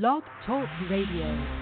Blog Talk Radio.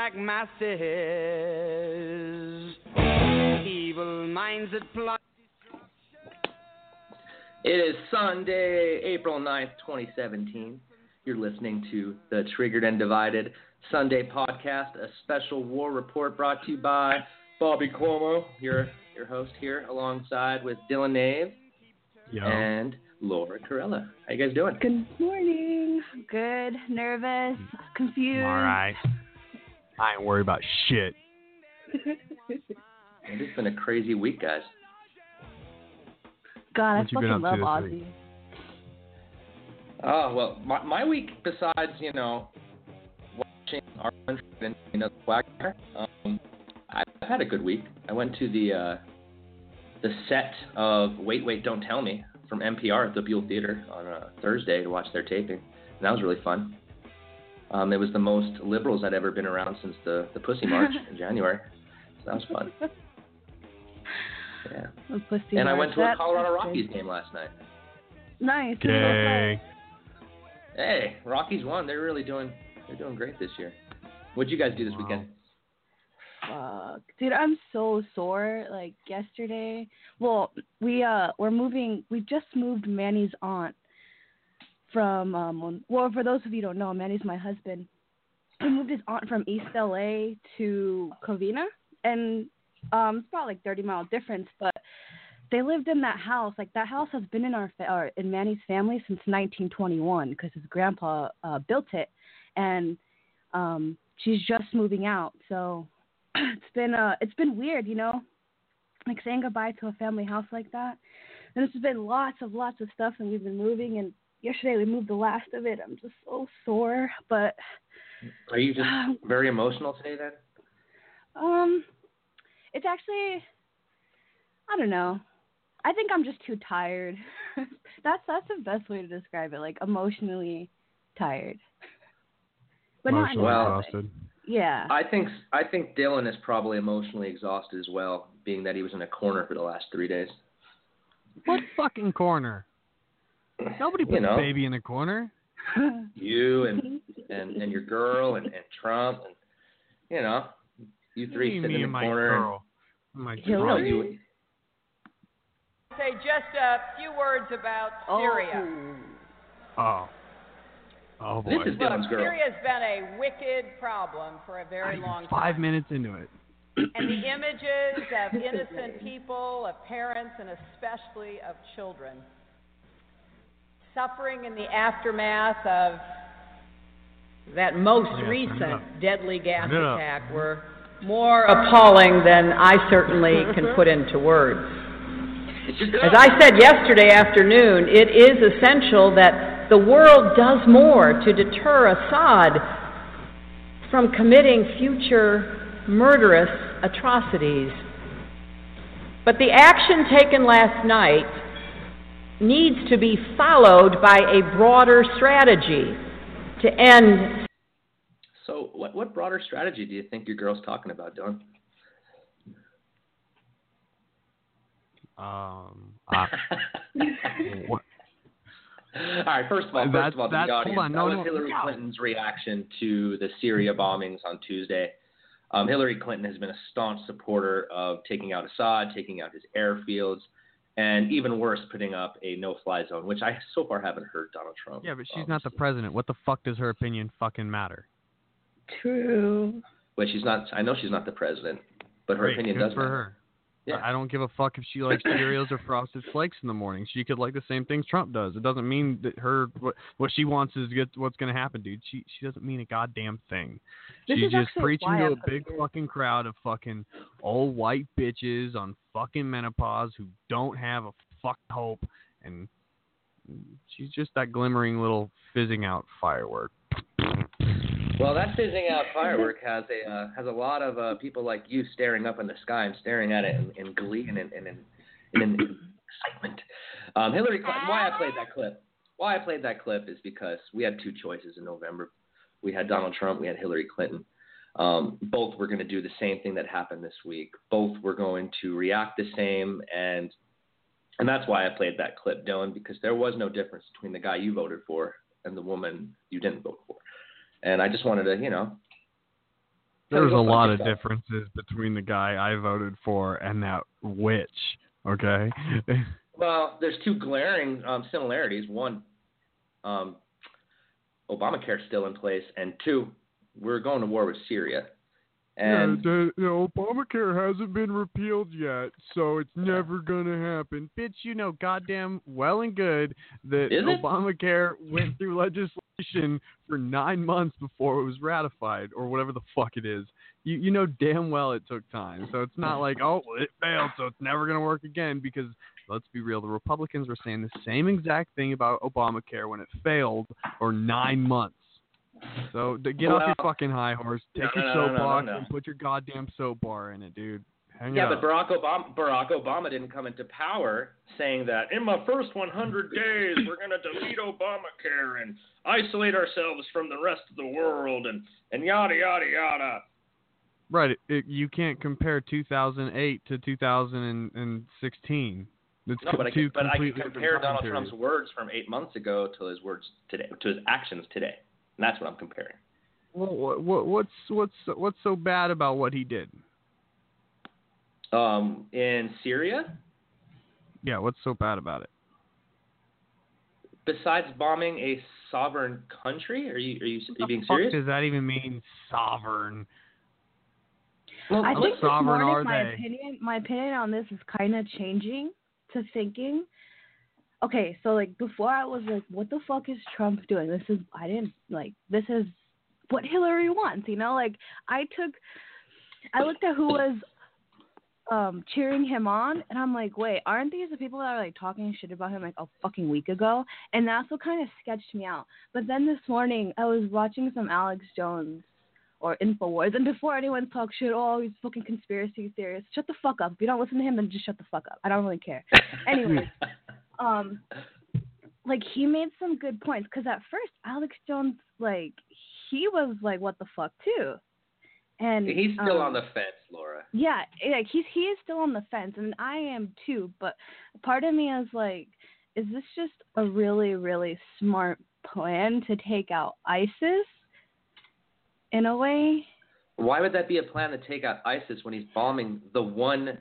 Witches black masses. Evil minds that plot. It is Sunday, April 9th, 2017. You're listening to the Triggered and Divided Sunday podcast, a special war report brought to you by Bobby Cuomo, your your host here, alongside with Dylan Nave and Laura Corella. How you guys doing? Good morning. Good. Nervous. Confused. All right. I ain't worried about shit. It's been a crazy week, guys. God, I What you fucking love Ozzy. Oh well, my my week besides you know watching our country and you know the Wagner, um, I've had a good week. I went to the uh, the set of Wait Wait Don't Tell Me from NPR at the Buell Theater on uh, Thursday to watch their taping, and that was really fun. Um, it was the most liberals I'd ever been around since the the Pussy March in January, so that was fun. Yeah, The pussy and I went to a Colorado that's Rockies good. game last night. Nice. Gay. Hey, Rockies won. They're really doing they're doing great this year. What'd you guys do this Wow. weekend? Fuck. Dude, I'm so sore. Like yesterday. Well, we uh we're moving we just moved Manny's aunt from um well for those of you who don't know, Manny's my husband. We moved his aunt from East LA to Covina and um it's about like thirty mile difference, but they lived in that house. Like that house has been in our fa- or in Manny's family since 1921 because his grandpa uh, built it, and um, she's just moving out. So it's been uh it's been weird, you know, like saying goodbye to a family house like that. And it's been lots of lots of stuff, and we've been moving. And yesterday we moved the last of it. I'm just so sore, but Are you just very emotional today then? um, it's actually I don't know. I think I'm just too tired. that's that's the best way to describe it. Like emotionally tired, but not in Emotionally bad way. exhausted. Yeah. I think I think Dylan is probably emotionally exhausted as well, being that he was in a corner for the last three days. What fucking corner? Nobody puts You know. a baby in a corner. You and and, and your girl and, and Trump and you know, you three Me, sitting in and the my corner. girl. My girl. you know, Hillary? you, Say just a few words about oh. Syria. Oh. Oh boy. this is Look, Dylan's girl. Syria's been a wicked problem for a very long Five time. minutes into it. And the images of innocent people, of parents, and especially of children suffering in the aftermath of that most recent deadly gas attack were more appalling than I certainly can put into words. As I said yesterday afternoon, it is essential that the world does more to deter Assad from committing future murderous atrocities. But the action taken last night needs to be followed by a broader strategy to end. So, what, what broader strategy do you think your girl's talking about, Dylan? Um, uh, what, All right, first of all, first That's- of all, to that's- the audience, on, that was no, Hillary no. Clinton's reaction to the Syria bombings on Tuesday. Um, Hillary Clinton has been a staunch supporter of taking out Assad, taking out his airfields, and even worse, putting up a no-fly zone, which I so far haven't heard Donald Trump. yeah, but she's um, not the president. What the fuck does her opinion fucking matter? True. But she's not. I know she's not the president, but her Great, opinion good does for matter. her. Yeah. I don't give a fuck if she likes Cheerios or Frosted Flakes in the morning. She could like the same things Trump does. It doesn't mean that her what, what she wants is get, what's going to happen, dude. She she doesn't mean a goddamn thing. This She's just preaching to a big it- fucking crowd of fucking old white bitches on fucking menopause who don't have a fuck hope, and she's just that glimmering little fizzing out firework. Well, that fizzing out firework has a uh, has a lot of uh, people like you staring up in the sky and staring at it in, in glee and in, in, in, in, excitement. Um, Hillary Clinton. Why I played that clip? Why I played that clip is because we had two choices in November. We had Donald Trump. We had Hillary Clinton. Um, both were going to do the same thing that happened this week. Both were going to react the same, and and that's why I played that clip, Dylan, because there was no difference between the guy you voted for and the woman you didn't vote for. And I just wanted to, you know, There's a lot of yourself. differences between the guy I voted for and that witch. Okay. Well, there's two glaring um, similarities. One, um, Obamacare's still in place, and two, we're going to war with Syria. And yeah, the, Obamacare hasn't been repealed yet, so it's never gonna happen. Bitch, you know goddamn well and good that Is it? Obamacare went through legislation for nine months before it was ratified, or whatever the fuck it is. You you know damn well it took time, so it's not like oh it failed, so it's never gonna work again. Because let's be real, the Republicans were saying the same exact thing about Obamacare when it failed for nine months. So get off your fucking high horse, take No, your no, soapbox, no. and put your goddamn soap bar in it, dude. Hang yeah, up. but Barack Obama, Barack Obama didn't come into power saying that in my first 100 days we're going to delete Obamacare and isolate ourselves from the rest of the world and and yada yada yada. Right, it, it, you can't compare 2008 to 2016. It's No, co- but I can, but I can compare Donald. Trump's words from eight months ago to his words today, to his actions today, and that's what I'm comparing. Well, what, what, what's what's what's so bad about what he did? Um, in Syria, Yeah, what's so bad about it? besides bombing a sovereign country, are you are you, are you being Fuck serious? does that even mean sovereign? Well, I How think this sovereign morning are my they? opinion my opinion on this is kind of changing to thinking. Okay, so like before I was like, what the fuck is Trump doing? This is I didn't like this is what Hillary wants, you know? Like I took I looked at who was um cheering him on and I'm like, wait, aren't these the people that are like talking shit about him like a fucking week ago? And that's what kind of sketched me out. But then this morning I was watching some Alex Jones or Infowars. And before anyone talks shit, oh, he's fucking conspiracy theorist. Shut the fuck up. If you don't listen to him, then just shut the fuck up. I don't really care. anyway, um, like he made some good points because at first Alex Jones, like he was like, what the fuck too, and He's still um, on the fence, Laura. yeah, like he's he is still on the fence, and I am too. But part of me is like, is this just a really really smart plan to take out ISIS? In a way, Why would that be a plan to take out ISIS when he's bombing the one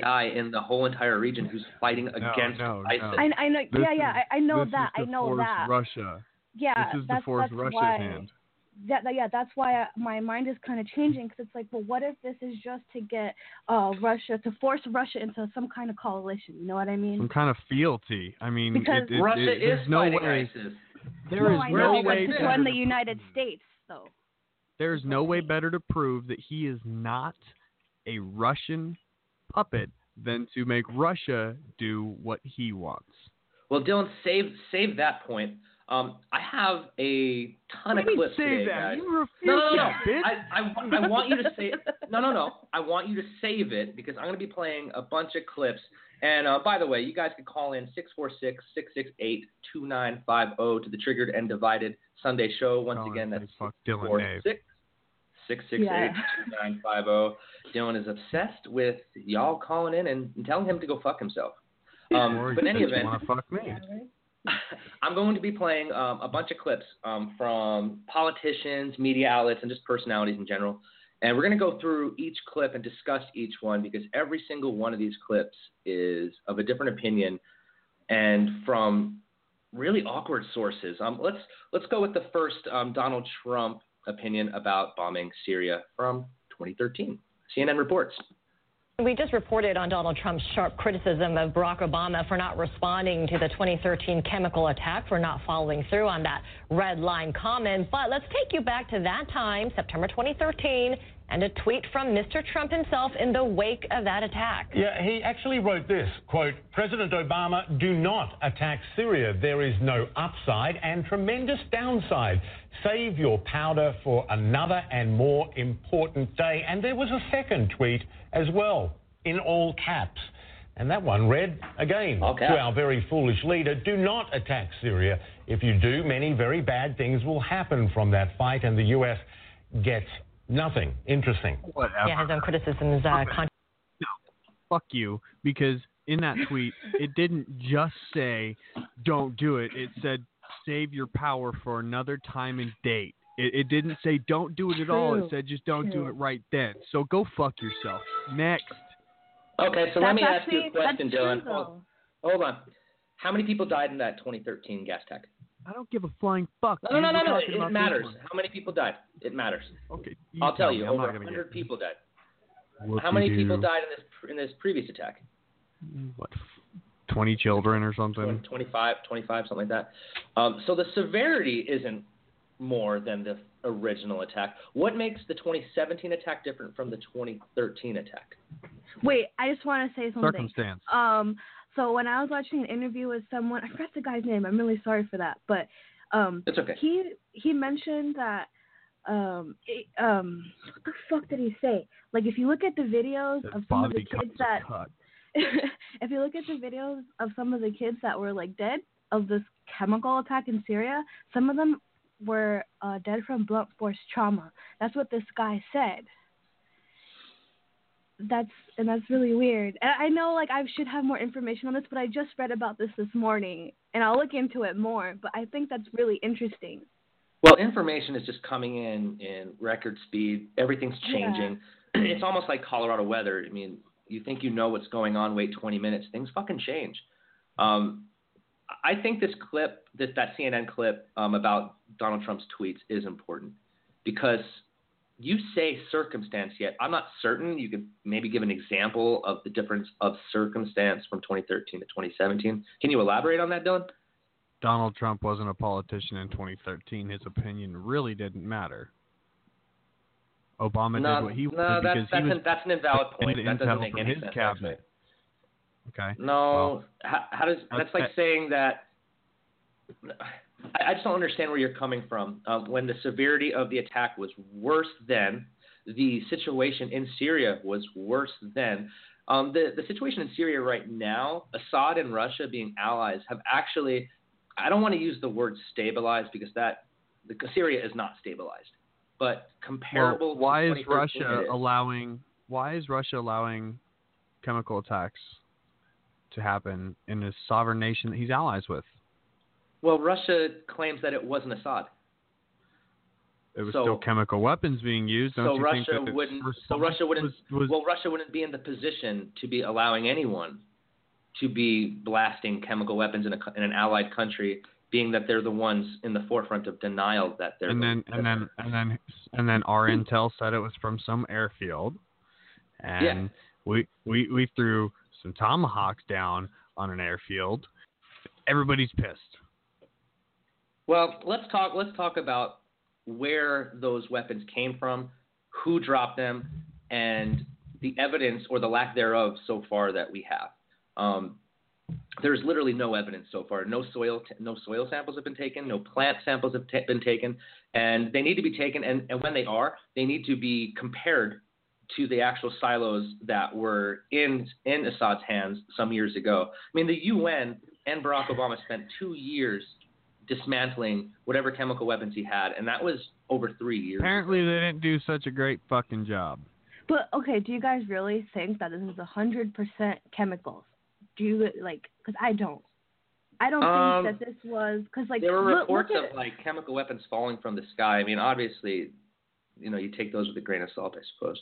guy in the whole entire region who's fighting against no, no. ISIS? I I know. This yeah, yeah, I, I know this that. Is I know force that. Russia. Yeah, this is that's to force that's Russia's why, hand. That, that- yeah, that's why I, my mind is kind of changing because it's like, well, what if this is just to get uh Russia to force Russia into some kind of coalition? You know what I mean? Some kind of fealty. I mean, Because- it, it, Russia it, is there's no fighting way. ISIS. There no, is I no know, way to better join the United States, though. There's no way better to prove that he is not a Russian puppet than to make Russia do what he wants. Well, Dylan, save save that point. Um, I have a ton What of do you mean clips save today, that? guys. You refuse no, no, no. I, I, I want you to say no, no, no. I want you to save it because I'm going to be playing a bunch of clips. And uh, by the way, you guys can call in 646-668-2950 to the Triggered and Divided Sunday Show. Once Calling again, that's fuck Dylan four six six six eight two nine five zero. Dylan is obsessed with y'all calling in and telling him to go fuck himself. Um, Or but in any event, fuck me? I'm going to be playing um, a bunch of clips um, from politicians, media outlets, and just personalities in general. And we're going to go through each clip and discuss each one because every single one of these clips is of a different opinion and from really awkward sources. Um, let's let's go with the first um, Donald Trump opinion about bombing Syria from 2013. CNN reports. We just reported on Donald Trump's sharp criticism of Barack Obama for not responding to the 2013 chemical attack, for not following through on that red line comment. But let's take you back to that time, September 2013, and a tweet from Mr. Trump himself in the wake of that attack. Yeah, he actually wrote this quote, President Obama, do not attack Syria. There is no upside and tremendous downside. Save your powder for another and more important day. And there was a second tweet as well, in all caps. And that one read again All to our very foolish leader do not attack Syria. If you do, many very bad things will happen from that fight, and the U.S. gets nothing. Interesting. Whatever. Yeah, his own criticisms. Uh, con- fuck you because in that tweet it didn't just say don't do it it said save your power for another time and date it, it didn't say don't do it at all it said just don't do it right then so go fuck yourself next Okay, so let That's me ask you a question, Dylan. Hold, hold on. How many people died in that 2013 gas attack? I don't give a flying fuck No, no, no, no. talking about It matters. How many people died? It matters. okay I'll tell me. you. I'm Over not 100 people died. Whoopie How many people died in this in this previous attack? what 20 children or 20, something 25, 25, something like that. Um, so the severity isn't more than the original attack. What makes the 2017 attack different from the 2013 attack? Wait, I just want to say something. circumstance Um, so when I was watching an interview with someone, I forgot the guy's name. I'm really sorry for that, but um, It's okay. he he mentioned that um, it, um, what the fuck did he say? Like if you look at the videos That of some of the kids that, if you look at the videos of some of the kids that were like dead of this chemical attack in Syria, some of them were uh, dead from blunt force trauma. That's what this guy said that's and that's really weird. And I know like I should have more information on this, but I just read about this this morning, and I'll look into it more. But I think that's really interesting. Well, information is just coming in in record speed. Everything's changing. It's almost like Colorado weather. I mean, you think you know what's going on, wait 20 minutes, things fucking change. Um, I think this clip, this that CNN clip um, about Donald Trump's tweets is important because you say circumstance yet. I'm not certain. You could maybe give an example of the difference of circumstance from 2013 to 2017. Can you elaborate on that, Dylan? Donald Trump wasn't a politician in 2013. His opinion really didn't matter. Obama no, did what he no, that's because that's, he was an, that's an invalid point. That doesn't make any his sense. cabinet. actually. okay. No, how, how does that's like that's- saying that. I, I just don't understand where you're coming from. Um, when the severity of the attack was worse than the situation in Syria was worse than. Um, the the situation in Syria right now, Assad and Russia being allies have actually. I don't want to use the word stabilized because that the Syria is not stabilized, but comparable. Well, why to is Russia is. allowing? Why is Russia allowing chemical attacks to happen in a sovereign nation that he's allies with? Well, Russia claims that it wasn't Assad. There was So- still chemical weapons being used. Don't so you Russia think that wouldn't. So Russia wouldn't. Was, was, well, Russia wouldn't be in the position to be allowing anyone to be blasting chemical weapons in, a, in an allied country, being that they're the ones in the forefront of denial that they're. and the- then and then and then and then our hmm. intel said it was from some airfield, and Yeah. we we we threw some tomahawks down on an airfield. Everybody's pissed. Well, let's talk. Let's talk about where those weapons came from, who dropped them, and the evidence or the lack thereof so far that we have. Um, there's literally no evidence so far. No soil, no soil samples have been taken. No plant samples have ta been taken, and they need to be taken. And, and when they are, they need to be compared to the actual silos that were in in Assad's hands some years ago. I mean, the UN and Barack Obama spent two years dismantling whatever chemical weapons he had, and that was over three years. Apparently, they didn't do such a great fucking job. But okay, do you guys really think that this is a hundred percent chemicals? Do you like? Because I don't. I don't Um, think that this was because like there were look- reports look at of like chemical weapons falling from the sky. I mean, obviously, you know, you take those with a grain of salt, I suppose.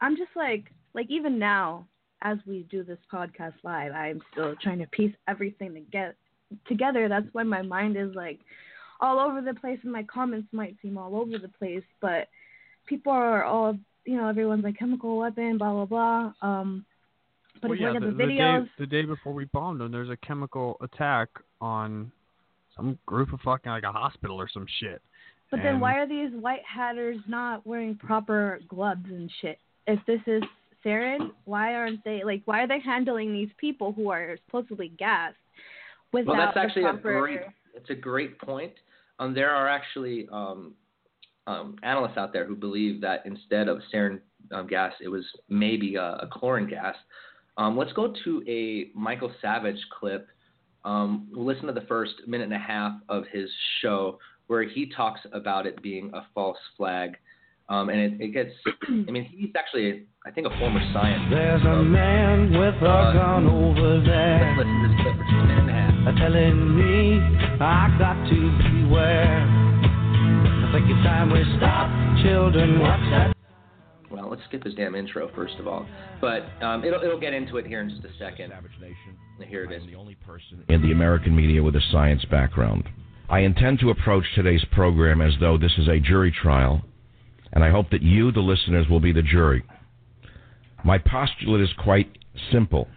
I'm just like like even now as we do this podcast live, I'm still trying to piece everything to get together. That's why my mind is like all over the place and my comments might seem all over the place, but people are all you know, everyone's like chemical weapon, blah blah blah. Um but well, yeah, the, the, the videos day the day before we bombed them, there's a chemical attack on some group of fucking like a hospital or some shit. But then why are these white hatters not wearing proper gloves and shit? If this is sarin, why aren't they like why are they handling these people who are supposedly gassed without well, that's the actually proper a great. It's a great point. Um, there are actually um, um, analysts out there who believe that instead of sarin um, gas, it was maybe a, a chlorine gas. Um, let's go to a Michael Savage clip. Um, we'll listen to the first minute and a half of his show where he talks about it being a false flag. Um, and it, it gets, I mean, he's actually, I think, a former scientist. There's a man with a gun over there. Let's listen to this clip for just a minute and a half. telling me I got to beware. I think it's time we stop, children. What's that? Well, let's skip his damn intro first of all, but um, it'll it'll get into it here in just a second. Here it is. in the American media with a science background. I intend to approach today's program as though this is a jury trial, and I hope that you, the listeners, will be the jury. My postulate is quite simple.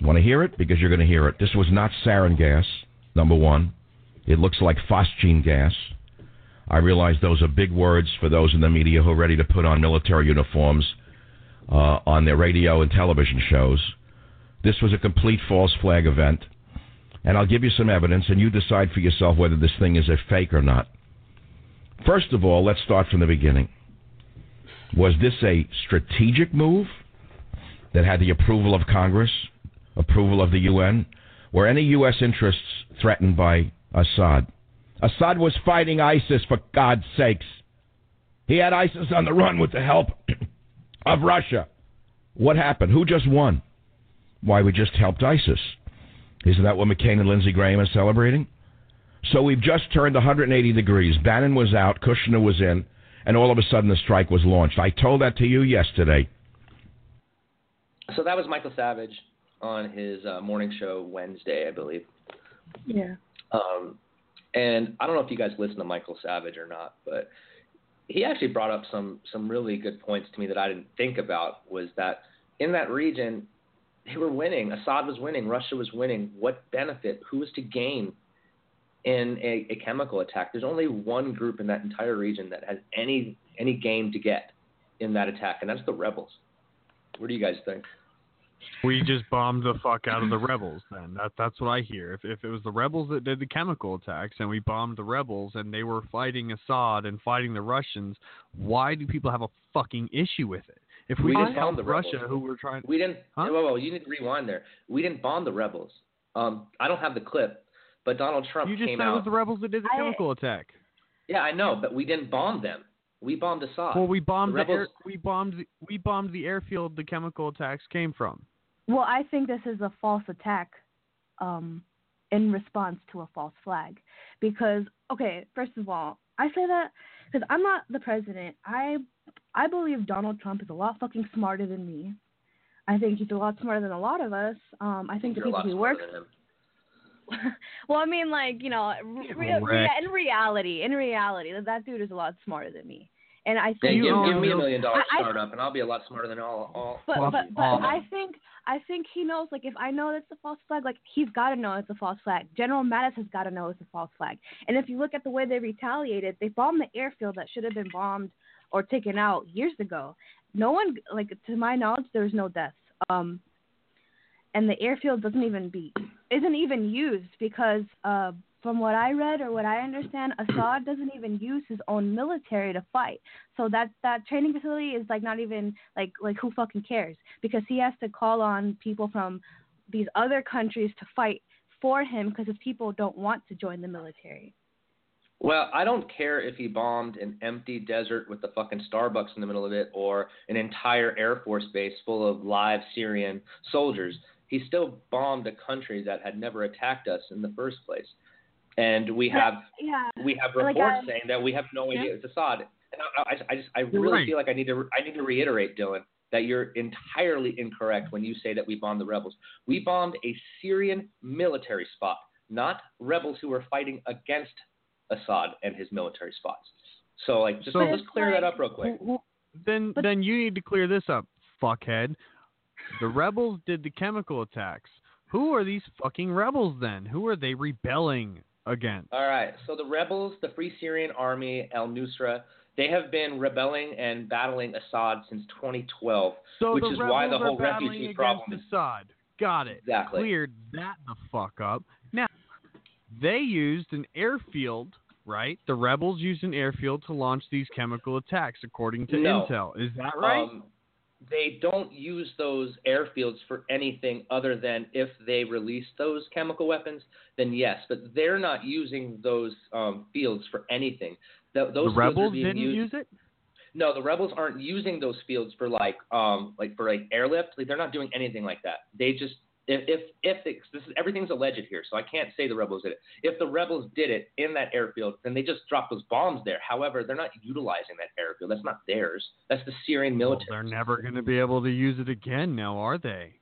Want to hear it? Because you're going to hear it. This was not sarin gas, number one. It looks like phosgene gas. I realize those are big words for those in the media who are ready to put on military uniforms uh, on their radio and television shows. This was a complete false flag event. And I'll give you some evidence, and you decide for yourself whether this thing is a fake or not. First of all, let's start from the beginning. Was this a strategic move that had the approval of Congress, approval of the UN? Were any U.S. interests threatened by Assad? Assad was fighting ISIS, for God's sakes. He had ISIS on the run with the help of Russia. What happened? Who just won? Why, we just helped ISIS. Isn't that what McCain and Lindsey Graham are celebrating? So we've just turned 180 degrees. Bannon was out, Kushner was in, and all of a sudden the strike was launched. I told that to you yesterday. So that was Michael Savage on his uh, morning show Wednesday, I believe. Yeah. Um, and I don't know if you guys listen to Michael Savage or not, but he actually brought up some some really good points to me that I didn't think about. Was that in that region they were winning, Assad was winning, Russia was winning. What benefit? Who was to gain in a, a chemical attack? There's only one group in that entire region that has any any gain to get in that attack, and that's the rebels. What do you guys think? We just bombed the fuck out of the rebels. Then that that's what I hear. If if it was the rebels that did the chemical attacks and we bombed the rebels and they were fighting Assad and fighting the Russians, why do people have a fucking issue with it? If we, We just didn't bomb the Russia, rebels. who were trying, We didn't. Huh? Whoa, whoa, you need to rewind there. We didn't bomb the rebels. Um, I don't have the clip, but Donald Trump you just came said it was the rebels that did the I- chemical attack. Yeah, I know, but we didn't bomb them. We bombed Assad. Well, we bombed the the, rebels. air, we bombed the, we bombed the airfield the chemical attacks came from. Well, I think this is a false attack um, in response to a false flag. Because, okay, first of all, I say that because I'm not the president. I I believe Donald Trump is a lot fucking smarter than me. I think he's a lot smarter than a lot of us. Um, I think the You're a people he works well, I mean, like you know, re- re- in reality, in reality, that dude is a lot smarter than me, and I Yeah, think give, know- give me a million dollar I- I- startup, and I'll be a lot smarter than all. all But all but but All I think I think he knows. Like if I know it's a false flag, like he's got to know it's a false flag. General Mattis has got to know it's a false flag. And if you look at the way they retaliated, they bombed the airfield that should have been bombed or taken out years ago. No one, like to my knowledge, there's no deaths. Um, and the airfield doesn't even be isn't even used because uh, from what I read or what I understand, Assad doesn't even use his own military to fight. So that that training facility is like not even like like who fucking cares? Because he has to call on people from these other countries to fight for him because his people don't want to join the military. Well, I don't care if he bombed an empty desert with the fucking Starbucks in the middle of it or an entire Air Force base full of live Syrian soldiers. He still bombed a country that had never attacked us in the first place. And we have yeah. we have Like, reports I- saying that we have no idea Yeah. it's Assad. And I, I, I just I You're really right. feel like I need to I need to reiterate, Dylan, that you're entirely incorrect when you say that we bombed the rebels. We bombed a Syrian military spot, not rebels who were fighting against Assad and his military spots. So like just So- let's clear that up real quick. Then then you need to clear this up, fuckhead. The rebels did the chemical attacks. Who are these fucking rebels then? Who are they rebelling against? All right. So the rebels, the Free Syrian Army, Al Nusra, they have been rebelling and battling Assad since 2012, So which is why the whole refugee problem is Assad. Got it. Exactly. Cleared that the fuck up. Now, they used an airfield, right? The rebels used an airfield to launch these chemical attacks, according to No. intel. Is that right? Um, they don't use those airfields for anything other than if they release those chemical weapons, then yes. But they're not using those um, fields for anything. Th- the those are rebels didn't used- use it. No, the rebels aren't using those fields for like um like for like airlift. Like they're not doing anything like that. They just if if if they, this is everything's alleged here, so I can't say the rebels did it. If the rebels did it in that airfield, then they just dropped those bombs there. However, they're not utilizing that airfield. That's not theirs. That's the Syrian military. They're never going to be able to use it again now, are they?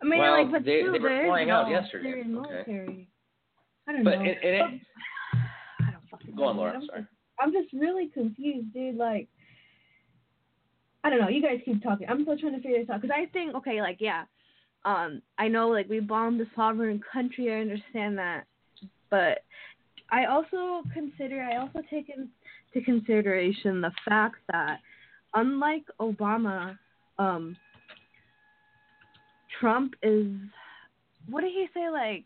I mean, Well, like, but they- still, they were flying no out yesterday. Syrian Okay. I don't but know. it, it, I don't fucking go on, Laura. I'm Sorry. just- I'm just really confused, dude. Like, I don't know. You guys keep talking. I'm still trying to figure this out because I think, okay, like, yeah, um, I know, like, we bombed a sovereign country. I understand that, but I also consider, I also take into consideration the fact that, unlike Obama, um, Trump is, what did he say? Like,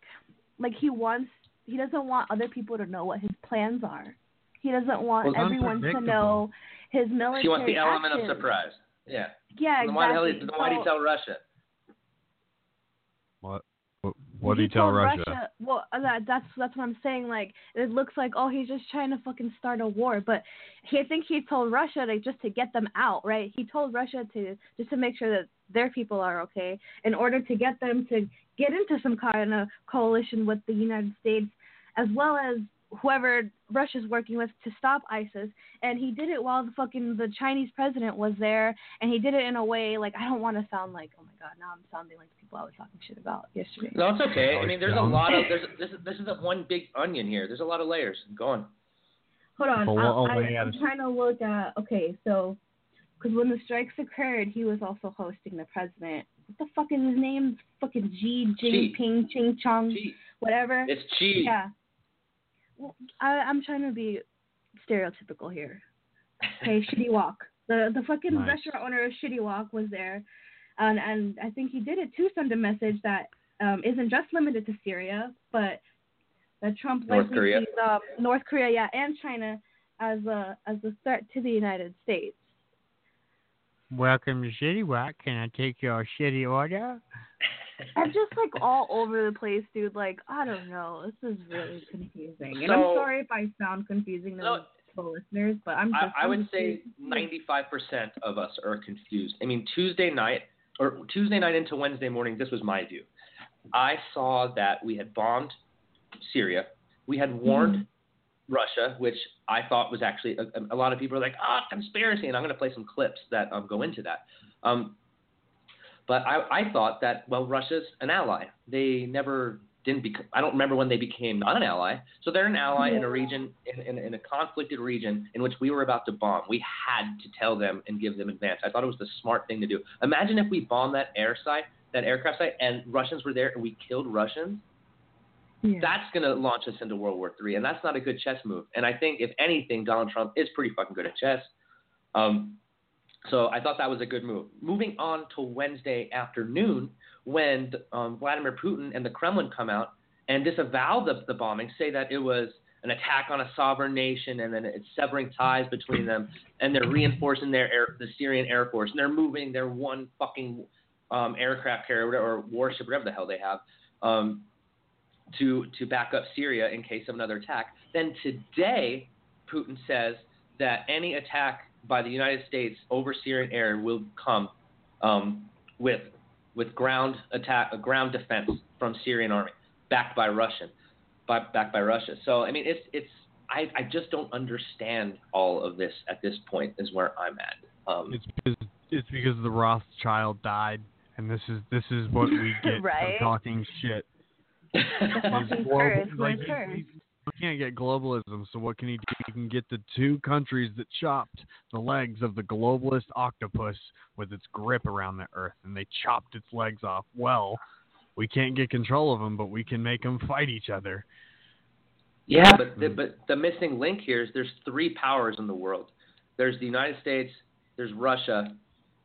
like he wants, he doesn't want other people to know what his plans are. He doesn't want Well, everyone to know his military. He wants the element of surprise. Yeah. Yeah, Then why the hell? exactly. Then why did he So- tell Russia? What? Did he tell told Russia? Well, uh, that, that's that's what I'm saying. Like, it looks like oh, he's just trying to fucking start a war. But he, I think he told Russia to just to get them out, right? He told Russia to just to make sure that their people are okay, in order to get them to get into some kind of coalition with the United States, as well as whoever Russia's working with to stop ISIS. And he did it while the fucking the Chinese president was there, and he did it in a way like I don't want to sound like oh my god, now I'm sounding like the people I was talking shit about yesterday. No, it's okay. I mean, there's a lot of there's this is this is a one big onion here. There's a lot of layers. Go on. Hold on. Full I, of I, layers. I'm trying to look at. Okay, so because when the strikes occurred, he was also hosting the president. What the fuck is his name? Fucking Xi Xi. Jinping, Ching Chong, whatever. It's Chi. Yeah. Well, I, I'm trying to be stereotypical here. Okay, Shitty Walk. The the fucking Nice. restaurant owner of Shitty Walk was there, and and I think he did it to send a message that um, isn't just limited to Syria, but that Trump North likely Korea. sees um, North Korea, yeah, and China as a as a threat to the United States. Welcome to Shitty Walk. Can I take your shitty order? I'm just like all over the place, dude. Like I don't know. This is really confusing, and I'm sorry if I sound confusing to No. the listeners, but I'm just. I, I would say 95% of us are confused. I mean, Tuesday night or Tuesday night into Wednesday morning, this was my view. I saw that we had bombed Syria. We had warned Russia, which I thought was actually a, a lot of people are like, ah, conspiracy, and I'm going to play some clips that um, go into that. Um, but I, I thought that well, Russia's an ally. They never didn't become. I don't remember when they became not an ally. So they're an ally in a region in, in, in a conflicted region in which we were about to bomb. We had to tell them and give them advance. I thought it was the smart thing to do. Imagine if we bombed that air site, that aircraft site, and Russians were there and we killed Russians. That's going to launch us into World War III, and that's not a good chess move. And I think, if anything, Donald Trump is pretty fucking good at chess. Um, So I thought that was a good move. Moving on to Wednesday afternoon, when um, Vladimir Putin and the Kremlin come out and disavow the, the bombing, say that it was an attack on a sovereign nation, and then it's severing ties between them, and they're reinforcing their air, the Syrian Air Force, and they're moving their one fucking um, aircraft carrier or warship, whatever the hell they have, um, to to back up Syria in case of another attack. Then today, Putin says that any attack by the United States over Syrian air will come um, with with ground attack, a ground defense from Syrian army, backed by Russian, by, backed by Russia. So I mean, it's it's I, I just don't understand all of this at this point. Is where I'm at. Um, It's because it's because the Rothschild died, and this is this is what we get Right. for talking shit. The Is fucking like, the curse. We can't get globalism, so what can he do? He can get the two countries that chopped the legs of the globalist octopus with its grip around the earth, and they chopped its legs off. Well, we can't get control of them, but we can make them fight each other. Yeah, but the, hmm. but the missing link here is there's three powers in the world. There's the United States, there's Russia,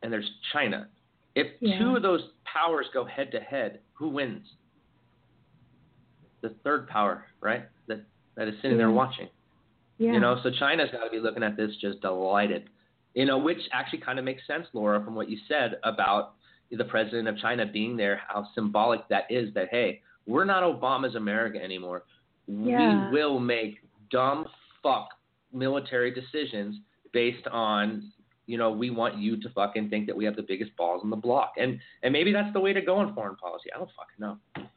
and there's China. If Yeah. two of those powers go head to head, who wins? The third power, right? That is sitting there mm-hmm. watching. Yeah. You know, so China's got to be looking at this just delighted. You know, which actually kind of makes sense, Laura, from what you said about the president of China being there, how symbolic that is that, hey, we're not Obama's America anymore. Yeah. We will make dumb fuck military decisions based on, you know, we want you to fucking think that we have the biggest balls in the block. And and maybe that's the way to go in foreign policy. I don't fucking know.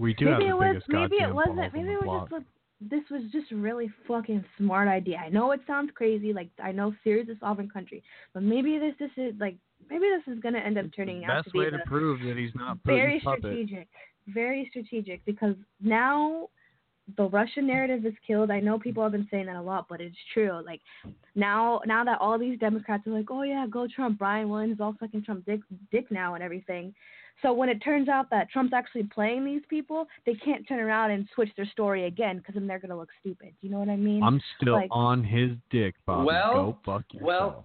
We do maybe have it the was. biggest Maybe it wasn't. Maybe it was just. This was just really fucking smart idea. I know it sounds crazy. Like I know Syria's a sovereign country, but maybe this this is like maybe this is gonna end up turning out to Best be way to prove that he's not very Putin's puppet. strategic. Very strategic because now the Russian narrative is killed. I know people have been saying that a lot, but it's true. Like now, now that all these Democrats are like, "Oh yeah, go Trump," Brian Williams is all fucking Trump dick, dick now and everything. So when it turns out that Trump's actually playing these people, they can't turn around and switch their story again because then they're gonna look stupid. Do you know what I mean? I'm still Like- on his dick, Bobby. Well, Go fuck yourself. Well,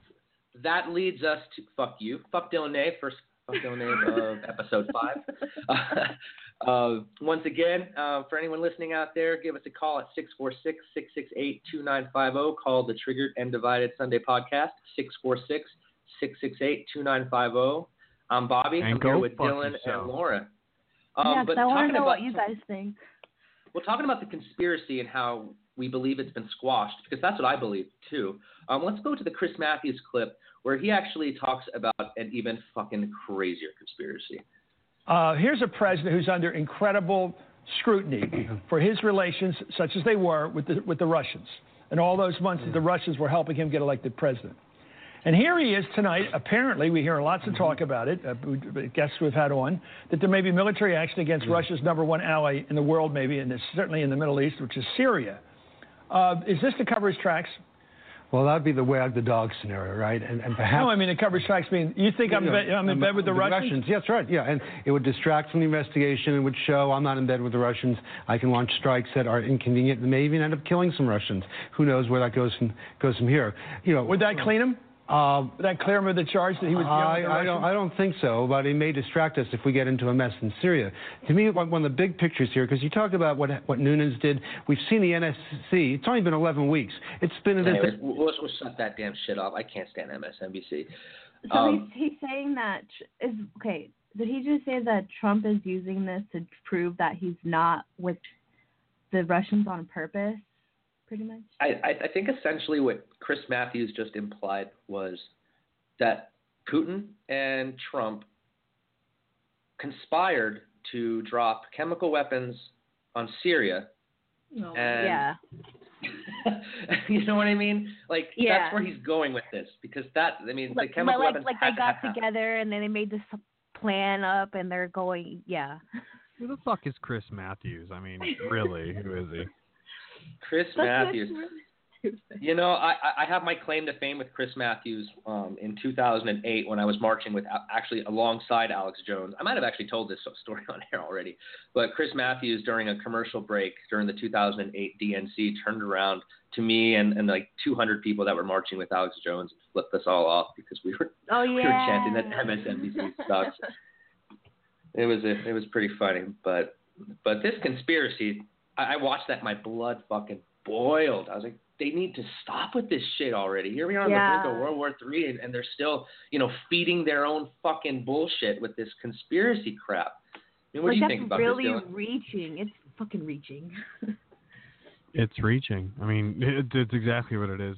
that leads us to fuck you, fuck Dylan Nave, first fuck Dylan Nave of episode five. Uh, once again, uh, for anyone listening out there, give us a call at 646-668-2950. Call the Triggered and Divided Sunday podcast, 646-668-2950. I'm Bobby. And I'm go here with Dylan yourself. and Laura. Um, yeah, 'cause but I want talking to know about what you guys think. well, talking about the conspiracy and how we believe it's been squashed, because that's what I believe too. Um, let's go to the Chris Matthews clip where he actually talks about an even fucking crazier conspiracy. Uh, here's a president who's under incredible scrutiny for his relations, such as they were with the, with the Russians, and all those months that the Russians were helping him get elected president. And here he is tonight. Apparently, we hear lots of talk about it. Uh, guests we've had on that there may be military action against Russia's number one ally in the world, maybe, and it's certainly in the Middle East, which is Syria. Uh, is this to cover his tracks? Well, that'd be the wag the dog scenario, right? And, and perhaps. No, I mean, to cover his tracks mean you think I'm, Yeah, in bed, I'm in bed with the Russians? Yes, right. Yeah, and it would distract from the investigation. It would show I'm not in bed with the Russians. I can launch strikes that are inconvenient and may even end up killing some Russians. Who knows where that goes from goes from here? You know, Would that clean him? Um, Would that clear him of the charge that he was dealing I, I don't. I don't think so, but it may distract us if we get into a mess in Syria. To me, one one of the big pictures here, because you talk about what what Nunes did. We've seen the NSC. It's only been 11 weeks. It's been an Anyways, we'll, we'll we'll shut that damn shit off. I can't stand MSNBC. So Um, he's, he's saying that tr- is okay. Did he just say that Trump is using this to prove that he's not with the Russians on purpose? Pretty much. I, I, I think essentially what Chris Matthews just implied was that Putin and Trump conspired to drop chemical weapons on Syria. No. And- yeah. you know what I mean? Like Yeah. that's where he's going with this because that I mean Like, the chemical like, weapons like had they got happen. together and then they made this plan up and they're going. Yeah. Who the fuck is Chris Matthews? I mean, really, who is he? Chris That's Matthews. You know, I, I- have my claim to fame with Chris Matthews um, in 2008 when I was marching with actually alongside Alex Jones. I might have actually told this story on air already, but Chris Matthews during a commercial break during the 2008 DNC turned around to me and, and like 200 people that were marching with Alex Jones and flipped us all off because we were Oh we were chanting that MSNBC sucks. It was it was pretty funny, but but this conspiracy, I, I watched that, my blood fucking boiled. I was like, they need to stop with this shit already. Here we are on Yeah. the brink of World War Three, and, and they're still, you know, feeding their own fucking bullshit with this conspiracy crap. I mean, what like do you think about really this, Dylan? reaching. It's fucking reaching. It's reaching. I mean, it, it's exactly what it is.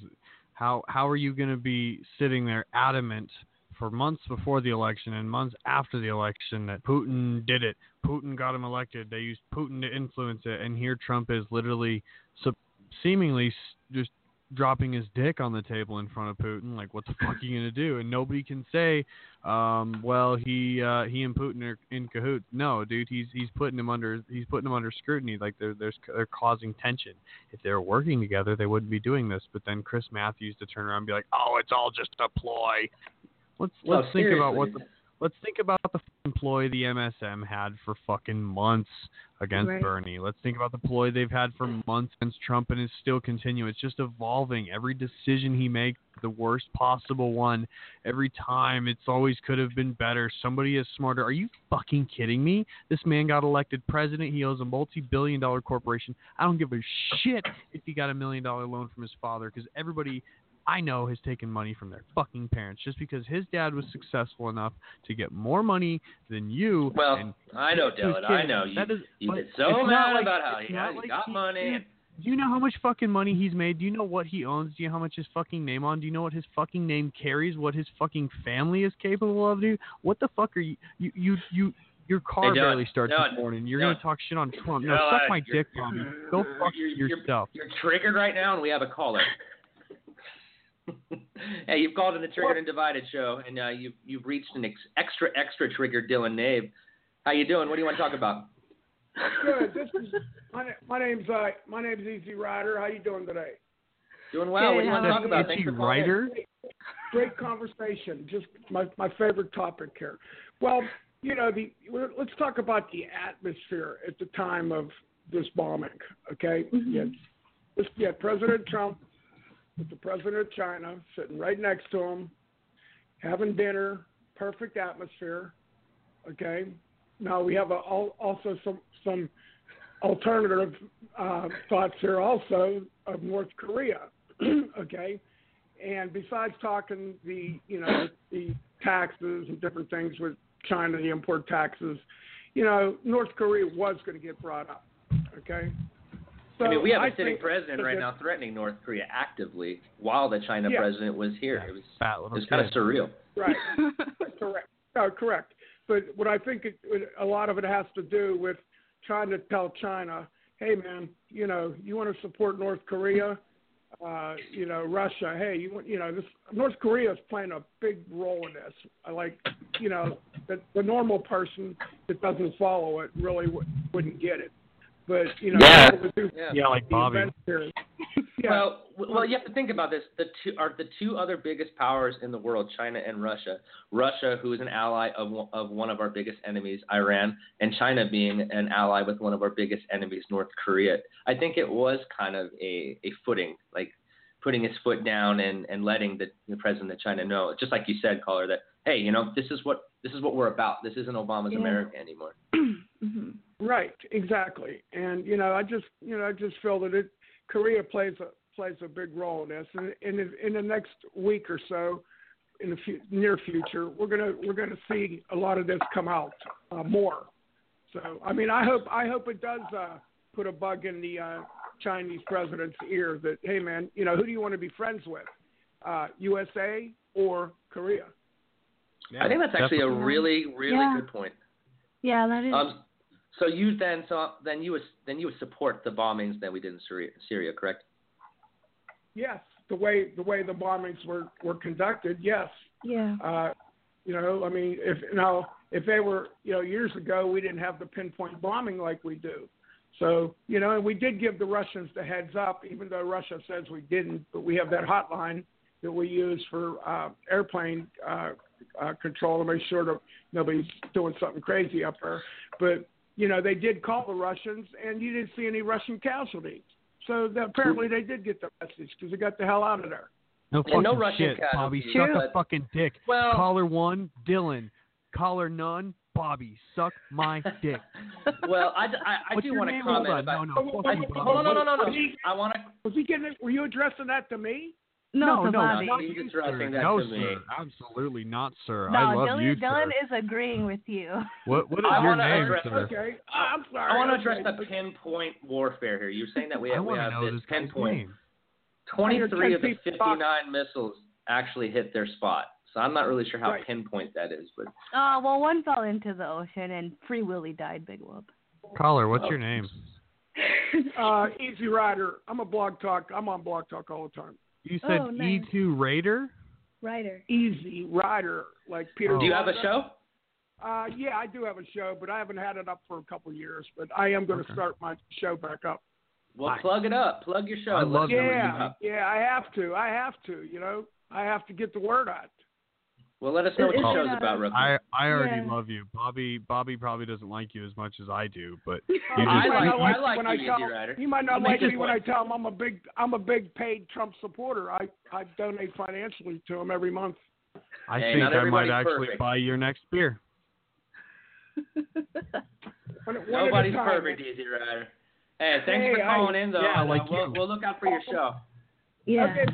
How how are you going to be sitting there adamant for months before the election and months after the election that Putin did it? Putin got him elected. They used Putin to influence it, and here Trump is literally sup- seemingly just dropping his dick on the table in front of Putin. Like, what the fuck are you gonna do? And nobody can say, um, well, he uh, he and Putin are in cahoots. No, dude, he's he's putting him under he's putting him under scrutiny. Like they're there's they're causing tension. If they were working together, they wouldn't be doing this. But then Chris Matthews to turn around and be like, oh, it's all just a ploy. Let's No, let's think about what the Let's think about the fucking ploy the MSM had for fucking months against Right. Bernie. Let's think about the ploy they've had for months against Trump and is still continuing. It's just evolving. Every decision he makes, the worst possible one. Every time, it's always could have been better. Somebody is smarter. Are you fucking kidding me? This man got elected president. He owns a multi-billion dollar corporation. I don't give a shit if he got a million dollar loan from his father because everybody I know has taken money from their fucking parents just because his dad was successful enough to get more money than you. Well, and I know, Dylan. I know. You, That is- you get so mad like- about how he, he like got he- money. Do you know how much fucking money he's made? Do you know what he owns? Do you know how much his fucking name on? Do you know what his fucking name carries? What his fucking family is capable of, dude? What the fuck are you? You you you. Your car Hey, barely starts Dylan, this morning. You're Dylan. gonna talk shit on Trump. No, Dylan, suck my dick, Bobby. Go fuck you're- you're- yourself. You're triggered right now, and we have a caller. Hey, you've called in the Triggered and Divided show, and uh, you've you've reached an ex- extra extra triggered Dylan Nave. How you doing? What do you want to talk about? Good. This is my, na- my name's uh, my name's Easy Rider. How you doing today? Doing well. What do you want to talk about? Easy for calling in. Great, great conversation. Just my my favorite topic here. Well, you know, the we're- let's talk about the atmosphere at the time of this bombing. Okay. Yeah. Yeah. President Trump with the president of China sitting right next to him, having dinner. Perfect atmosphere. Okay. Now we have a, also some some alternative uh, thoughts here also of North Korea. okay, and besides talking the you know the taxes and different things with China, the import taxes, you know North Korea was going to get brought up. Okay. So I mean, we have a I sitting president right now threatening North Korea actively while the China Yeah. president was here. It was, it was kind of surreal. Right. correct. No, correct. But what I think it, a lot of it has to do with trying to tell China, hey man, you know, you want to support North Korea, uh, you know, Russia. Hey, you want, you know, this North Korea is playing a big role in this. I like, you know, the, the normal person that doesn't follow it really w- wouldn't get it. But you know, Yeah. able to do Yeah, like the Bobby. Yeah. Well, well, you have to think about this. The two are the two other biggest powers in the world, China and Russia. Russia, who is an ally of of one of our biggest enemies, Iran, and China being an ally with one of our biggest enemies, North Korea. I think it was kind of a a footing, like putting his foot down and and letting the, the president of China know, just like you said, caller, that hey, you know, this is what this is what we're about. This isn't Obama's Yeah. America anymore. Right, exactly. And you know, I just you know, I just feel that it Korea plays a plays a big role in this. And in the, in the next week or so, in the fu- near future, we're gonna we're gonna see a lot of this come out uh, more. So I mean, I hope I hope it does uh, put a bug in the uh, Chinese president's ear that hey man, you know, who do you want to be friends with, uh, USA or Korea? I think that's actually a really really Yeah. good point. Yeah, that is. Um, so you then so then you would then you would support the bombings that we did in Syria, Syria correct? Yes, the way the way the bombings were were conducted, yes. yeah. Uh, you know, I mean, if you now if they were, you know, years ago we didn't have the pinpoint bombing like we do, So, you know, and we did give the Russians the heads up, even though Russia says we didn't, but we have that hotline that we use for uh, airplane uh, uh, control to make sure that nobody's doing something crazy up there. But, you know, they did call the Russians, and you didn't see any Russian casualties. So that apparently they did get the message because they got the hell out of there. No fucking no Russian shit, Bobby. casualties, Suck a fucking dick. Well- Caller one, Dylan. Caller none, Bobby. Suck my dick. Well, I, I, I do want to comment Hold on. about. No, no, fuck I, you, Bobby. hold on, no, no, no, no. I want to. Was he getting? Were you addressing that to me? No, no, to Bobby. not He's you, addressing sir. that no, sir. Absolutely not, sir. No, I love Dylan, you, Dylan is agreeing with you. What What is I your name, address- sir? Okay, I'm sorry. I want to address the pinpoint warfare here. You're saying that we have, we have this this pinpoint. name. 23 of the 59 missiles actually hit their spot. So I'm not really sure how Right. pinpoint that is, but Oh, well, one fell into the ocean and Free Willy died, Big Whoop. Caller, what's Oh. your name? Uh, Easy Rider. I'm a blog talk. I'm on blog talk all the time. You said Oh, nice. E2 Raider? Ryder. Easy Rider, like Peter. Oh. do you have a show? Uh, yeah, I do have a show, but I haven't had it up for a couple of years. But I am going to Okay. start my show back up. Well, Nice. plug it up. Plug your show. I Let love us know you Yeah, yeah, I have to. I have to. You know, I have to get the word out. Well, let us know what your it, show's about, real quick. I I already Yeah. love you, Bobby. Bobby probably doesn't like you as much as I do, but you You just I might like- not I like when you, I Easy tell, Rider. You might not I'll like me when I tell him I'm a big I'm a big paid Trump supporter. I I donate financially to him every month. I Hey, think I might actually perfect. buy your next beer. One, one Nobody's at a time. perfect, Easy Rider. Hey, thanks Hey, for I- calling in, though. Yeah, and, uh, like we'll, we'll look out for your show. Yeah. Okay.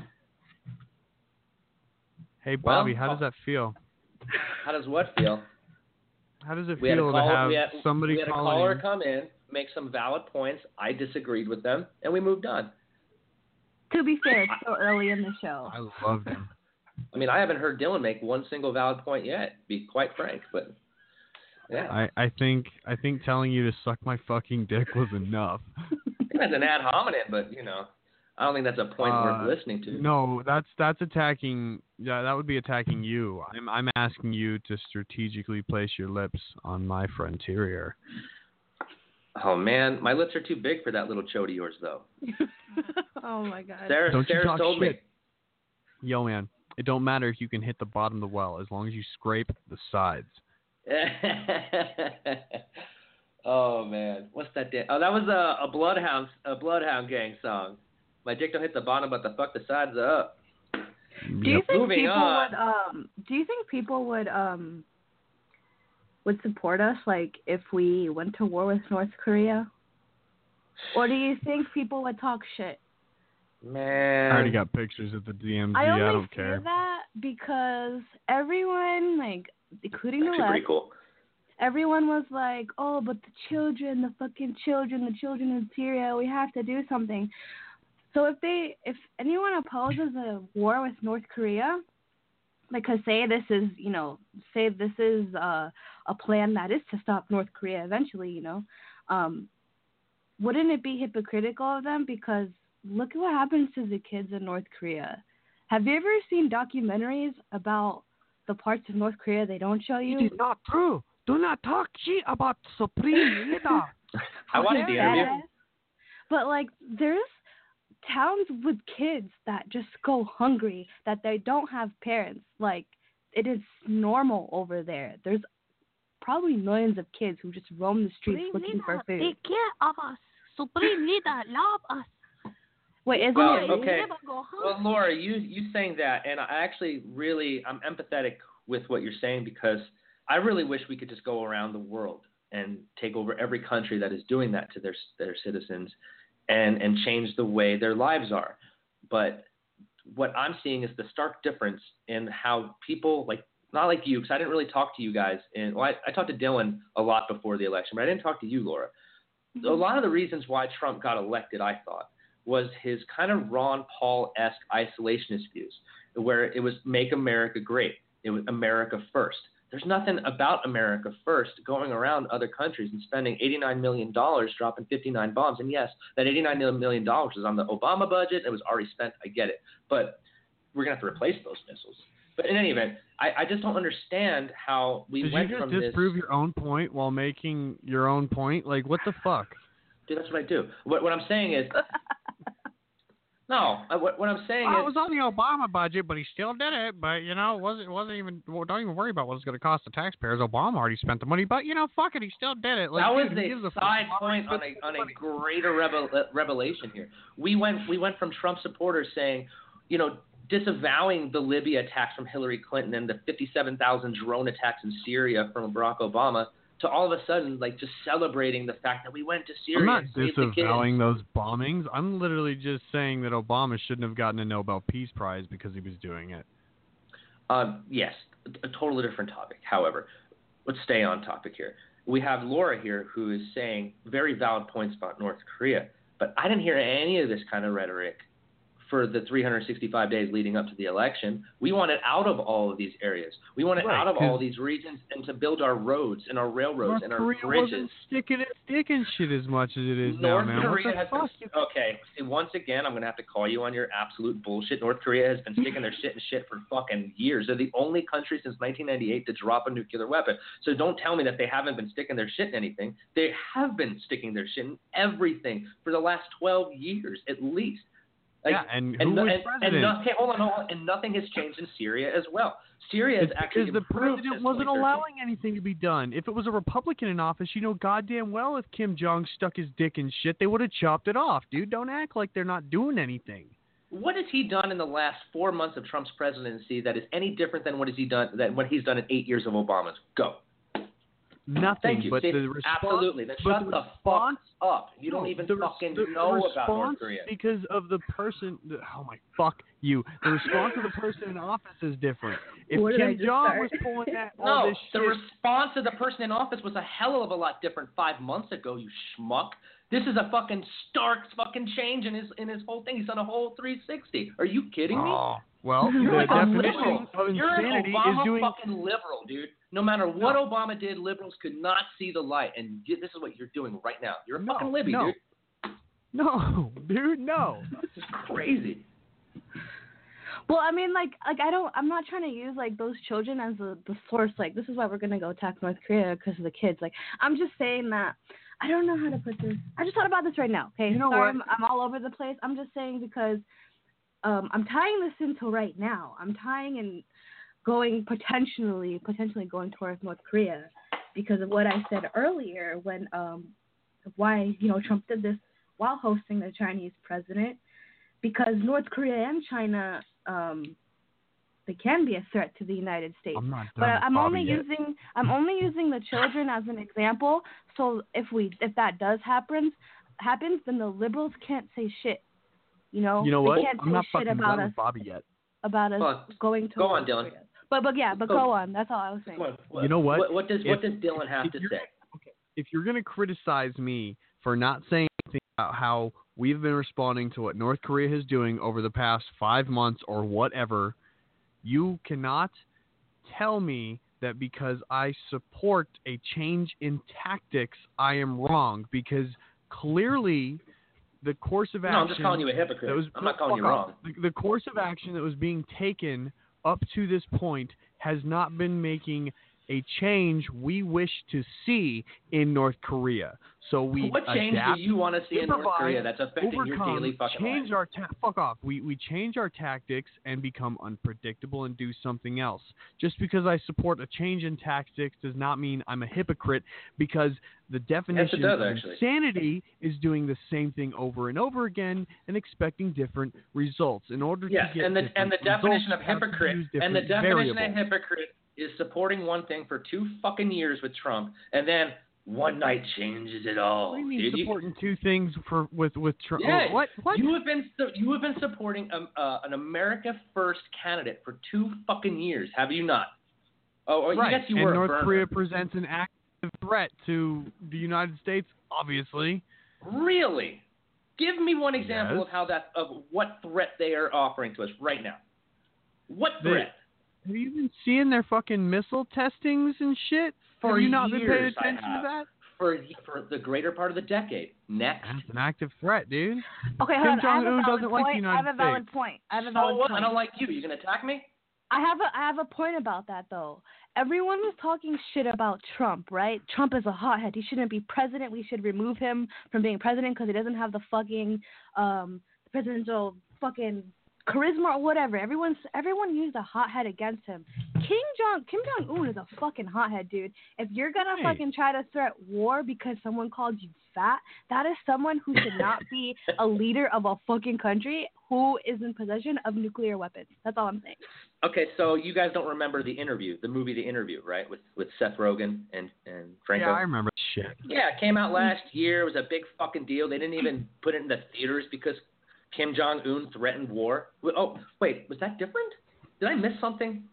Hey, Well, Bobby, how does that feel? How does what feel? How does it We had a feel to have we had, somebody we had a caller in? come in, make some valid points. I disagreed with them, and we moved on. To be fair, it's so early in the show. I love him. I mean, I haven't heard Dylan make one single valid point yet. Be quite frank, but yeah, I, I think I think telling you to suck my fucking dick was enough. that's an ad hominem, but you know, I don't think that's a point Uh, worth listening to. No, that's that's attacking. Yeah, that would be attacking you. I'm I'm asking you to strategically place your lips on my frontier. Oh man, my lips are too big for that little chode of yours, though. oh my god. Sarah, Don't you Sarah talk told shit. Yo, man, it don't matter if you can hit the bottom of the well as long as you scrape the sides. oh man, what's that? Da- oh, that was a, a bloodhound a bloodhound gang song. My dick don't hit the bottom, but the fuck the sides are up. Do you think Moving people on. would um do you think people would um would support us like if we went to war with North Korea? Or do you think people would talk shit? Man, I already got pictures at the DMZ. I I, only don't care. that because everyone, like including the actually left, cool. everyone was like, "Oh, but the children, the fucking children, the children in Syria, we have to do something." So if they, if anyone opposes a war with North Korea, because say this is, you know, say this is uh, a plan that is to stop North Korea eventually, you know, um, wouldn't it be hypocritical of them? Because look at what happens to the kids in North Korea. Have you ever seen documentaries about the parts of North Korea they don't show you? It is not true. Do not talk shit about Supreme Leader. I watched the interview. Badass. But like, there's towns with kids that just go hungry that they don't have parents. Like, it is normal over there. There's probably millions of kids who just roam the streets looking for food. Take care of us. Supreme leader, love us. Wait, isn't Well, it? okay. Go home. Well, Laura, you you saying that, and I actually really I'm empathetic with what you're saying because I really wish we could just go around the world and take over every country that is doing that to their their citizens, and and change the way their lives are. But what I'm seeing is the stark difference in how people like not like you because I didn't really talk to you guys and well, I, I talked to Dylan a lot before the election, but I didn't talk to you, Laura. A mm-hmm. lot of the reasons why Trump got elected, I thought, was his kind of Ron Paul esque isolationist views, where it was make America great, it was America first. There's nothing about America first going around other countries and spending $89 million dropping 59 bombs. And yes, that $89 million is on the Obama budget. It was already spent. I get it. But we're going to have to replace those missiles. But in any event, I, I just don't understand how we Did went you just from this. disprove your own point while making your own point? Like, what the fuck? Dude, that's what I do. What, what I'm saying is, no. I, what, what I'm saying Well, it is, was on the Obama budget, but he still did it. But you know, it wasn't wasn't even. Well, don't even worry about what it's going to cost the taxpayers. Obama already spent the money, but you know, fuck it, he still did it. Like, that was dude, who gives a a fuck? side point on a on a greater revel, uh, revelation here. We went we went from Trump supporters saying, you know, disavowing the Libya attacks from Hillary Clinton and the 57,000 drone attacks in Syria from Barack Obama to all of a sudden like just celebrating the fact that we went to Syria I'm not and saved the kids. disavowing those bombings. I'm literally just saying that Obama shouldn't have gotten a Nobel Peace Prize because he was doing it. Um, yes, a totally different topic. However, let's stay on topic here. We have Laura here who is saying very valid points about North Korea, but I didn't hear any of this kind of rhetoric for the 365 days leading up to the election. We want it out of all of these areas. We want it Right, out of all these regions and to build our roads and our railroads North and our Korea bridges. wasn't sticking its dick in shit as much as it is North now, man. Korea has been okay. See, once again, I'm gonna have to call you on your absolute bullshit. North Korea has been sticking their shit in shit for fucking years. They're the only country since 1998 to drop a nuclear weapon. So don't tell me that they haven't been sticking their shit in anything. They have been sticking their shit in everything for the last 12 years at least. Like, Yeah, and and, who no- was and, president? and no- okay, hold on, hold on, and nothing has changed in Syria as well. Syria has It's actually because the president wasn't allowing anything to be done. If it was a Republican in office, you know goddamn well if Kim Jong stuck his dick in shit, they would have chopped it off, dude. Don't act like they're not doing anything. What has he done in the last four months of Trump's presidency that is any different than what has he done than what he's done in eight years of Obama's? Go. Nothing. Thank you. But See, the response, absolutely. Then shut the the response, fuck up. You don't even the fucking the know response about North Korea. because of the person. The, oh my fuck you! The response of the person in office is different. If What did I Kim just Jong start? was pulling that No, this the response of the person in office was a hell of a lot different five months ago. You schmuck. This is a fucking stark fucking change in his in his whole thing. He's done a whole 360. Are you kidding me? Oh, well, You're the like a definition liberal. of You're an insanity Obama is doing fucking liberal, dude. No matter what Obama did, liberals could not see the light, and this is what you're doing right now. You're a fucking libby, no. dude. No, dude, no. This is crazy. Well, I mean, like, like I don't. I'm not trying to use like those children as the the source. Like, this is why we're gonna go attack North Korea because of the kids. Like, I'm just saying that. I don't know how to put this. I just thought about this right now. Okay, You know sorry, what? I'm, I'm all over the place. I'm just saying because um, I'm tying this into right now. I'm tying and going potentially, potentially going towards North Korea because of what I said earlier when um, why you know Trump did this while hosting the Chinese president because North Korea and China um, they can be a threat to the United States. I'm not but with I'm Bobby only yet. using I'm only using the children as an example. So if we if that does happen happens, then the liberals can't say shit. You know, You know they what? can't I'm say not shit fucking about done us with Bobby yet. about us Well, going to go on, North Dylan. Korea. But but yeah, but Go. go on. That's all I was saying. You know what? What, what does what If- does Dylan have to you're- say? if you're going to criticize me for not saying anything about how we've been responding to what North Korea is doing over the past five months or whatever, you cannot tell me that because I support a change in tactics, I am wrong. Because clearly, the course of action. No. I'm just calling you a hypocrite. was- I'm not calling you wrong. The, the course of action that was being taken up to this point has not been making a change we wish to see in North Korea. So we What change adapt, do you want to see in North Korea that's affecting your overcome, daily fucking change life? our ta- fuck off. We we change our tactics and become unpredictable and do something else. Just because I support a change in tactics does not mean I'm a hypocrite because the definition does, of actually. insanity is doing the same thing over and over again and expecting different results. In order Yes, to get and the and the definition of hypocrite and the definition variables. of hypocrite is supporting one thing for two fucking years with Trump, and then one night changes it all. What do you mean dude. Supporting two things for with with Trump? Yeah, what what? You have been you have been supporting um, uh, an America First candidate for two fucking years, have you not? Oh, oh right. yes, you and were. a North. Korea presents an active threat to the United States, obviously. Really? Give me one example Yes. of how that of what threat they are offering to us right now. What threat? Have you been seeing their fucking missile testings and shit? For have you not been paying attention to that? For for the greater part of the decade. Next. That's an active threat, dude. Okay, hold on. I have a Jong-un valid doesn't like the point. I have a valid States. point. I have a So what? point. I don't like you. You gonna attack me? I have a I have a point about that though. Everyone was talking shit about Trump, right? Trump is a hothead. He shouldn't be president. We should remove him from being president because he doesn't have the fucking um presidential fucking charisma or whatever. Everyone's everyone used a hothead against him. Kim Jong Kim Jong Un is a fucking hothead, dude. If you're gonna Hey. fucking try to threat war because someone called you fat, that is someone who should not be a leader of a fucking country who is in possession of nuclear weapons. That's all I'm saying. Okay, so you guys don't remember the interview, the movie The Interview, right? With with Seth Rogen and and Franco. Yeah, I remember shit. Yeah, it came out last year. It was a big fucking deal. They didn't even put it in the theaters because Kim Jong Un threatened war. Oh, wait, was that different? Did I miss something?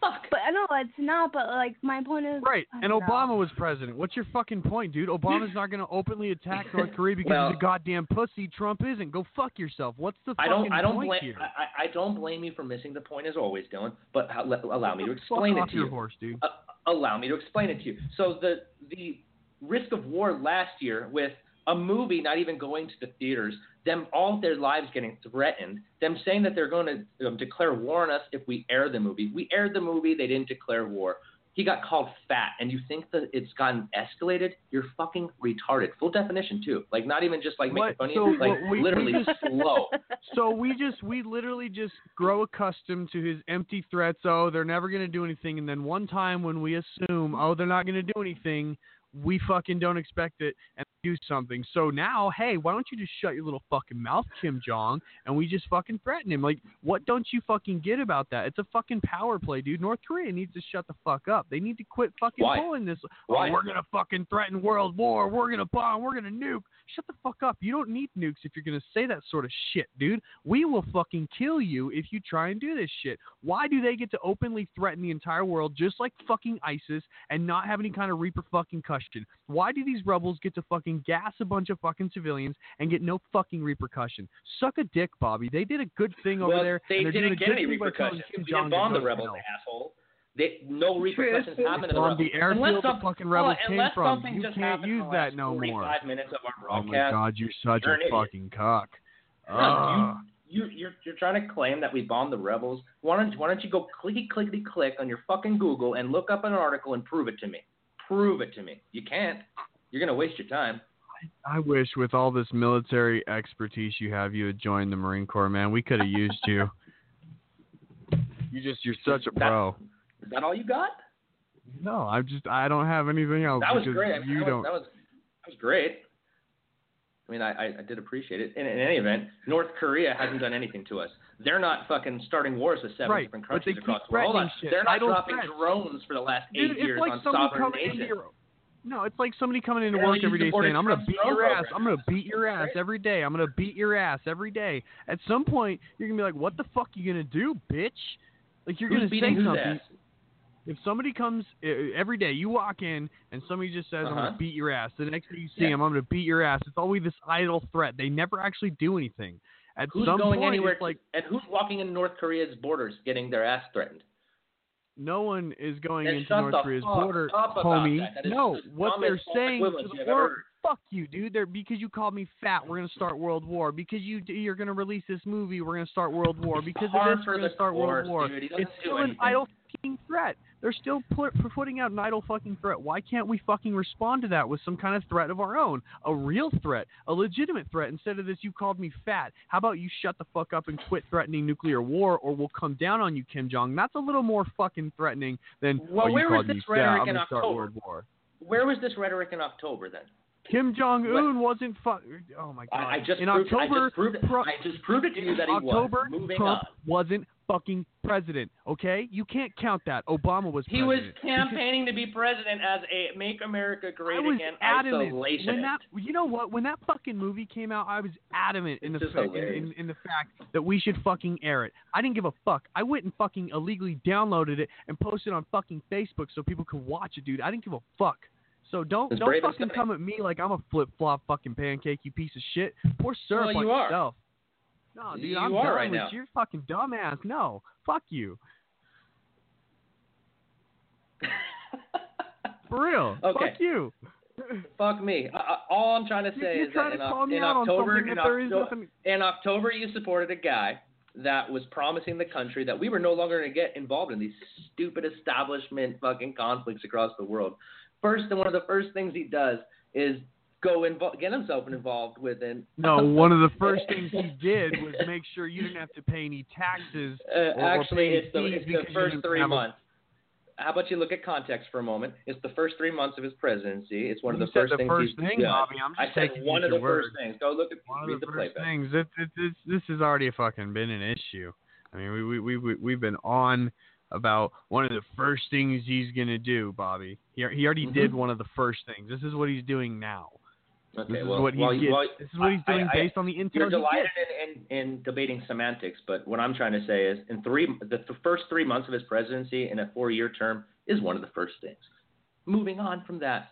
Fuck. But I know it's not. But like my point is Right, and don't know. Obama was president. What's your fucking point, dude? Obama's not going to openly attack North Korea because Well- he's a goddamn pussy. Trump isn't. Go fuck yourself. What's the I don't. I don't point blame. here? I, I I don't blame you for missing the point as always, Dylan. But how, let, allow me to Fuck explain off it to your you. horse, dude. Uh, allow me to explain it to you. So the the risk of war last year with a movie not even going to the theaters, them all their lives getting threatened, them saying that they're going to um, declare war on us if we air the movie. We aired the movie, they didn't declare war. He got called fat, and you think that it's gotten escalated? You're fucking retarded. Full definition too. Like not even just like making What? fun of So you, like we- literally we just- slow. So we just we literally just grow accustomed to his empty threats. Oh, they're never gonna do anything, and then one time when we assume, oh, they're not gonna do anything, we fucking don't expect it and do something. So now, hey, why don't you just shut your little fucking mouth, Kim Jong, and we just fucking threaten him? Like, what don't you fucking get about that? It's a fucking power play, dude. North Korea needs to shut the fuck up. They need to quit fucking Why? pulling this. Oh, why? Oh, we're gonna fucking threaten world war. We're gonna bomb. We're gonna nuke. Shut the fuck up. You don't need nukes if you're gonna say that sort of shit, dude. We will fucking kill you if you try and do this shit. Why do they get to openly threaten the entire world just like fucking ISIS and not have any kind of reaper fucking cushion? Why do these rebels get to fucking gas a bunch of fucking civilians and get no fucking repercussion? Suck a dick, Bobby. They did a good thing over there. They and they're doing didn't a get any thing by telling repercussions. Kim We Jong didn't bomb the rebels, asshole. They, no repercussions happened to the rebels. the airfield unless the fucking rebels oh, came from. You just can't use the that no more. 45 minutes of our Oh my god, you're such You're a an idiot. fucking cock. No, Ah. you, you, you're, you're trying to claim that we bombed the rebels. Why don't, why don't you go clicky clickety click on your fucking Google and look up an article and prove it to me? Prove it to me. You can't. You're gonna waste your time. I wish with all this military expertise you have, you had joined the Marine Corps, man. We could have used you. You just you're such a pro. Is that all you got? No, I'm just I don't have anything else That was great. I mean, you that, don't. that was that was great. I mean, I, I, did appreciate it. In, in any event, North Korea hasn't done anything to us. They're not fucking starting wars with seven Right, different countries across the world. Hold on. shit. They're not dropping threats. drones for the last eight years like on sovereign nations. No, it's like somebody coming into Apparently work every day saying, "I'm gonna beat drone your ass. I'm gonna beat your ass every day. I'm gonna beat your ass every day." At some point, you're gonna be like, "What the fuck are you gonna do, bitch?" Like you're gonna beating say something. ass? If somebody comes every day, you walk in and somebody just says, "I'm Uh-huh. gonna beat your ass." The next day you see Yeah. him, "I'm gonna beat your ass." It's always this idle threat. They never actually do anything. At Who's some going point, anywhere? it's like and who's walking in North Korea's borders, getting their ass threatened? No one is going into North Korea's border, homie. that. That is no, what they're saying equivalence the world. Fuck you, dude. They're because you called me fat. We're gonna start World War. Because you you're gonna release this movie. We're gonna start World War. Because of this, we're gonna start World War. dude. He doesn't It's still an idle fucking threat. They're still put, for putting out an idle fucking threat. Why can't we fucking respond to that with some kind of threat of our own? A real threat, a legitimate threat. Instead of this, you called me fat. How about you shut the fuck up and quit threatening nuclear war, or we'll come down on you, Kim Jong. That's a little more fucking threatening than Well, oh, you where was this rhetoric I'm in October? Where was this rhetoric in October then? Kim Jong Un wasn't fu- Oh my god! I, I just in proved, October, I just proved, it. Pro- I just proved it to you that he October, was. Moving Trump on. wasn't fucking president. Okay, you can't count that. Obama was. He was president. campaigning to be president as a "Make America Great I was Again" adamant isolationist. when that. You know what? When that fucking movie came out, I was adamant in the fa- in, in, in the fact that we should fucking air it. I didn't give a fuck. I went and fucking illegally downloaded it and posted it on fucking Facebook so people could watch it, dude. I didn't give a fuck. So don't It's don't fucking stunning. come at me like I'm a flip flop fucking pancake, you piece of shit. Pour syrup Well, on you are. yourself. No, dude, You I'm are done right with now. your fucking dumbass. No, fuck you. For real. Okay. Fuck you. Fuck me. Uh, uh, all I'm trying to say you're is trying that in, call Oc- me in October, in, that there is Octo- nothing- in October, you supported a guy that was promising the country that we were no longer going to get involved in these stupid establishment fucking conflicts across the world. First, and one of the first things he does is go invo- get himself involved with an No, one of the first things he did was make sure you didn't have to pay any taxes. Uh, or, actually, it's the, it's the first three have a- months. How about you look at context for a moment? It's the first three months of his presidency. It's one of the first the things first he's thing, done. Bobby. I'm I said one of the your first things. Go look at One of the the first things. It, it, it's this has already fucking been an issue. I mean, we we we we we've been on about one of the first things he's gonna do, Bobby. He he already Mhm. did one of the first things. This is what he's doing now. Okay, this is well, what he well, gets. well, this is what he's doing I- based on the intel You're he delighted in, in, in debating semantics, but what I'm trying to say is, in three, the, the first three months of his presidency in a four-year term is one of the first things. Moving on from that,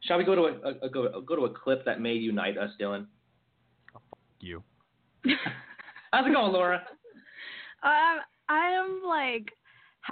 shall we go to a, a, a go, go to a clip that may unite us, Dylan? You. How's it going, Laura? Um, I am like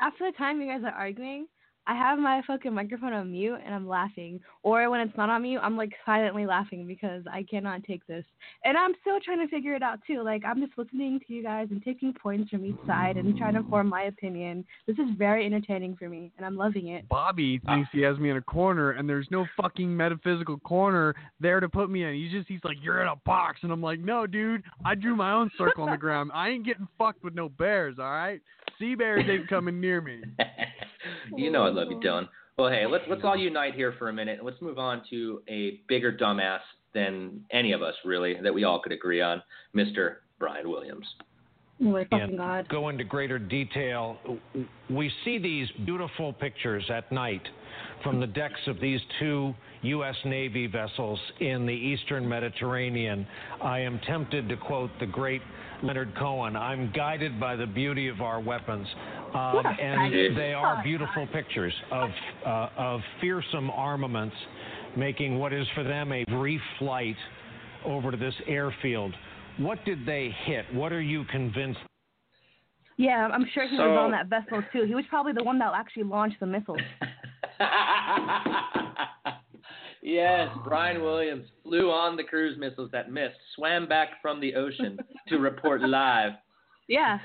half the time you guys are arguing, I have my fucking microphone on mute and I'm laughing. Or when it's not on mute, I'm like silently laughing because I cannot take this. And I'm still trying to figure it out too. Like I'm just listening to you guys and taking points from each side and trying to form my opinion. This is very entertaining for me and I'm loving it. Bobby thinks he has me in a corner, and there's no fucking metaphysical corner there to put me in. He's just he's like, you're in a box, and I'm like, no, dude, I drew my own circle on the ground. I ain't getting fucked with no bears, all right? Sea bears ain't coming near me. You know I love you, Dylan. Well, hey, let's let's all unite here for a minute. And let's move on to a bigger dumbass than any of us, really, that we all could agree on, Mr. Brian Williams. Oh my fucking god. go into greater detail. We see these beautiful pictures at night from the decks of these two U.S. Navy vessels in the eastern Mediterranean. I am tempted to quote the great Leonard Cohen I'm guided by the beauty of our weapons. Um, and they are beautiful pictures of, uh, of fearsome armaments making what is for them a brief flight over to this airfield. What did they hit? What are you convinced Yeah, I'm sure he So- was on that vessel too. He was probably the one that actually launched the missiles. Yes, Brian Williams flew on the cruise missiles that missed, swam back from the ocean to report live. Yeah,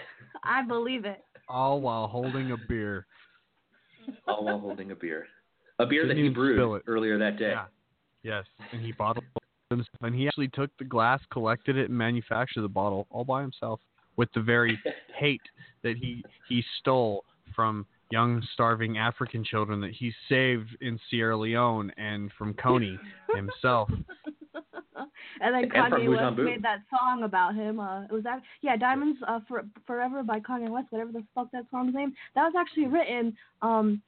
I believe it. All while holding a beer. all while holding a beer. A beer Didn't that he brewed it. earlier that day. Yeah. Yes, and he bottled himself, and he actually took the glass, collected it, and manufactured the bottle all by himself with the very hate that he he stole from young starving African children that he saved in Sierra Leone and from Kony himself. And then And Kanye West Mozambique. made that song about him. Uh, it was that yeah, Diamonds uh, for, Forever by Kanye West, whatever the fuck that song's name. That was actually written um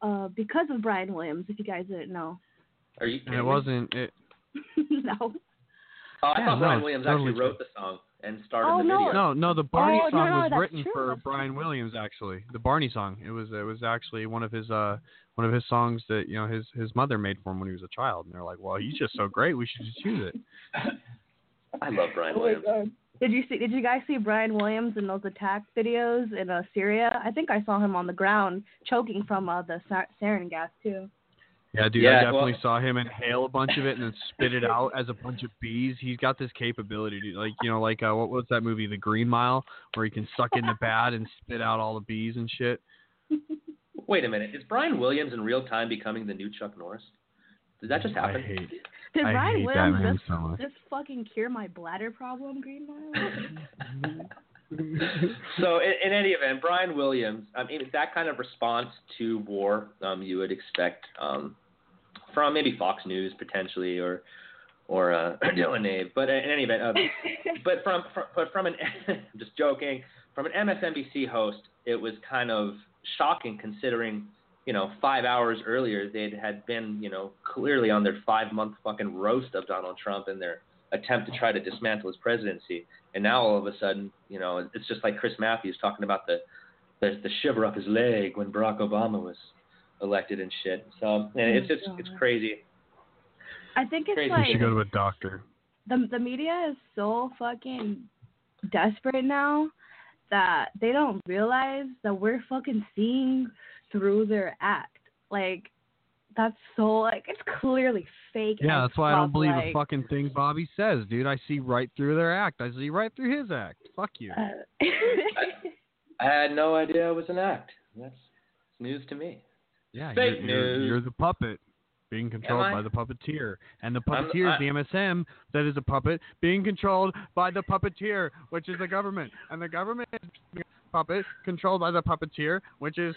uh because of Brian Williams. If you guys didn't know. Are you? And it wasn't it. no. Oh, I Yeah, thought no, Brian Williams totally actually wrote the song and starred Oh, the no. video. No, no, the Barney Oh, song no, was written true, for that's Brian Williams actually. The Barney song. It was it was actually one of his uh one of his songs that, you know, his his mother made for him when he was a child. And they're like, Well, he's just so great, we should just use it. I love Brian Oh Williams. God. Did you see? Did you guys see Brian Williams in those attack videos in uh, Syria? I think I saw him on the ground choking from uh, the sar- sarin gas too. Yeah, dude, Yeah, I definitely well- saw him inhale a bunch of it and then spit it out as a bunch of bees. He's got this capability, dude. Like, you know, like uh, what was that movie, The Green Mile, where he can suck in the bat and spit out all the bees and shit. Wait a minute. Is Brian Williams in real time becoming the new Chuck Norris? Did that just happen? I hate. Did I Brian hate that Williams man just, so much. just fucking cure my bladder problem, Green Mile? so in, in any event, Brian Williams, I mean, that kind of response to war, um, you would expect um, from maybe Fox News potentially, or or uh, Dylan Nave. But in any event, uh, but from, from but from an I'm just joking from an MSNBC host, it was kind of shocking considering you know five hours earlier they had been you know clearly on their five month fucking roast of Donald Trump and their attempt to try to dismantle his presidency. And now all of a sudden, you know, it's just like Chris Matthews talking about the the, the shiver up his leg when Barack Obama was elected and shit. So and it's just it's crazy. I think it's Crazy. You should go to a doctor. the the media is so fucking desperate now that they don't realize that we're fucking seeing through their act. Like that's so like it's clearly fake. Yeah, that's why I don't believe like, a fucking thing Bobby says, dude. I see right through their act. I see right through his act. Fuck you. Uh, I had no idea it was an act. That's news to me. Yeah, Fake you're, you're, you're the puppet being controlled by the puppeteer, and the I'm- puppeteer is I- the MSM that is a puppet being controlled by the puppeteer, which is the government, and the government is being a puppet controlled by the puppeteer, which is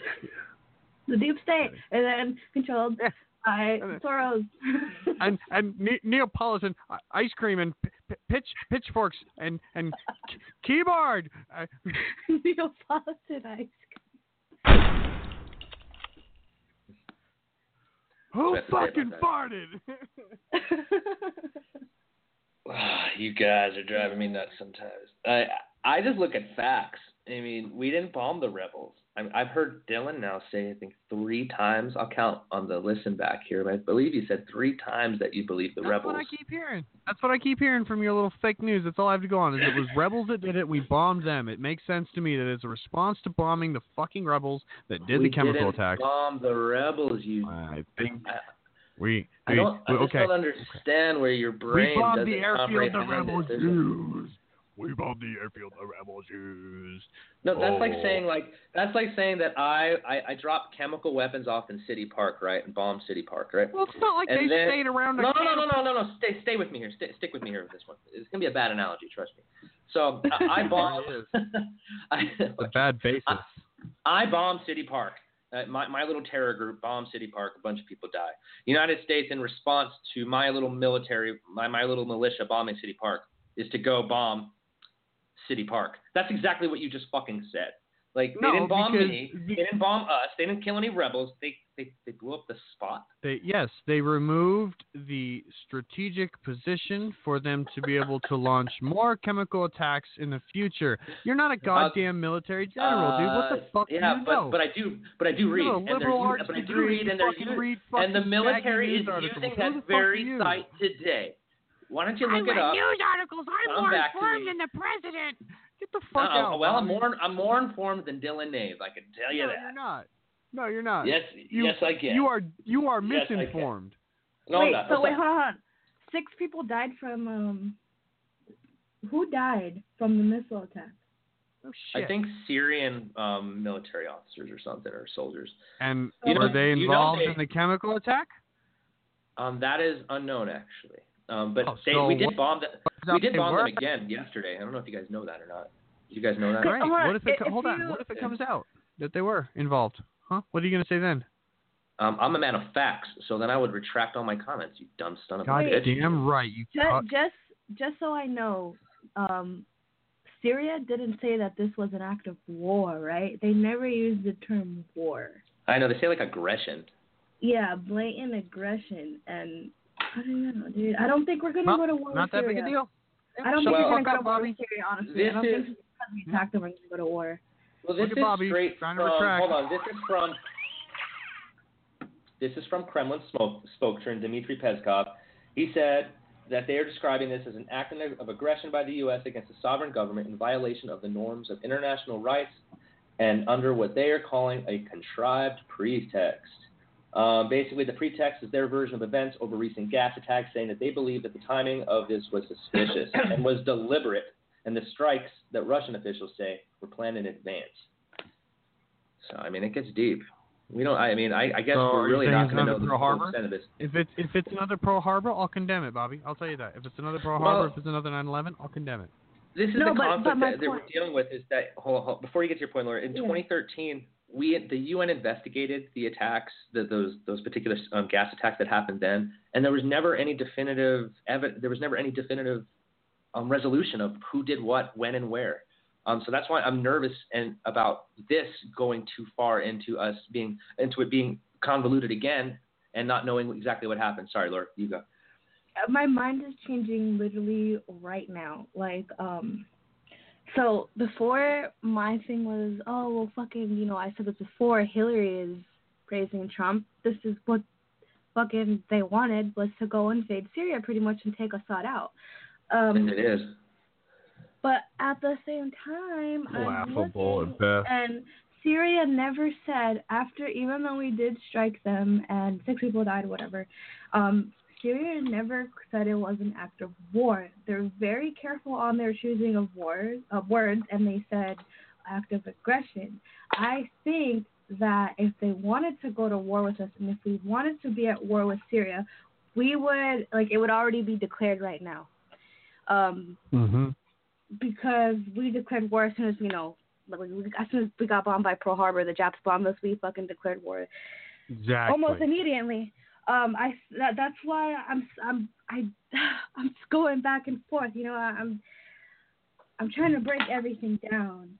the deep state, and then controlled by Soros. and and ne- Neapolitan ice cream and p- p- pitch pitchforks and and k- keyboard. Neapolitan ice who What do you have to say fucking farted? you guys are driving me nuts sometimes. I I just look at facts. I mean, we didn't bomb the rebels. I I've heard Dylan now say I think three times. I'll count on the listen back here, but I believe you said three times that you believe the That's rebels. That's what I keep hearing. That's what I keep hearing from your little fake news. That's all I have to go on. Is it was rebels that did it. We bombed them. It makes sense to me that it's a response to bombing the fucking rebels that did we the chemical didn't attack. Bomb the rebels. You. I think I, we. I we don't. I just okay. don't understand where your brain we bombed doesn't the airfield. The comprehend rebels it. There's a- use. We bombed the airfield. The rebels use. No, that's like Oh. saying like that's like saying that I, I I dropped chemical weapons off in City Park, right, and bombed City Park, right? Well, it's not like And they then- stayed around. No, the no, no, no, no, no, no. Stay, stay with me here. Stay, stick with me here with this one. It's gonna be a bad analogy, trust me. So I, I bombed. I, A bad basis. I bombed City Park. Uh, my, my little terror group bombed City Park. A bunch of people die. United States, in response to my little military, my, my little militia bombing City Park, is to go bomb City Park. That's exactly what you just fucking said. Like No, they didn't bomb because- me. They didn't bomb us. They didn't kill any rebels. They they, they blew up the spot. They yes, they removed the strategic position for them to be able to launch more chemical attacks in the future. You're not a goddamn military general, dude. What the Uh, fuck Yeah, do you but know? but I do but I do read You're and they're liberal arts but I do read and they're fucking and the military is news using that very are you? site today. Why don't you I look read it up? news articles. I'm Come more informed than the president. Get the No, fuck out. well, I'm more I'm more informed than Dylan Nave. I can tell you no, that. you're not. No, you're not. Yes, you, yes, I can. You are you are Yes, misinformed. No, wait, so wait, hold on. Six people died from um. Who died from the missile attack? Oh shit. I think Syrian um, military officers or something or soldiers. and You know- were they you know involved they- in the chemical attack? Um, that is unknown actually. Um, but Oh, they, so we did bomb that. what We did bomb were? them again yesterday. I don't know if you guys know that or not. Did you guys know that? Great. hold on. What if it If co- hold on? What if it comes out that they were involved? Huh? What are you gonna say then? Um, I'm a man of facts, so then I would retract all my comments. You dumb son of a God bitch. damn right. You Just, cock- just, just so I know, um, Syria didn't say that this was an act of war, right? They never used the term war. I know they say like aggression. Yeah, blatant aggression, and I don't know, dude. I don't think we're gonna Well, go to war not with that big a deal. I don't Shut think we're gonna go to war with Syria, honestly. This I don't is- think because we attacked them, we're gonna go to war. Well, this Look is Bobby, straight trying from. to retract. Hold on, this is from. This is from Kremlin smoke, spokesman Dmitry Peskov. He said that they are describing this as an act of aggression by the U.S. against the sovereign government in violation of the norms of international rights and under what they are calling a contrived pretext. Um, basically, the pretext is their version of events over recent gas attacks, saying that they believe that the timing of this was suspicious and was deliberate, and the strikes that Russian officials say were planned in advance. So, I mean, it gets deep. We don't. I mean, I, I guess So we're really not going to know the full Harbor? extent of this. If it's if it's another Pearl Harbor, I'll condemn it, Bobby. I'll tell you that. If it's another Pearl Well- Harbor, if it's another 9/11, I'll condemn it. This is No, the but- conflict but my that, that we're dealing with. Is that hold, hold, before you get to your point, Laura? In Yeah. 2013, we the UN investigated the attacks, the, those those particular um, gas attacks that happened then, and there was never any definitive evidence. There was never any definitive um, resolution of who did what, when, and where. Um, so that's why I'm nervous and about this going too far into us being into it being convoluted again and not knowing exactly what happened. Sorry, Laura, you go. Uh, my mind is changing literally right now. Like, um, so before my thing was, oh well, fucking, you know, I said this before. Hillary is praising Trump. This is what fucking they wanted was to go invade Syria, pretty much, and take Assad out. Um, And it is. but at the same time, Laughable looking, at best. and Syria never said after, even though we did strike them and six people died, whatever. Um, Syria never said it was an act of war. They're very careful on their choosing of words, of words, and they said act of aggression. I think that if they wanted to go to war with us, and if we wanted to be at war with Syria, we would like it would already be declared right now. Um, Mm-hmm. because we declared war as soon as you know, like, we- as soon as we got bombed by Pearl Harbor, the Japs bombed us. We fucking declared war Exactly. almost immediately. Um, I that, that's why I'm I'm I I'm going back and forth. You know, I, I'm I'm trying to break everything down.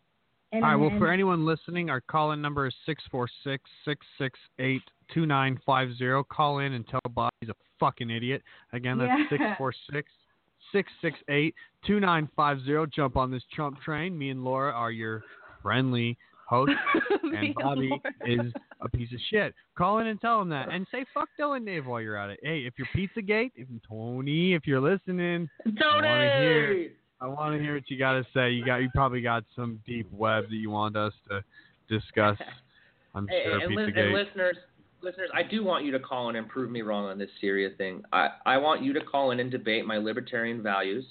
And, All right. Well, and- for anyone listening, our call-in number is six four six six six eight two nine five zero. Call in and tell Bob he's a fucking idiot. Again, that's Yeah. six four six six six eight two nine five zero. Jump on this Trump train. Me and Laura are your friendly hosts, Me and and Bobby Laura. is a piece of shit. Call in and tell him that, and say fuck Dylan Dave while you're at it. Hey, if you're Pizzagate, if Tony, if you're listening, I want to hear. I want to hear what you got to say. You got, you probably got some deep web that you want us to discuss. I'm Hey, sure and, li- and listeners, listeners, I do want you to call in and prove me wrong on this Syria thing. I, I want you to call in and debate my libertarian values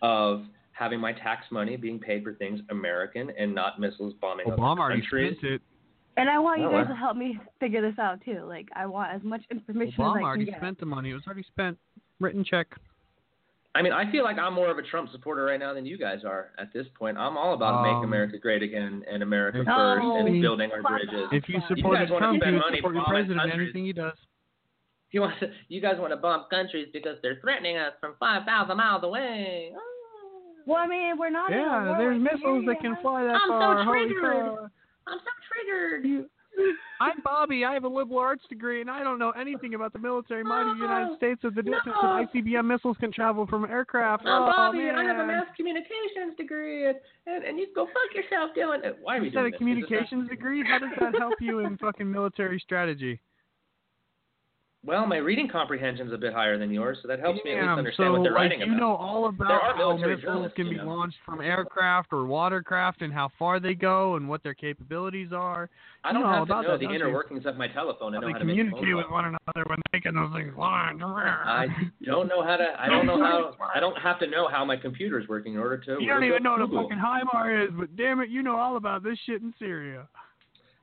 of having my tax money being paid for things American and not missiles bombing Obama other already spent it. and I want you Oh, guys to help me figure this out too. Like I want as much information as Obama I can already get. spent the money. It was already spent. Written check. I mean, I feel like I'm more of a Trump supporter right now than you guys are at this point. I'm all about make Um, America great again and America if- first Oh, and building our bridges. If you guys supported wanna Trump, spend you money support your president. countries. Anything he does. You want to, you guys want to bomb countries because they're threatening us from 5,000 miles away. Well, I mean, we're not. in a Yeah, war there's with missiles that can fly that I'm so far. Holy triggered. I'm so triggered. I'm Bobby. I have a liberal arts degree, and I don't know anything about the military might of the United States or the distance no. that ICBM missiles can travel from aircraft. I'm oh, Bobby, man. and I have a mass communications degree, and, and, and you can go fuck yourself, Dylan. Why are we You said doing a this? Is this communications degree? How does that help you in fucking military strategy? Well, my reading comprehension's a bit higher than yours, so that helps me at least understand so what they're like writing you about. know all about how missiles can be know. launched from aircraft or watercraft and how far they go and what their capabilities are. I don't know have to about know that, the inner you? workings of my telephone and How know they how to make a phone communicate with one another when making those things fly. I don't know how to. I don't know how. I don't have to know how my computer's working in order to. You don't even know what a fucking HIMAR is, but damn it, you know all about this shit in Syria.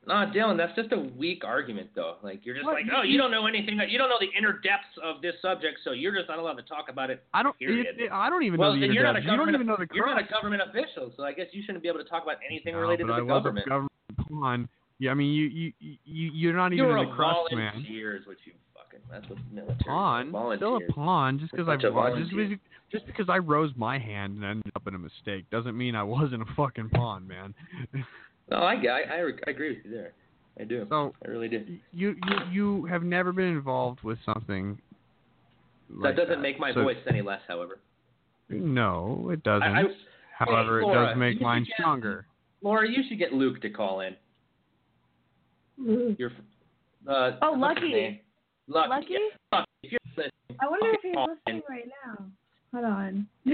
Nah, Dylan, that's just a weak argument, though. Like you're just What? like, oh, you don't know anything. You don't know the inner depths of this subject, so you're just not allowed to talk about it. I don't. It, it, I don't even well, know the then you're not a inner depths. You don't government. even know the you're not a government official, so I guess you shouldn't be able to talk about anything No, related but to I the was government. a government pawn. Yeah, I mean, you you you you're not even You're in a the crust, man. volunteer, is what you fucking. That's what military. Pawn, still a pawn. Just because I just, because- just because I rose my hand and ended up in a mistake doesn't mean I wasn't a fucking pawn, man. No, I, I, I, I agree with you there. I do. So I really do. you you you have never been involved with something. like that doesn't make my So- voice any less, however. No, it doesn't. I- I- However, Hey, it does make mine get- stronger. Laura, you should get Luke to call in. Your, uh, Oh, Lucky. Lucky. Lucky? yeah, Lucky. If you're I wonder if he's listening in. right now. Hold on.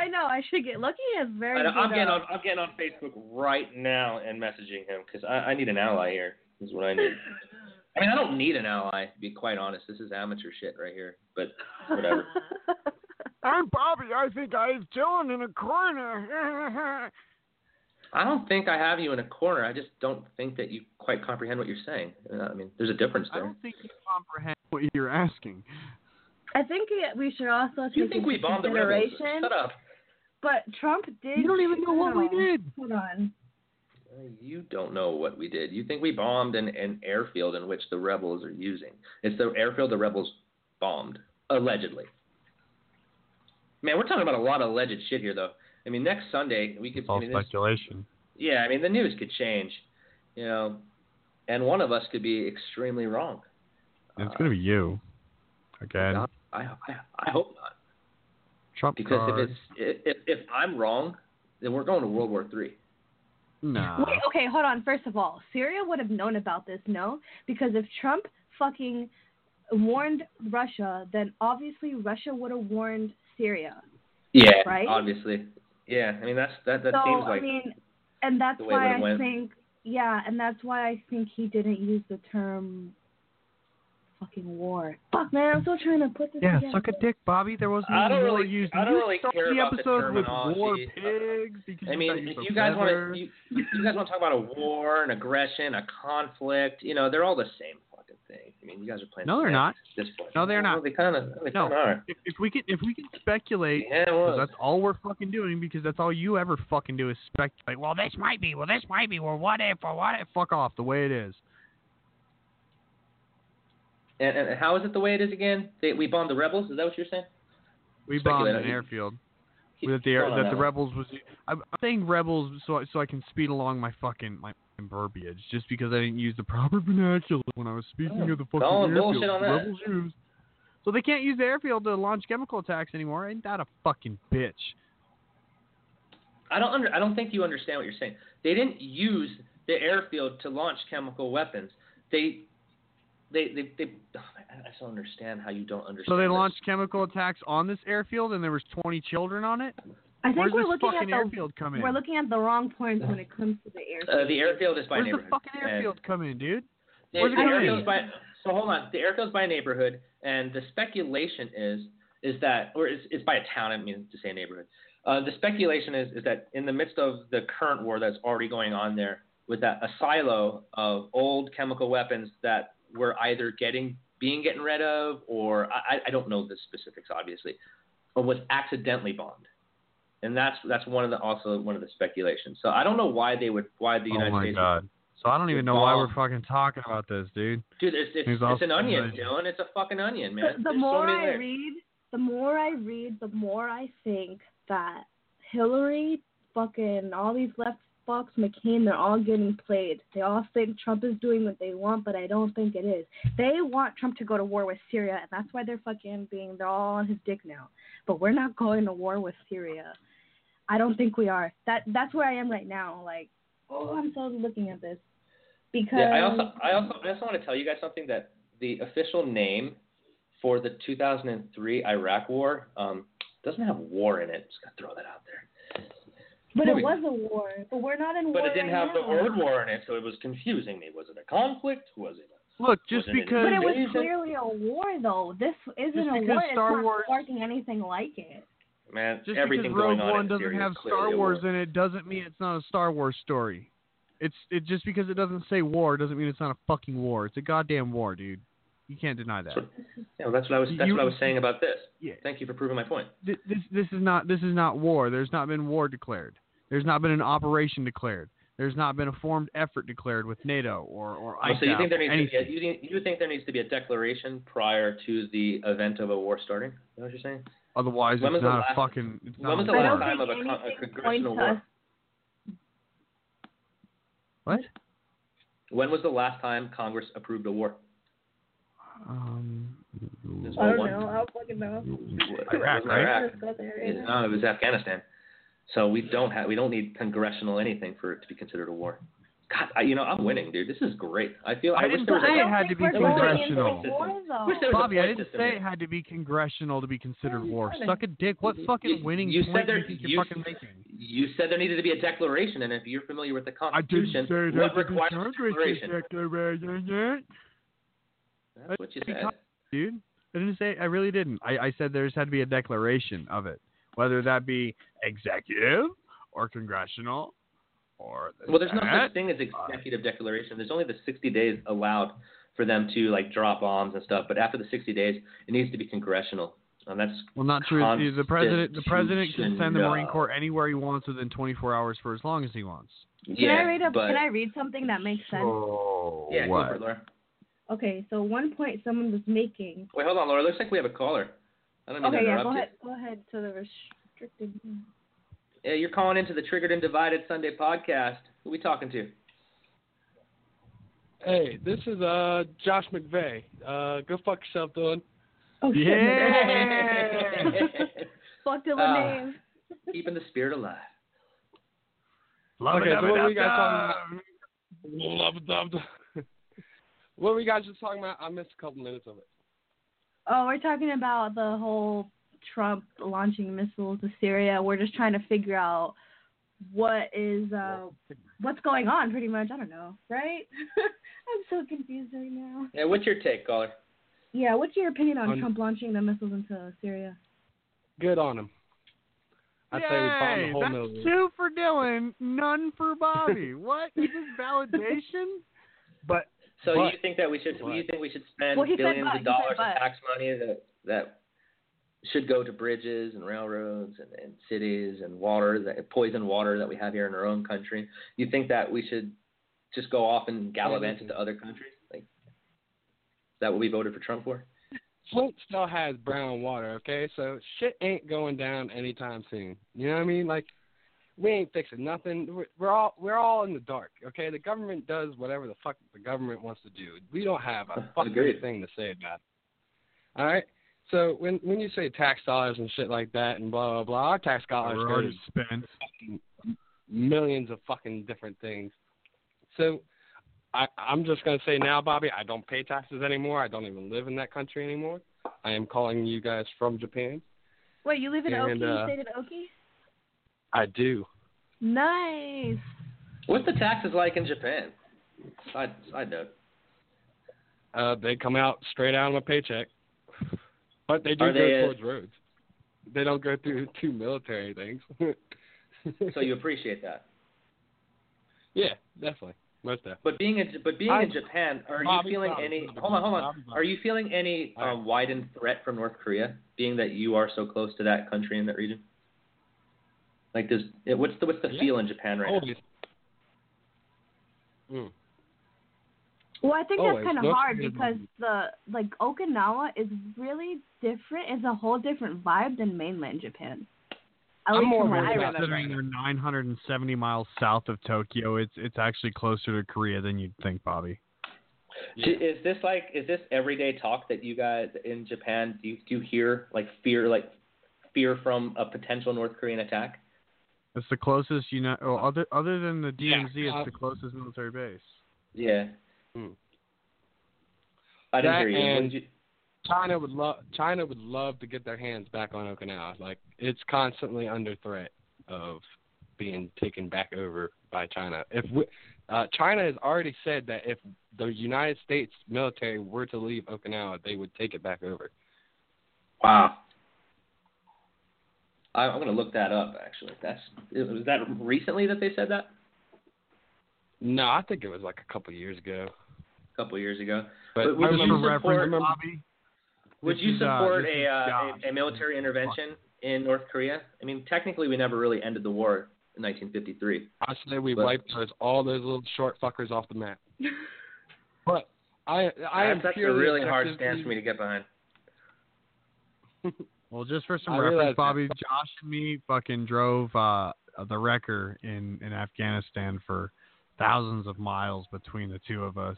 I know I should get. Lucky is very. I, good I'm getting on. I'm getting on Facebook right now and messaging him because I, I need an ally here. Is what I need. I mean, I don't need an ally to be quite honest. This is amateur shit right here. But whatever. I'm Bobby. I think I have Dylan in a corner. I don't think I have you in a corner. I just don't think that you quite comprehend what you're saying. Uh, I mean, there's a difference there. I don't think you comprehend what you're asking. I think we should also take You think we into bombed the rebels? consideration. Shut up. But Trump did. You don't even know what we did. Hold on. Uh, You don't know what we did. You think we bombed an, an airfield in which the rebels are using. It's the airfield the rebels bombed, allegedly. Man, we're talking about a lot of alleged shit here, though. I mean, next Sunday we could. It's all I mean, this- speculation. yeah, I mean, the news could change, you know, and one of us could be extremely wrong. It's gonna be you. Again. I, I, I hope not, Trump because card. if it's if if I'm wrong, then we're going to World War Three. No. Wait, okay, hold on. First of all, Syria would have known about this, no? Because if Trump fucking warned Russia, then obviously Russia would have warned Syria. Yeah, Right? obviously. Yeah, I mean that's that that so seems like I mean, and that's the way it why I went. think Yeah, and that's why I think he didn't use the term fucking war. Fuck man, I'm still trying to put this Yeah, together. suck a dick, Bobby. There was I no don't war really- used. I don't You really care the about the episode with terminology. war pigs because I mean, you if you guys want to, you, you guys want to talk about a war, an aggression, a conflict, you know, they're all the same fucking thing. I mean, you guys are playing. No, they're not. this point. No, they're Well, not. They kind of, they No. kind of are. If, if we can, if we can speculate, Yeah, it 'cause was. that's all we're fucking doing because that's all you ever fucking do is speculate. Well, this might be. Well, this might be. Well, what if? Or what if? Fuck off. The way it is. And, and how is it the way it is again? They, we bombed the rebels. Is that what you're saying? We bombed an airfield. keep That the air, that the one. rebels was. I'm I'm saying rebels so I- so I can speed along my fucking my verbiage just because I didn't use the proper vernacular when I was speaking Oh, of the fucking airfield bullshit on that. rebels use. So they can't use the airfield to launch chemical attacks anymore. Ain't that a fucking bitch? I don't under, I don't think you understand what you're saying. They didn't use the airfield to launch chemical weapons. They they they, they I just don't understand how you don't understand. So they this. launched chemical attacks on this airfield, and there was 20 children on it. I think Where's we're this looking at the airfield come in? we're looking at the wrong points when it comes to the airfield. Uh, the airfield is by Where's neighborhood. the fucking and- airfield come in, dude? The, Where's it the coming airfield's by so hold on. The airfield's by a neighborhood, and the speculation is is that, or it's, it's by a town. I mean to say neighborhood. Uh, the speculation is is that in the midst of the current war that's already going on there, with that a silo of old chemical weapons that were either getting being getting rid of, or I, I don't know the specifics obviously, or was accidentally bombed. And that's that's one of the also one of the speculations. So I don't know why they would why the Oh United my States god. So I don't even know why we're fucking talking about this, dude. Dude, it's it's, He's it's an onion, amazing. Dylan. It's a fucking onion, man. the, the There's so more I layers. read, the more I read, the more I think that Hillary, fucking all these left fucks, McCain, they're all getting played. They all think Trump is doing what they want, but I don't think it is. They want Trump to go to war with Syria, and that's why they're fucking being they're all on his dick now. But we're not going to war with Syria. I don't think we are. That that's where I am right now. Like, oh, I'm so looking at this because Yeah, I also I also I also want to tell you guys something that the official name for the 2003 Iraq War um, doesn't have war in it. Just gotta throw that out there. But it was a war. But we're not in But war But it didn't right have the word war in it, so it was confusing me. Was it a conflict? Was it? A, Look, just was it an because But it was clearly a war, though. This isn't Just a because war. It's Star not Wars- sparking anything like it. Man, Just everything because Rogue going One in doesn't have Star Wars in it doesn't mean it's not a Star Wars story. It's it just because it doesn't say war doesn't mean it's not a fucking war. It's a goddamn war, dude. You can't deny that. Yeah, well, that's what I was. That's You- what I was saying about this. Yeah. Thank you for proving my point. Th- This this is not this is not war. There's not been war declared. There's not been an operation declared. There's not been a formed effort declared with NATO or or Oh, so you think there or needs to be a, you, think, you think there needs to be a declaration prior to the event of a war starting? Is that what you're saying? Otherwise, When it's was the not last- a fucking. It's when was the I war. don't last time of a, con- a congressional points war? What? When was the last time Congress approved a war? Um, I don't one. know. I don't fucking know. Iraq, right? Let's go there right Yeah, now. No, it was Afghanistan. So we don't have we don't need congressional anything for it to be considered a war. God, I, you know I'm winning, dude. This is great. I feel I I, wish didn't there was say a, it had to be We're there was a going into congressional. war, though. Wish there was a Bobby, I didn't say it had to be congressional to be considered war. Suck a dick. What fucking you- winning you point said there you you, fucking making? you said there needed to be a declaration, and if you're familiar with the Constitution, I didn't Constitution, say it what had requires a declaration? declaration. That's what you said. dude. I didn't say. I really didn't. I, I said there's had to be a declaration of it, whether that be executive or congressional or. the Well, there's no such thing as executive declaration. There's only the 60 days allowed for them to like drop bombs and stuff. But after the 60 days, it needs to be congressional, and that's Well, not true. The- The president, the president can send the Marine Corps anywhere he wants within 24 hours for as long as he wants. Can Yeah, I read a, but Can I read something that makes sense? Oh, yeah, go what? for it, Laura. Okay, so one point someone was making. Wait, hold on, Laura. Looks like we have a caller. I don't mean Okay, to yeah, go you. ahead. Go ahead to the restricted. Yeah, you're calling into the Triggered and Divided Sunday podcast. Who we talking to? Hey, this is uh Josh McVeigh. Uh, go fuck yourself, Dylan. Oh shit! Yeah. Fucked up Ah. a name. Keeping the spirit alive. okay, so what were you guys Love talking about? Love, love, love. What were you guys just talking about? I missed a couple minutes of it. Oh, we're talking about the whole Trump launching missiles to Syria. We're just trying to figure out what is uh what's going on. Pretty much, I don't know, right? I'm so confused right now. Yeah, what's your take, caller? Yeah, what's your opinion on On- Trump launching the missiles into Syria? Good on him. I say we bomb the whole that's Middle two for Dylan, none for Bobby. what is this validation? But So but, you think that we should? You think we should spend Well, he said billions of he said dollars of tax money that that should go to bridges and railroads and, and cities and water, that poison water that we have here in our own country? You think that we should just go off and gallivant into other countries? Like, is that what we voted for Trump for? Flint still has brown water, okay? So shit ain't going down anytime soon. You know what I mean? Like we ain't fixing nothing. We're, we're all we're all in the dark, okay? The government does whatever the fuck the government wants to do. We don't have a fucking Agreed. thing to say about it. All right. So when when you say tax dollars and shit like that and blah blah blah, our tax dollars We're go already spent. millions of fucking different things. So I, I'm just gonna say now, Bobby, I don't pay taxes anymore. I don't even live in that country anymore. I am calling you guys from Japan. Wait, you live in And, Oki? uh, you stayed in Oki? I do. Nice. What's the taxes like in Japan? Side side note. Uh, they come out straight out of my paycheck, but they do Are go they, uh, towards roads. They don't go through two military things. So you appreciate that. yeah, definitely, most definitely. But being in but being I- in Japan, are Bobby, you feeling Bobby, any? Bobby, hold on, hold on. Bobby, Bobby. Are you feeling any um, widened threat from North Korea, being that you are so close to that country and that region? Like, does it, what's the what's the Yeah. feel in Japan right now? Always. Mm. Well, I think Always. that's kind of hard Korea's because the like Okinawa is really different. It's a whole different vibe than mainland Japan. At I'm more worried about remember. Considering they're 970 miles south of Tokyo, it's it's actually closer to Korea than you'd think, Bobby. Do- Is this like is this everyday talk that you guys in Japan do you, do you hear like fear like fear from a potential North Korean attack? It's the closest you know. Well, other other than the Yeah, DMZ, uh, it's the closest military base. Yeah. Hmm. I didn't That hear you. And- you. China would love China would love to get their hands back on Okinawa. Like it's constantly under threat of being taken back over by China. If we, uh, China has already said that if the United States military were to leave Okinawa, they would take it back over. Wow. I, I'm gonna look that up. Actually, that's was that recently that they said that? No, I think it was like a couple years ago. A couple years ago. But But would I you remember, support- Bobby. Would you uh, support a, uh, a a military intervention in North Korea? I mean, technically, we never really ended the war in 1953. I say we But- wiped those all those little short fuckers off the map. but I I am that's, that's a really hard stance for me to get behind. Well, just for some I reference, realize that. Bobby, Josh and me fucking drove uh, the wrecker in in Afghanistan for thousands of miles between the two of us.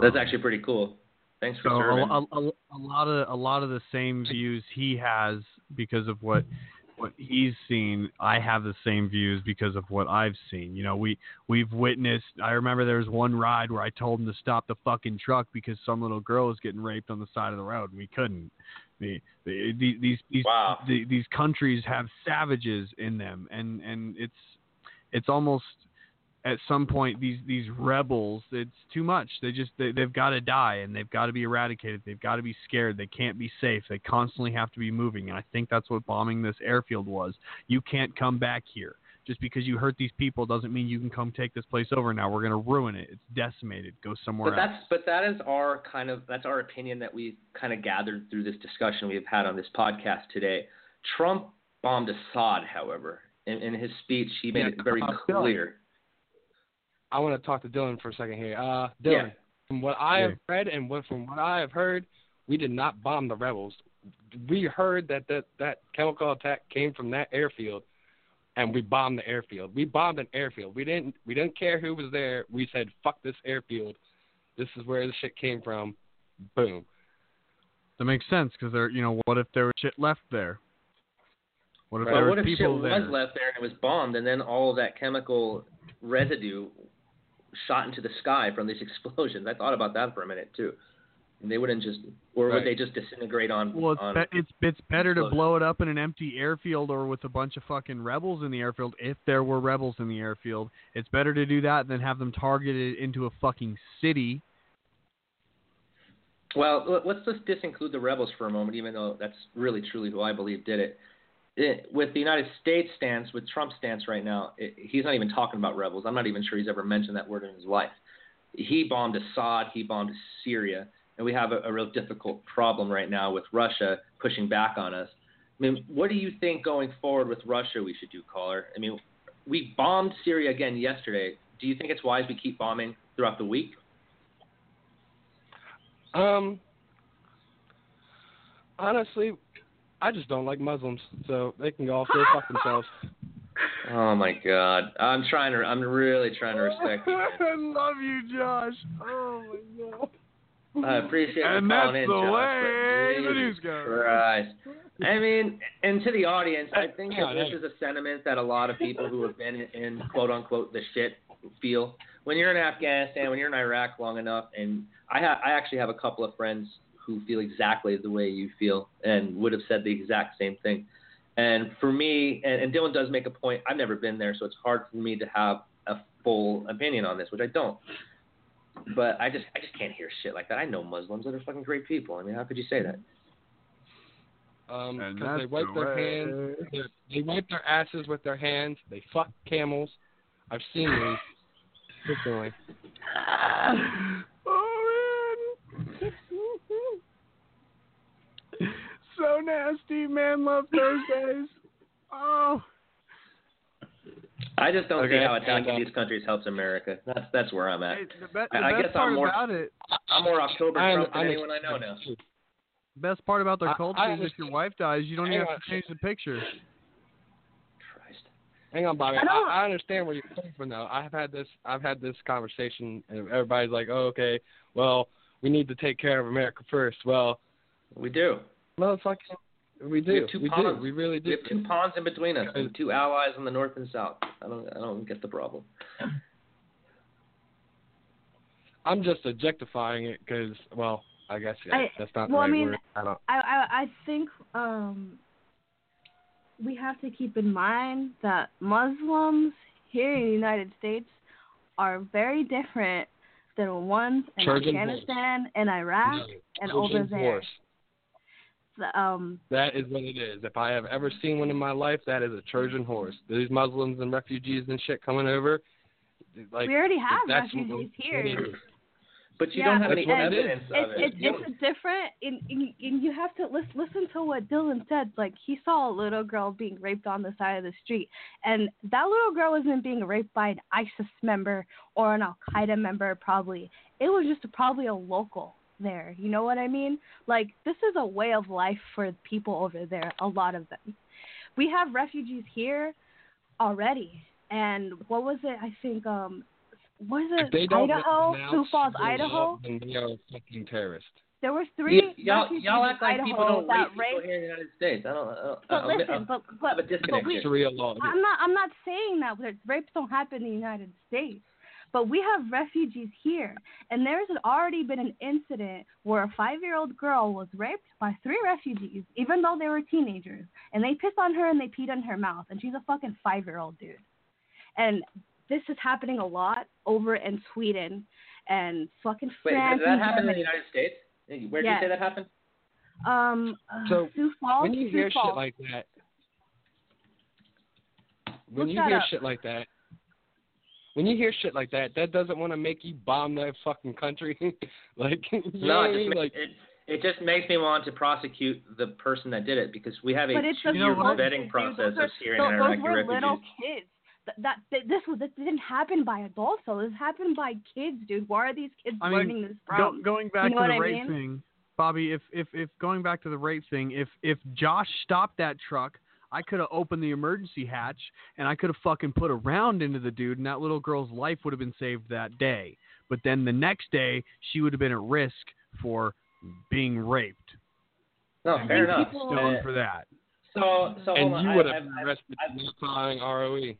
That's Um, actually pretty cool. Thanks for so serving. a, a, a, a lot of a lot of the same views he has because of what what he's seen. I have the same views because of what I've seen. You know, we we've witnessed. I remember there was one ride where I told him to stop the fucking truck because some little girl was getting raped on the side of the road, and we couldn't. The, the, the, these these Wow. the, these countries have savages in them, and and it's it's almost at some point these these rebels it's too much. They just they, they've got to die and they've got to be eradicated. They've got to be scared. They can't be safe. They constantly have to be moving. And i think that's what bombing this airfield was. You can't come back here just because you hurt these people doesn't mean you can come take this place over now we're going to ruin it it's decimated go somewhere But else that's but that is our kind of that's our opinion that we've kind of gathered through this discussion we've had on this podcast today. Trump bombed Assad, however, in, in his speech he made Yeah, it very uh, Dylan. clear. I want to talk to Dylan for a second here. Uh, Yeah. Dylan, from what I Yeah. have read and what from what I have heard, we did not bomb the rebels. We heard that that, that chemical attack came from that airfield, and we bombed the airfield. We bombed an airfield. We didn't we didn't care who was there. We said fuck this airfield. This is where the shit came from. Boom. that makes sense because there you know what if there was shit left there what if But there what was if shit people was left there and it was bombed, and then all of that chemical residue shot into the sky from these explosions? I thought about that for a minute too. They wouldn't just, or Right. would they just disintegrate on? Well, it's on be- it's it's better to blow it up in an empty airfield or with a bunch of fucking rebels in the airfield. If there were rebels in the airfield, it's better to do that than have them targeted into a fucking city. Well, let- let's just disinclude the rebels for a moment, even though that's really truly who I believe did it. it with the United States stance, with Trump's stance right now, it, he's not even talking about rebels. I'm not even sure he's ever mentioned that word in his life. He bombed Assad, he bombed Syria, and we have a, a real difficult problem right now with Russia pushing back on us. I mean, what do you think going forward with Russia we should do, caller? I mean, we bombed Syria again yesterday. Do you think it's wise we keep bombing throughout the week? Um, honestly, I just don't like Muslims, so they can go off go fuck themselves. Oh my God! I'm trying to. I'm really trying to respect you. I love you, Josh. Oh my god. I appreciate And you calling that's in, the Josh, way but the news goes. Christ. I mean, and to the audience, I think Hang that this hang is a sentiment that a lot of people who have been in, in quote unquote the shit feel. When you're in Afghanistan, when you're in Iraq long enough, and I ha- I actually have a couple of friends who feel exactly the way you feel and would have said the exact same thing. And for me, and, and Dylan does make a point. I've never been there, so it's hard for me to have a full opinion on this, which I don't. But I just I just can't hear shit like that. I know Muslims that are fucking great people. I mean, how could you say that? Um, because they wipe the their way. hands, they- they wipe their asses with their hands. They fuck camels. I've seen these frequently. Oh man. so nasty, man. Love Thursdays. Oh. I just don't see how attacking these countries helps America. That's that's where I'm at. Hey, the, be- I- the I best guess I'm more about it, I'm more October I'm- Trump than I'm anyone I know now. best part about their I- culture I is if your wife dies, you don't even have to change the picture. Christ. Hang on, Bobby. I I, I understand where you're coming from, though. I've had this. I've had this conversation, and everybody's like, "Oh, okay. Well, we need to take care of America first. Well, We do. motherfucking, we do. We have two we do. We really do. We have two ponds in between us, and two allies in the north and south. I don't I don't get the problem. I'm just objectifying it because, well, I guess yeah, I- that's not well, I the right mean, word. I don't. I, I I think um we have to keep in mind that Muslims here in the United States are very different than ones in Trojan Afghanistan and Iraq No, and Trojan over there. horse. So, um, That is what it is. If I have ever seen one in my life, that is a Trojan horse. These Muslims and refugees and shit coming over, like we already have that's refugees what- here. But you yeah, don't have but any it's- evidence it's, of it. It's, You it's, don't- different, and, and, and you have to listen, listen to what Dylan said. Like he saw a little girl being raped on the side of the street, and that little girl wasn't being raped by an ISIS member or an Al Qaeda member. Probably it was just probably a local there. You know what I mean? Like this is a way of life for people over there. A lot of them. We have refugees here already, and what was it? I think um, was it they don't Idaho? renounce Sioux Falls, Idaho. law, Then they are fucking terrorist. There were three Y- y'all, y'all act like Idaho people don't that rape people here in the United States. I don't. I don't But I don't- listen, I but have but a disconnect but we, here. Sharia law. I'm not I'm not saying that that rapes don't happen in the United States, but we have refugees here, and there's already been an incident where a five-year-old girl was raped by three refugees, even though they were teenagers, and they pissed on her and they peed in her mouth, and she's a fucking five-year-old dude, and this is happening a lot over in Sweden and fucking Wait, France. did that happen in the United States? Where did Yes. you say that happened? Um, uh, So, Sioux Falls. when you Sioux hear Falls. shit like that, when Look you that hear up. shit like that, when you hear shit like that, that doesn't want to make you bomb that fucking country. like, you know No, what I it just, mean? ma- Like, it, it just makes me want to prosecute the person that did it because we have a But it's the two-year vetting process Those are- of Syrian tho- and those Iraqi were refugees. little kids. That, that, that this was this didn't happen by adults though. This happened by kids, dude. Why are these kids I mean, learning this Go, from? going back you know to the I rape mean? thing, Bobby. If if if going back to the rape thing, if if Josh stopped that truck, I could have opened the emergency hatch and I could have fucking put a round into the dude, and that little girl's life would have been saved that day. But then the next day, she would have been at risk for being raped. No, and fair you'd enough. be Stoned for that. So, so and hold on. you would have I've- been arrested for filing ROE.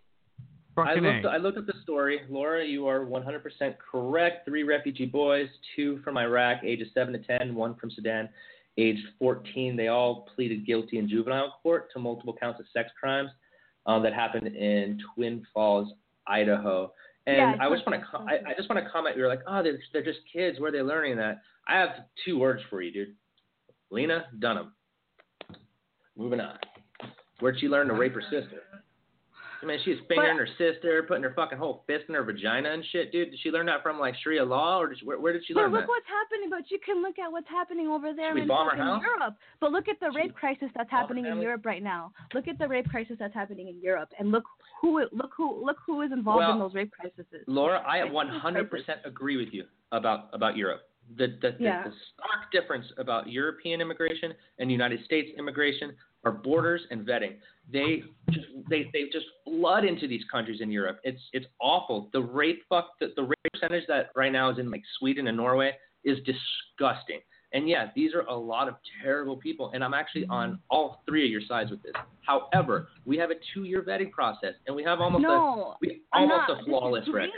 I Fucking looked, A. I looked at the story. Laura, you are 100% correct. Three refugee boys, two from Iraq, ages 7 to 10, one from Sudan, aged 14. They all pleaded guilty in juvenile court to multiple counts of sex crimes um, that happened in Twin Falls, Idaho. And Yeah, I just want to, com- I, I just want to comment. You're like, oh, they're they're just kids. Where are they learning that? I have two words for you, dude. Lena Dunham. Moving on. Where'd she learn to rape her sister? I mean, she's fingering her sister, putting her fucking whole fist in her vagina and shit, dude. Did she learn that from like Sharia law, or did she, where, where did she But learn look what's happening. But you can look at what's happening over there in? Europe. But look at the rape crisis that's happening in? Europe right now. Look at the rape crisis that's happening in Europe, and look who look who look who is involved in those rape crises. Laura, I 100% agree with you about about Europe. The the, the, Yeah. the stark difference about European immigration and United States immigration are borders and vetting. They just they they just flood into these countries in Europe. It's it's awful. The rape fuck the, the rape percentage that right now is in like Sweden and Norway is disgusting. And yeah, these are a lot of terrible people, and I'm actually on all three of your sides with this. However, we have a two-year vetting process, and we have almost no, a we almost a flawless record.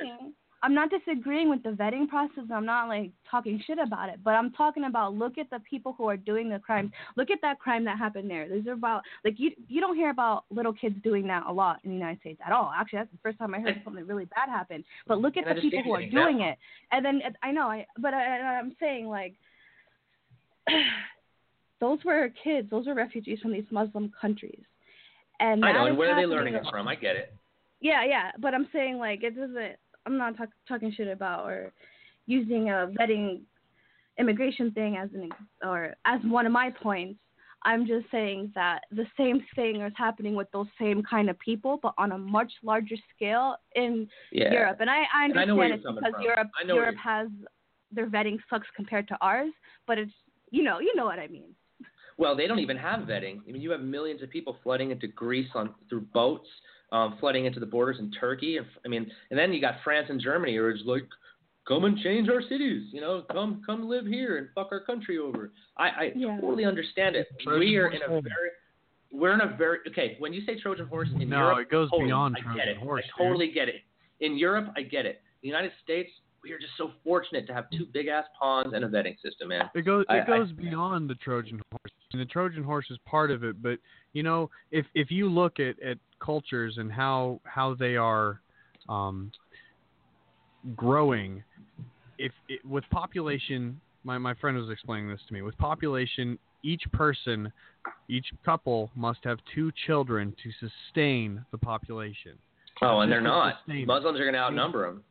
I'm not disagreeing with the vetting process. I'm not like talking shit about it, but I'm talking about look at the people who are doing the crimes. Look at that crime that happened there. These are about like you you don't hear about little kids doing that a lot in the United States at all. Actually, that's the first time I heard something really bad happen. But look at And the people who are doing it, and then I know I but I, I'm saying like those were kids. Those were refugees from these Muslim countries. And I know, and where are they learning it from? I get it. yeah, yeah, but I'm saying like it doesn't. I'm not talk, talking shit about or using a vetting immigration thing as an or as one of my points. I'm just saying that the same thing is happening with those same kind of people, but on a much larger scale in Yeah. Europe. And I, I And I understand it's because from. Europe I know Europe has their vetting sucks compared to ours, but it's you know you know what I mean. Well, they don't even have vetting. I mean, you have millions of people flooding into Greece on through boats, um, flooding into the borders in Turkey. And, I mean, and then you got France and Germany, who are just like, come and change our cities. You know, come come live here and fuck our country over. I, I Yeah. totally understand it. We are in a very we're in a very okay. When you say Trojan horse in No, Europe, it goes totally, beyond I Trojan get it. horse, I dude. totally get it. In Europe, I get it. The United States, we are just so fortunate to have two big ass ponds and a vetting system, man. It goes it I- goes beyond the Trojan horse. And the Trojan horse is part of it, but you know, if if you look at, at cultures and how how they are um, growing, if it, with population, my my friend was explaining this to me. With population, each person, each couple must have two children to sustain the population. Oh, and they're not. Muslims are going to outnumber them.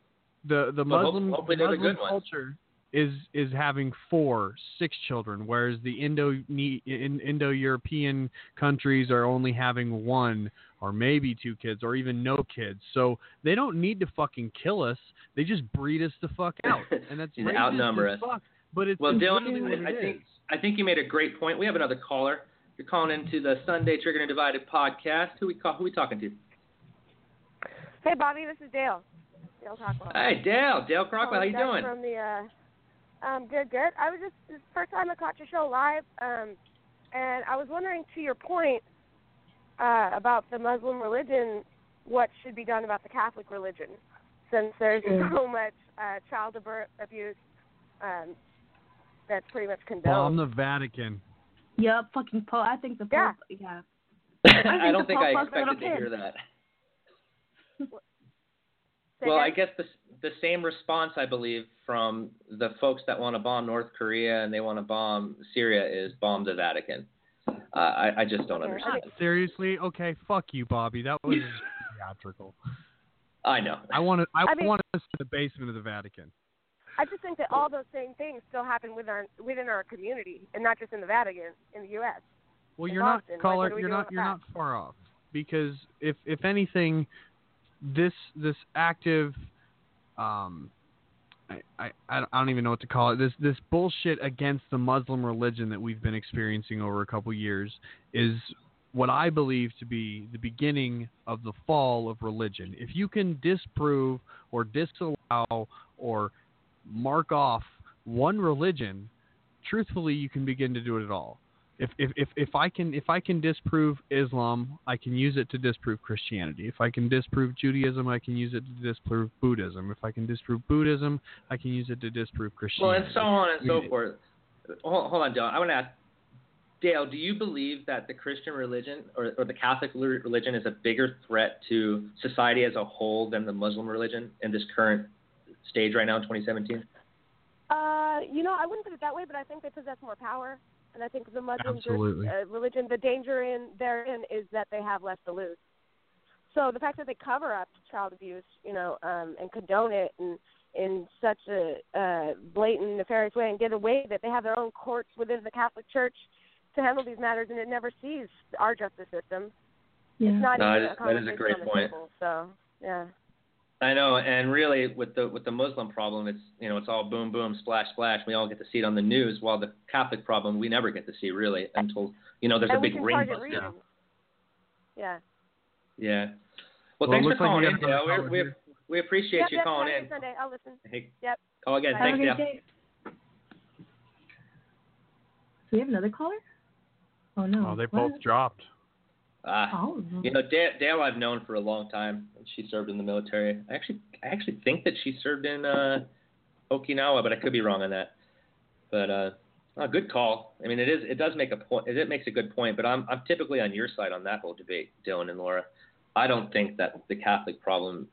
the the Well, hope- Muslim hopefully the Muslim culture is is having four, six children, whereas the Indo in, Indo European countries are only having one or maybe two kids or even no kids. So they don't need to fucking kill us. They just breed us the fuck out, and that's Just racist outnumber as us. fuck. But it's Well, Dylan, what I think is. I think you made a great point. We have another caller. You're calling into the Sunday Triggered and Divided podcast. Who we call? Who we talking to? Hey, Bobby, this is Dale. Dale Cockwell. Hey, Dale. Dale Crockwell. How you Calling doing? back From the, uh, um, good, good. I was just this first time I caught your show live, um, and I was wondering, to your point uh, about the Muslim religion, what should be done about the Catholic religion, since there's Mm. so much uh, child abuse um, that's pretty much condoned. Bomb the Vatican. Yep, fucking Pope. I think the Pope. Yeah. Yeah. I don't think I Pope fucks little expected to hear that. Say Well, I guess the the same response I believe from the folks that want to bomb North Korea and they want to bomb Syria is bomb the Vatican. Uh, I I just don't understand. Seriously? Okay, fuck you, Bobby. That was theatrical. I know. I want to. I, I mean- want us in the basement of the Vatican. I just think that all those same things still happen within our within our community, and not just in the Vatican, in the U.S. Well, in you're Boston. not caller. what are we you're not. You're that? not far off because if if anything, this this active, um, I, I I don't- even know what to call it. This this bullshit against the Muslim religion that we've been experiencing over a couple years is what I believe to be the beginning of the fall of religion. If you can disprove or disallow or mark off one religion, truthfully, you can begin to do it at all. If, if if if I can if I can disprove Islam, I can use it to disprove Christianity. If I can disprove Judaism, I can use it to disprove Buddhism. If I can disprove Buddhism, I can use it to disprove Christianity. Well, and so on and I so mean, forth. Hold, hold on, Dale. I want to ask Dale. Do you believe that the Christian religion or, or the Catholic religion is a bigger threat to society as a whole than the Muslim religion in this current stage right now in 2017? Uh, you know, I wouldn't put it that way, but I think they possess more power, and I think the Muslim Absolutely. uh, religion, the danger in therein is that they have less to lose. So the fact that they cover up child abuse, you know, um, and condone it in in such a uh, blatant, nefarious way, and get away that they have their own courts within the Catholic Church to handle these matters, and it never sees our justice system. Yeah. It's not No, even that is- a that is a great point. table, So yeah. I know, and really, with the with the Muslim problem, it's you know it's all boom boom splash splash. We all get to see it on the news, while the Catholic problem we never get to see really until you know there's and a big can ring bust down. Yeah. Yeah. Well, Well, thanks for looks like calling got in, another Dale. We we, we appreciate yep, you yep, calling in. Sunday. I'll listen. Hey, Yep. call again. Bye. Thanks, Have a Dale. day. Do we have another caller? Oh no. Oh, they What? both dropped. Ah, Oh. you know, Dale, Dale I've known for a long time. She served in the military. I actually, I actually think that she served in uh, Okinawa, but I could be wrong on that. But uh, a good call. I mean, it is, it does make a point. It makes a good point. But I'm, I'm typically on your side on that whole debate, Dylan and Laura. I don't think that the Catholic problem.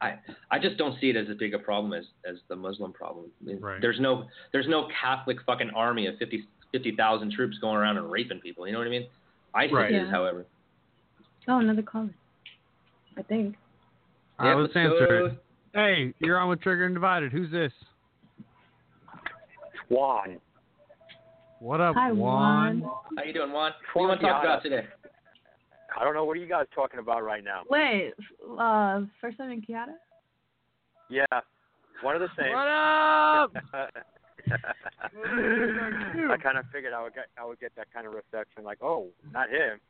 I, I just don't see it as as big a problem as, as the Muslim problem. I mean, Right. There's no, there's no Catholic fucking army of 50 50,000 troops going around and raping people. You know what I mean? ISIS Right. is, Yeah. however. Oh, another caller. I think. All right, Yeah, let's let's answer it. Hey, you're on with Trigger and Divided. Who's this? Juan. What up, Hi, Juan? Juan. How you doing, Juan? What do you want to talk about today? I don't know what are you guys talking about right now. Wait, uh, first time in Quijada? Yeah, one of the same. What up? I kind of figured I would get I would get that kind of reception, like, oh, not him.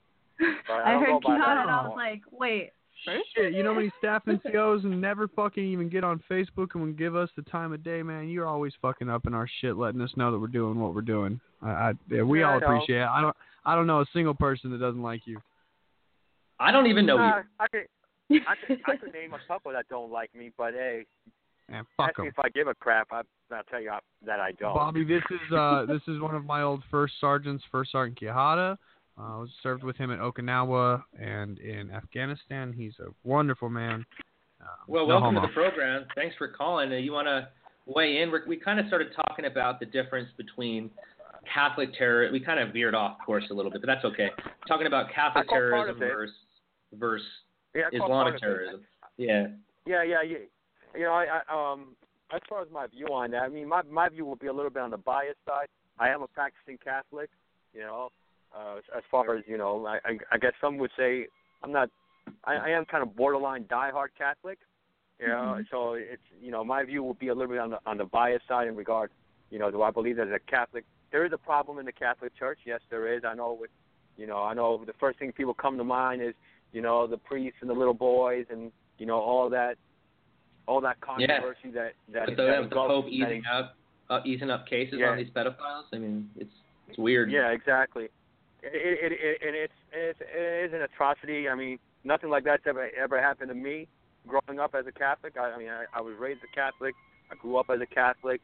But I, I, don't heard know about and I was like, wait. Shit, you know how many staff NCOs and never fucking even get on Facebook and would give us the time of day, man. You're always fucking up in our shit, letting us know that we're doing what we're doing. I, I yeah, we Yeah, all appreciate it. I don't, I don't know a single person that doesn't like you. I don't even know Uh, you. I could, I could, I could name a couple that don't like me, but hey, Man, fuck ask me 'em. if I give a crap. I, I'll tell you that I don't. Bobby, this is uh, this is one of my old first sergeants, First Sergeant Quijada. Uh, I was served with him in Okinawa and in Afghanistan. He's a wonderful man. Um, Well, no welcome homo. to the program. Thanks for calling. Uh, you want to weigh in? We're, we kind of started talking about the difference between Catholic terror. We kind of veered off course a little bit, but that's okay. Talking about Catholic I call part terrorism versus versus Yeah, I call part Islamic terrorism. Yeah. Yeah, yeah, yeah. You know, I, I um, as far as my view on that, I mean, my my view will be a little bit on the biased side. I am a practicing Catholic. You know, uh, as far as you know, I, I, I guess some would say I'm not. I, I am kind of borderline diehard Catholic. You know, so it's you know my view will be a little bit on the on the biased side in regard. You know, do I believe that a Catholic there is a problem in the Catholic Church? Yes, there is. I know with you know I know the first thing people come to mind is you know the priests and the little boys and you know all that all that controversy that that With the, that the Pope easing up, uh, easing up cases Yeah. on these pedophiles. I mean, it's it's weird. Yeah, exactly. It, it, it, and it's, it's it is an atrocity. I mean, nothing like that's ever ever happened to me growing up as a Catholic. I, I mean, I, I was raised a Catholic. I grew up as a Catholic,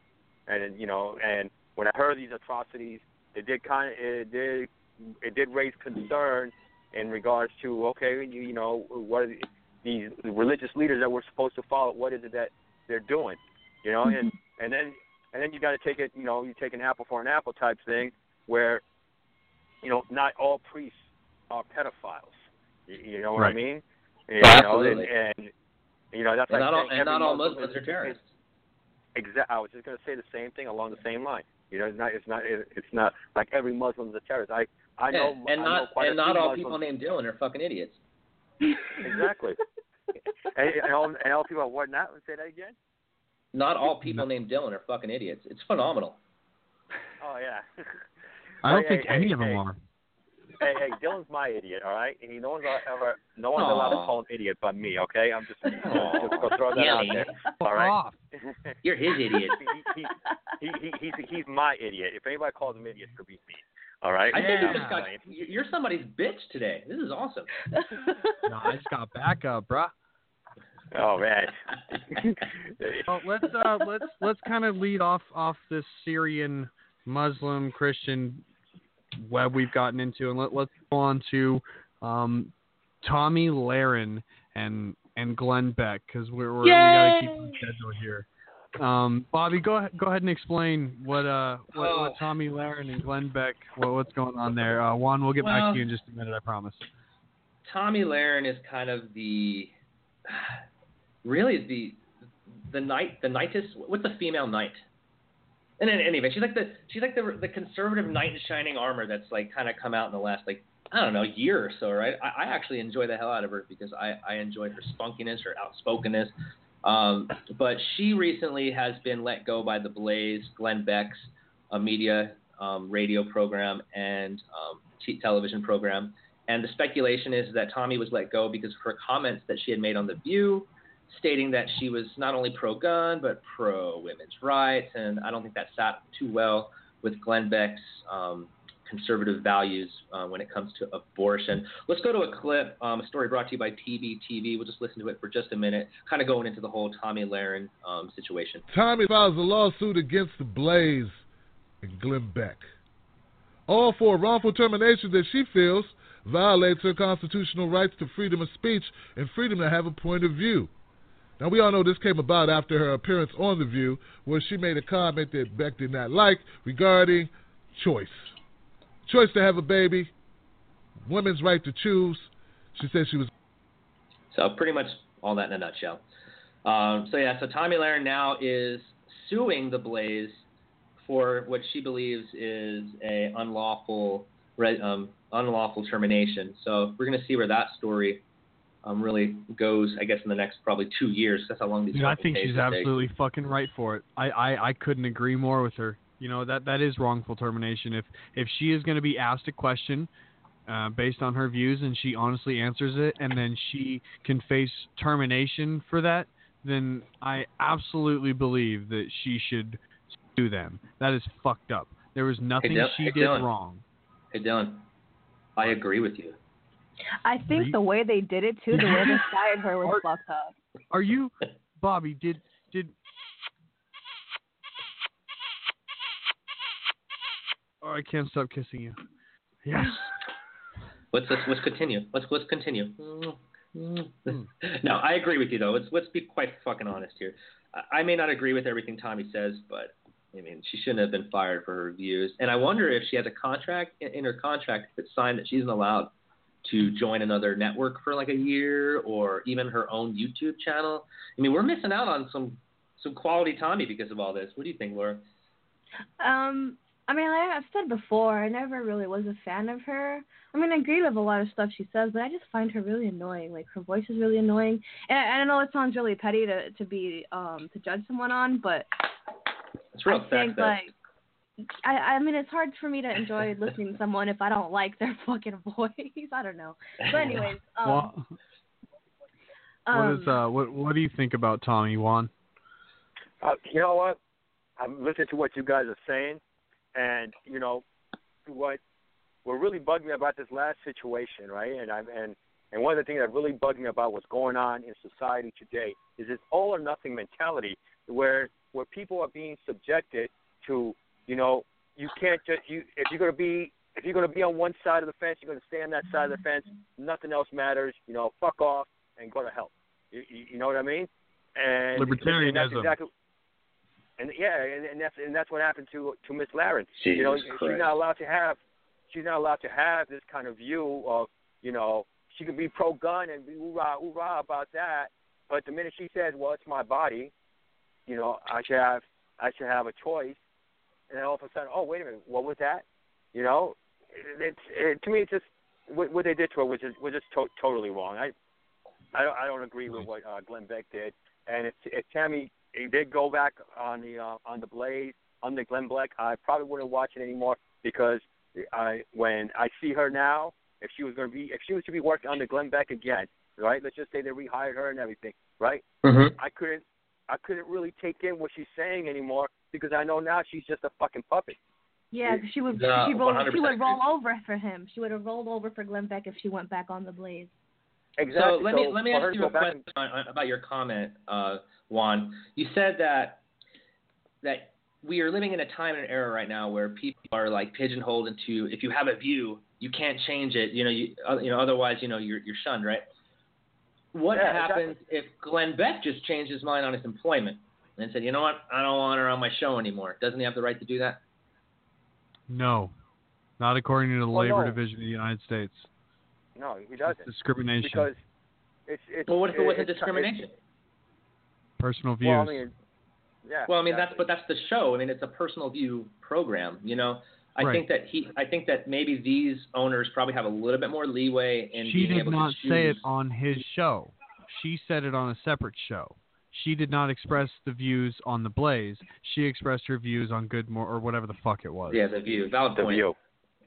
and you know, and when I heard these atrocities, it did kind of it did it did raise concern in regards to okay, you, you know, what are the, these religious leaders that we're supposed to follow? What is it that they're doing? You know, and mm-hmm. and then and then you got to take it. You know, you take an apple for an apple type thing, where you know not all priests are pedophiles. You, you know what I mean? You Oh, know, absolutely. and, and you know that's And like not all and not all Muslims is- are terrorists. Exactly. I was just going to say the same thing along the same line. You know, it's not. It's not. It's not like every Muslim's a terrorist. I I know. Yeah, and I know not quite and a not all Muslims. people named Dylan are fucking idiots. Exactly. and, and, all, and all people are what not? Say that again. Not all people named Dylan are fucking idiots. It's phenomenal. Oh yeah. I don't Hey, think hey, any hey, of them hey. are. hey, hey, Dylan's my idiot, all right? And he, no one's ever, no one's allowed to call him idiot but me, okay? I'm just, just gonna throw that Yeah, out there, all right? You're his idiot. he, he, he, he, he's, he's my idiot. If anybody calls him idiot, it's gonna be me, All right. I think Yeah. you just got, you- you're somebody's bitch today. This is awesome. no, I just got backup, bruh. Oh man. Well, let's uh, let's let's kind of lead off off this Syrian Muslim Christian web we've gotten into, and let let's go on to um, Tomi Lahren and and Glenn Beck because we're, we're we got to keep on schedule here. Um, Bobby, go ahead, go ahead and explain what uh what, Oh. what Tomi Lahren and Glenn Beck what, what's going on there. Uh, Juan, we'll get back to you in just a minute, I promise. Tomi Lahren is kind of the really the the knight the knightess what's the female knight and in any event she's like the she's like the the conservative knight in shining armor that's like kind of come out in the last like I don't know year or so right I, I actually enjoy the hell out of her because I I enjoy her spunkiness her outspokenness um, but she recently has been let go by the Blaze Glenn Beck's a media um, radio program and um, t- television program and the speculation is that Tomi was let go because of her comments that she had made on The View, stating that she was not only pro gun, but pro women's rights. And I don't think that sat too well with Glenn Beck's um, conservative values uh, when it comes to abortion. Let's go to a clip, um, a story brought to you by TBTV. We'll just listen to it for just a minute, kind of going into the whole Tomi Lahren um, situation. Tomi files a lawsuit against the Blaze and Glenn Beck. All for a wrongful termination that she feels violates her constitutional rights to freedom of speech and freedom to have a point of view. Now, we all know this came about after her appearance on The View, where she made a comment that Beck did not like regarding choice. Choice to have a baby, women's right to choose. She said she was So pretty much all that in a nutshell. Um, so yeah, so Tomi Lahren now is suing the Blaze for what she believes is a unlawful um, unlawful termination. So we're going to see where that story um, really goes. I guess in the next probably two years. That's how long these. Dude, I fucking think cases she's take. absolutely fucking right for it. I, I, I couldn't agree more with her. You know that that is wrongful termination. If if she is going to be asked a question uh, based on her views and she honestly answers it, and then she can face termination for that, then I absolutely believe that she should sue them. That is fucked up. There was nothing Dylan- she hey, did Dylan. wrong. Hey Dylan, I agree with you. I think the way they did it too, the way they fired her was fucked up. Are you, Bobby? Did did? Oh, I can't stop kissing you. Yes. Let's let's, let's continue. Let's let's continue. no, I agree with you though. Let's let's be quite fucking honest here. I, I may not agree with everything Tomi says, but I mean she shouldn't have been fired for her views. And I wonder if she has a contract in, in her contract that's signed that she's not allowed to join another network for like a year or even her own YouTube channel. I mean, we're missing out on some some quality Tomi because of all this. What do you think, Laura? Um, I mean, like I've said before, I never really was a fan of her. I mean, I agree with a lot of stuff she says, but I just find her really annoying. Like her voice is really annoying, and I, I know it sounds really petty to to be um to judge someone on, but It's real I think that like I I mean it's hard for me to enjoy listening to someone if I don't like their fucking voice. I don't know. But anyways, um, Well, what um, is uh what what do you think about Tomi Juan? Uh, you know what? I'm listening to what you guys are saying, and you know what what really bugged me about this last situation, right? And I'm and and one of the things that really bugged me about what's going on in society today is this all or nothing mentality, where where people are being subjected to, you know, you can't just you if you're gonna be if you're gonna be on one side of the fence, you're gonna stay on that side of the fence. Nothing else matters. You know, fuck off and go to hell. You, you, you know what I mean? And and that's Libertarianism. exactly and yeah, and, and that's and that's what happened to to Miss Lahren. you know, Jesus she's not allowed to have she's not allowed to have this kind of view of you know she can be pro gun and be hoorah hoorah about that, but the minute she says, well, it's my body, you know, I should have I should have a choice, and then all of a sudden, oh wait a minute, what was that? You know, it, it, to me it's just what, what they did to her was just was just to- totally wrong. I I don't, I don't agree with what uh, Glenn Beck did, and if, if Tammy he did go back on the uh, on the Blaze on the Glenn Beck, I probably wouldn't watch it anymore because I when I see her now, if she was going to be if she was to be working on the Glenn Beck again, right? Let's just say they rehired her and everything, right? Mm-hmm. I couldn't I couldn't really take in what she's saying anymore because I know now she's just a fucking puppet. Yeah, 'cause she would The she, roll, she would roll over for him. She would have rolled over for Glenn Beck if she went back on the Blaze. So let me So let me ask you a back question on, on- about your comment, uh, Juan. You said that that we are living in a time and an era right now where people are like pigeonholed into if you have a view, you can't change it. You know, you uh, you know otherwise you know you're you're shunned, right? What Yeah, happens if Glenn Beck just changed his mind on his employment and said, you know what, I don't want her on my show anymore? Doesn't he have the right to do that? No, not according to the Well, Labor no. Division of the United States. No, he doesn't. discrimination. Because it's it's. Well, what if it wasn't discrimination? Personal views. Well, I mean, yeah. Well, I mean exactly. that's but that's the show. I mean it's a personal view program. You know, I Right. think that he, I think that maybe these owners probably have a little bit more leeway in she being did able not to choose. say it on his show. She said it on a separate show. She did not express the views on the Blaze. She expressed her views on Good More or whatever the fuck it was. Yeah, the view, valid The point. view.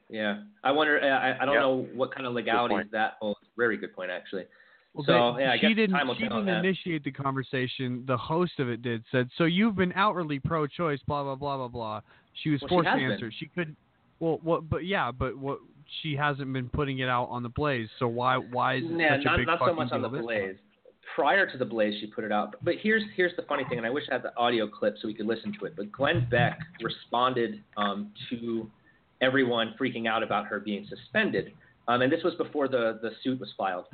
Yeah, I wonder. I, I don't Yeah. know what kind of legalities that holds. Very good point, actually. Well, so they- yeah, I she guess didn't. time will she tell didn't initiate the conversation. The host of it did. Said, "So you've been outwardly pro-choice." Blah blah blah blah blah. She was Well, forced has to been. answer. She could. Well, what? But yeah, but what? She hasn't been putting it out on the Blaze. So why? Why is it Yeah, such not a big not so much on the Blaze. time? Prior to the Blaze, she put it out. But here's here's the funny thing, and I wish I had the audio clip so we could listen to it. But Glenn Beck responded um, to everyone freaking out about her being suspended, um, and this was before the the suit was filed.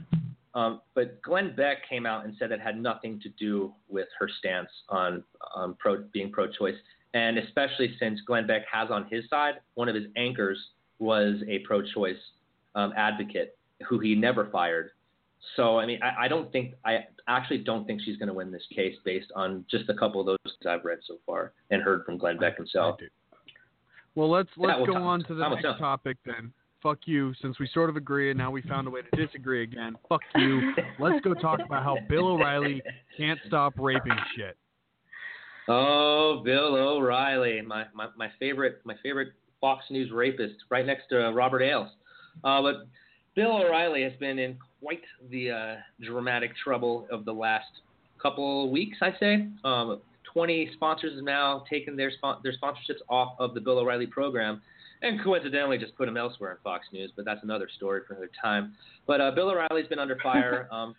Um, but Glenn Beck came out and said it had nothing to do with her stance on um, pro, being pro-choice, and especially since Glenn Beck has on his side one of his anchors was a pro-choice um, advocate who he never fired. So I mean, I, I don't think I actually don't think she's going to win this case based on just a couple of those I've read so far and heard from Glenn Beck himself. Well, let's let's go on to the next topic then. Fuck you, since we sort of agree and now we found a way to disagree again. Fuck you. let's go talk about how Bill O'Reilly can't stop raping shit. Oh, Bill O'Reilly, my, my, my favorite my favorite Fox News rapist, right next to Robert Ailes. Uh, but Bill O'Reilly has been in quite the uh, dramatic trouble of the last couple weeks, I'd say. Um, 20 sponsors have now taken their spon- their sponsorships off of the Bill O'Reilly program, and coincidentally just put them elsewhere in Fox News. But that's another story for another time. But uh, Bill O'Reilly's been under fire. Um,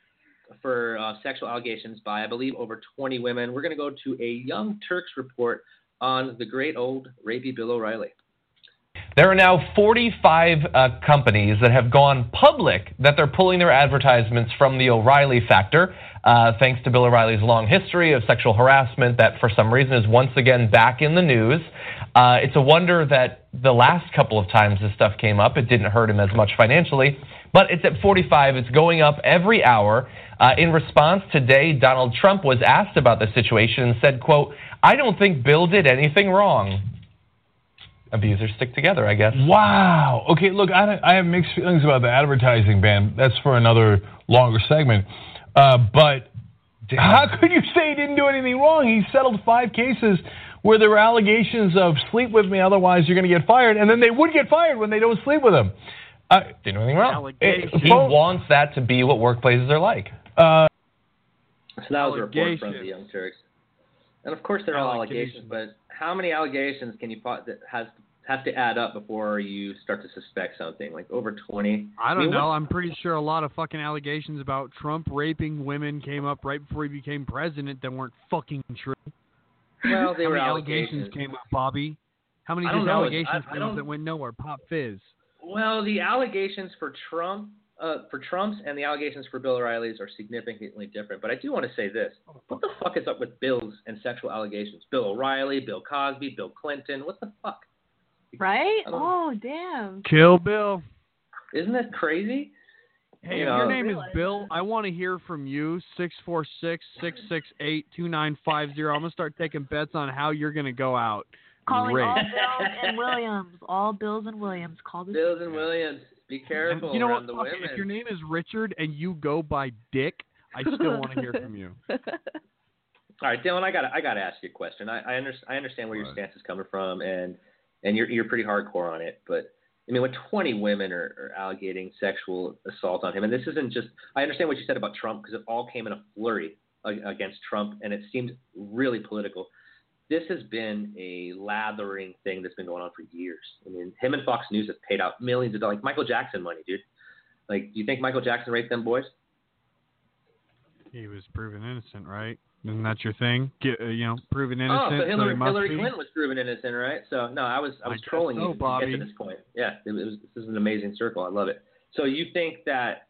for uh, sexual allegations by, I believe, over 20 women. We're going to go to a Young Turks report on the great old rapey Bill O'Reilly. There are now 45 uh, companies that have gone public that they're pulling their advertisements from the O'Reilly factor, uh, thanks to Bill O'Reilly's long history of sexual harassment that for some reason is once again back in the news. Uh, it's a wonder that the last couple of times this stuff came up, it didn't hurt him as much financially, but it's at 45. It's going up every hour. Uh, in response, today, Donald Trump was asked about the situation and said, quote, I don't think Bill did anything wrong abusers stick together, I guess. Wow. Okay, look, I, I have mixed feelings about the advertising ban. That's for another longer segment. Uh, but how could you say he didn't do anything wrong? He settled five cases where there were allegations of sleep with me, otherwise you're going to get fired, and then they would get fired when they don't sleep with him. Uh, Didn't do anything wrong. it- He phone- wants that to be what workplaces are like. uh, So that was a report from the Young Turks. And of course, they're all allegations, but how many allegations can you has has to add up before you start to suspect something? Like over 20? I don't mean, know. I'm pretty sure a lot of fucking allegations about Trump raping women came up right before he became president that weren't fucking true. Well, they How were many allegations. came up, Bobby? How many I know. allegations I- I came up that went nowhere? Pop fizz. Well, the allegations for Trump, uh, for Trump's, and the allegations for Bill O'Reilly's are significantly different. But I do want to say this: What the fuck is up with Bill's and sexual allegations? Bill O'Reilly, Bill Cosby, Bill Clinton. What the fuck? Right? I don't- Oh, damn. Kill Bill. Isn't that crazy? Hey, You if your know- name is Bill, I want to hear from you. Six four six six six eight two nine five zero. I'm gonna start taking bets on how you're gonna go out. Calling Great. all Bills and Williams. All Bills and Williams. Call this. Bills and Williams. Be careful you know what? the Fuck women. If your name is Richard and you go by Dick, I still want to hear from you. All right, Dylan, I got I got to ask you a question. I I, under, I understand where your stance is coming from, and and you're you're pretty hardcore on it. But I mean, when 20 women are, are allegating sexual assault on him, and this isn't just I understand what you said about Trump because it all came in a flurry against Trump, and it seemed really political. This has been a lathering thing that's been going on for years. I mean, him and Fox News have paid out millions of dollars, like Michael Jackson money, dude. Like, do you think Michael Jackson raped them boys? He was proven innocent, right? Isn't that your thing? Get, uh, you know, proven innocent. Oh, so Hillary, must Hillary be? Clinton was proven innocent, right? So no, I was I I was guess trolling so, you to get to this point. Yeah, it was, this is an amazing circle. I love it. So you think that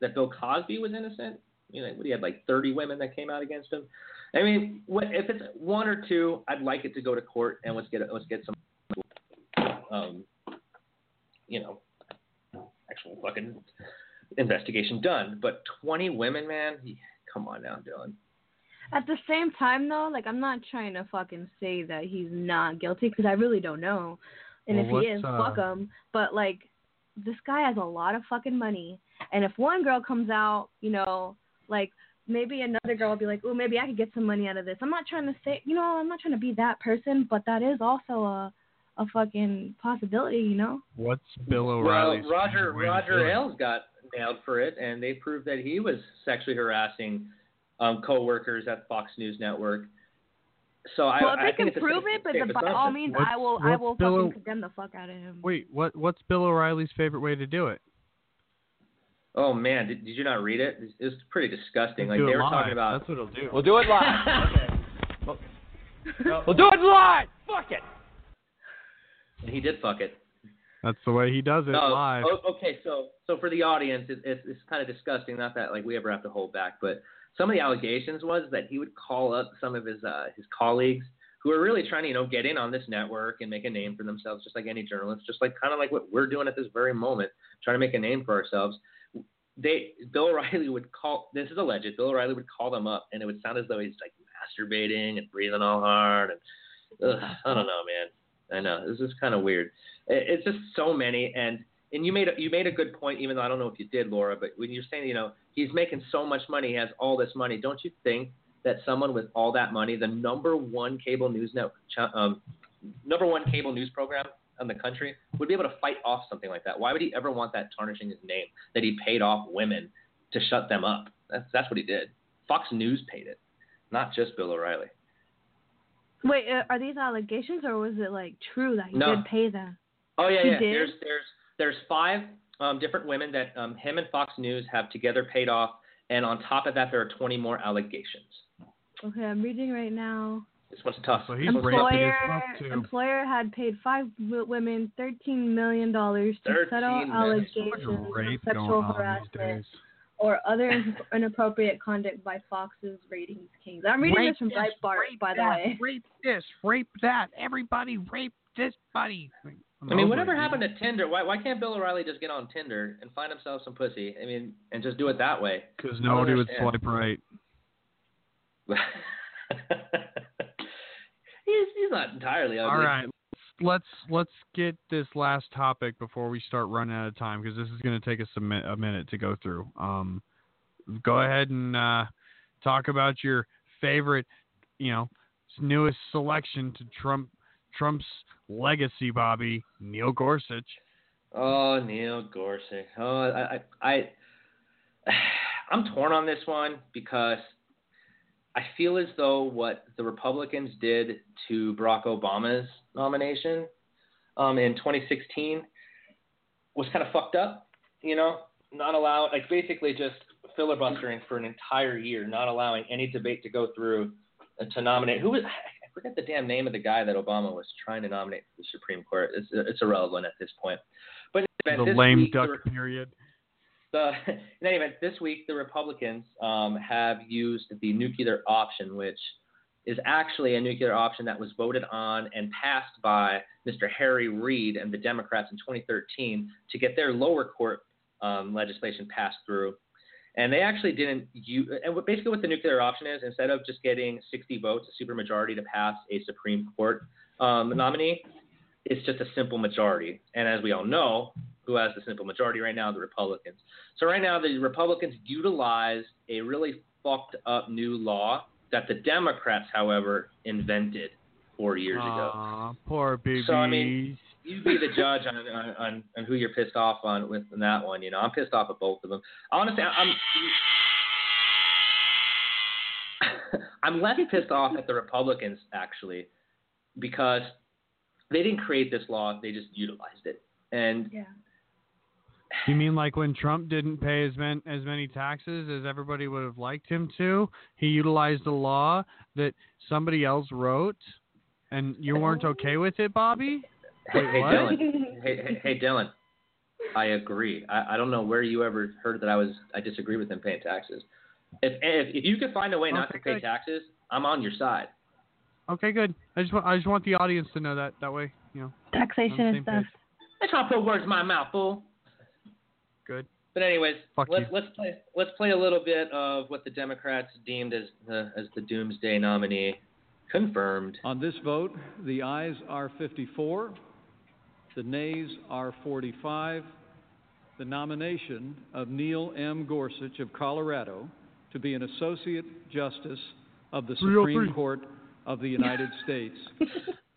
that Bill Cosby was innocent? You know, what he had like 30 women that came out against him. I mean, what, if it's one or two, I'd like it to go to court and let's get let's get some, um, you know, actual fucking investigation done. But 20 women, man, come on now, Dylan. At the same time, though, like I'm not trying to fucking say that he's not guilty because I really don't know. And Well, if he what's, is, uh, fuck him. But like, this guy has a lot of fucking money, and if one girl comes out, you know, like maybe another girl will be like, oh, maybe I could get some money out of this. I'm not trying to say, you know, I'm not trying to be that person, but that is also a a fucking possibility, you know. What's Bill Well, Roger favorite way to do Roger? Ailes got nailed for it, and they proved that he was sexually harassing um, co-workers at Fox News Network. So I, well, if I they can prove it, but safe then by all means, What's- I will I will Bill O- fucking condemn the fuck out of him. Wait, what? What's Bill O'Reilly's favorite way to do it? Oh man, did, did you not read it? It's, was pretty disgusting. Like they were live. talking about. That's what it'll do. We'll do it live. Okay. We'll do it live. Fuck it. And he did fuck it. That's the way he does it No, live. o- okay, so so for the audience, it, it's, it's kind of disgusting. Not that like we ever have to hold back, but some of the allegations was that he would call up some of his uh, his colleagues who are really trying to you know get in on this network and make a name for themselves, just like any journalist, just like kind of like what we're doing at this very moment, trying to make a name for ourselves. They Bill O'Reilly would call. This is alleged. Bill O'Reilly would call them up, and it would sound as though he's like masturbating and breathing all hard, and ugh, I don't know, man. I know this is kind of weird. It- It's just so many, and and you made a, you made a good point, even though I don't know if you did, Laura. But when you're saying, you know, he's making so much money, he has all this money. Don't you think that someone with all that money, the number one cable news network, um, number one cable news program in the country, would be able to fight off something like that? Why would he ever want that tarnishing his name? That he paid off women to shut them up. That's that's what he did. Fox News paid it, not just Bill O'Reilly. Wait, uh, are these allegations or was it like true that he No. did pay them? Oh yeah, He yeah. did? There's there's there's five um, different women that um, him and Fox News have together paid off, and on top of that, there are 20 more allegations. Okay, I'm reading right now. This one's tough. So he's one's tough. Employer employer had paid five women 13 million dollars to settle million. allegations of Rape sexual going on these harassment or other inappropriate conduct by Fox's ratings kings. I'm reading Rape this from this, Breitbart, rape by the that, way. Rape this, rape that. Everybody rape this buddy. I mean, whatever oh happened to Tinder? Why why can't Bill O'Reilly just get on Tinder and find himself some pussy? I mean, and just do it that way? Because nobody would swipe right. he's he's not entirely ugly. All right, let's let's get this last topic before we start running out of time because this is going to take us a, mi- a minute to go through. Um, go ahead and uh, talk about your favorite, you know, newest selection to Trump Trump's legacy, Bobby Neil Gorsuch. Oh, Neil Gorsuch. Oh, I, I, I, I'm torn on this one because I feel as though what the Republicans did to Barack Obama's nomination um, in 2016 was kind of fucked up. You know, not allow, like basically just filibustering for an entire year, not allowing any debate to go through uh, to nominate. Who was? I forget the damn name of the guy that Obama was trying to nominate for the Supreme Court. It's it's irrelevant at this point. But in any event, The lame week, duck period. The, in any event, this week the Republicans um, have used the nuclear option, which is actually a nuclear option that was voted on and passed by Mr. Harry Reid and the Democrats in 2013 to get their lower court um, legislation passed through. And they actually didn't use, and basically what the nuclear option is, instead of just getting 60 votes, a supermajority to pass a Supreme Court um, nominee, it's just a simple majority. And as we all know, who has the simple majority right now? The Republicans. So right now, the Republicans utilize a really fucked up new law that the Democrats, however, invented four years ago. Aw, poor babies. So I mean, you be the judge on, on on on who you're pissed off on with that one. You know, I'm pissed off at both of them. Honestly, I'm I'm less pissed off at the Republicans actually because they didn't create this law; they just utilized it. And yeah. You mean like when Trump didn't pay as many as many taxes as everybody would have liked him to? He utilized a law that somebody else wrote, and you weren't okay with it, Bobby? Hey, Wait, hey? Dylan. Hey, hey, hey, Dylan. I agree. I, I don't know where you ever heard that I was I disagree with him paying taxes. If if, if you can find a way not to pay good. taxes, I'm on your side. Okay, good. I just want I just want the audience to know that that way, you know. Taxation on the is same best. page. Let's not put words in my mouth, fool. Good. But anyways, Fuck let's you. let's play let's play a little bit of what the Democrats deemed as the as the doomsday nominee confirmed. On this vote, the ayes are 54, the nays are 45. The nomination of Neil M. Gorsuch of Colorado to be an Associate Justice of the oh Supreme Court of the United States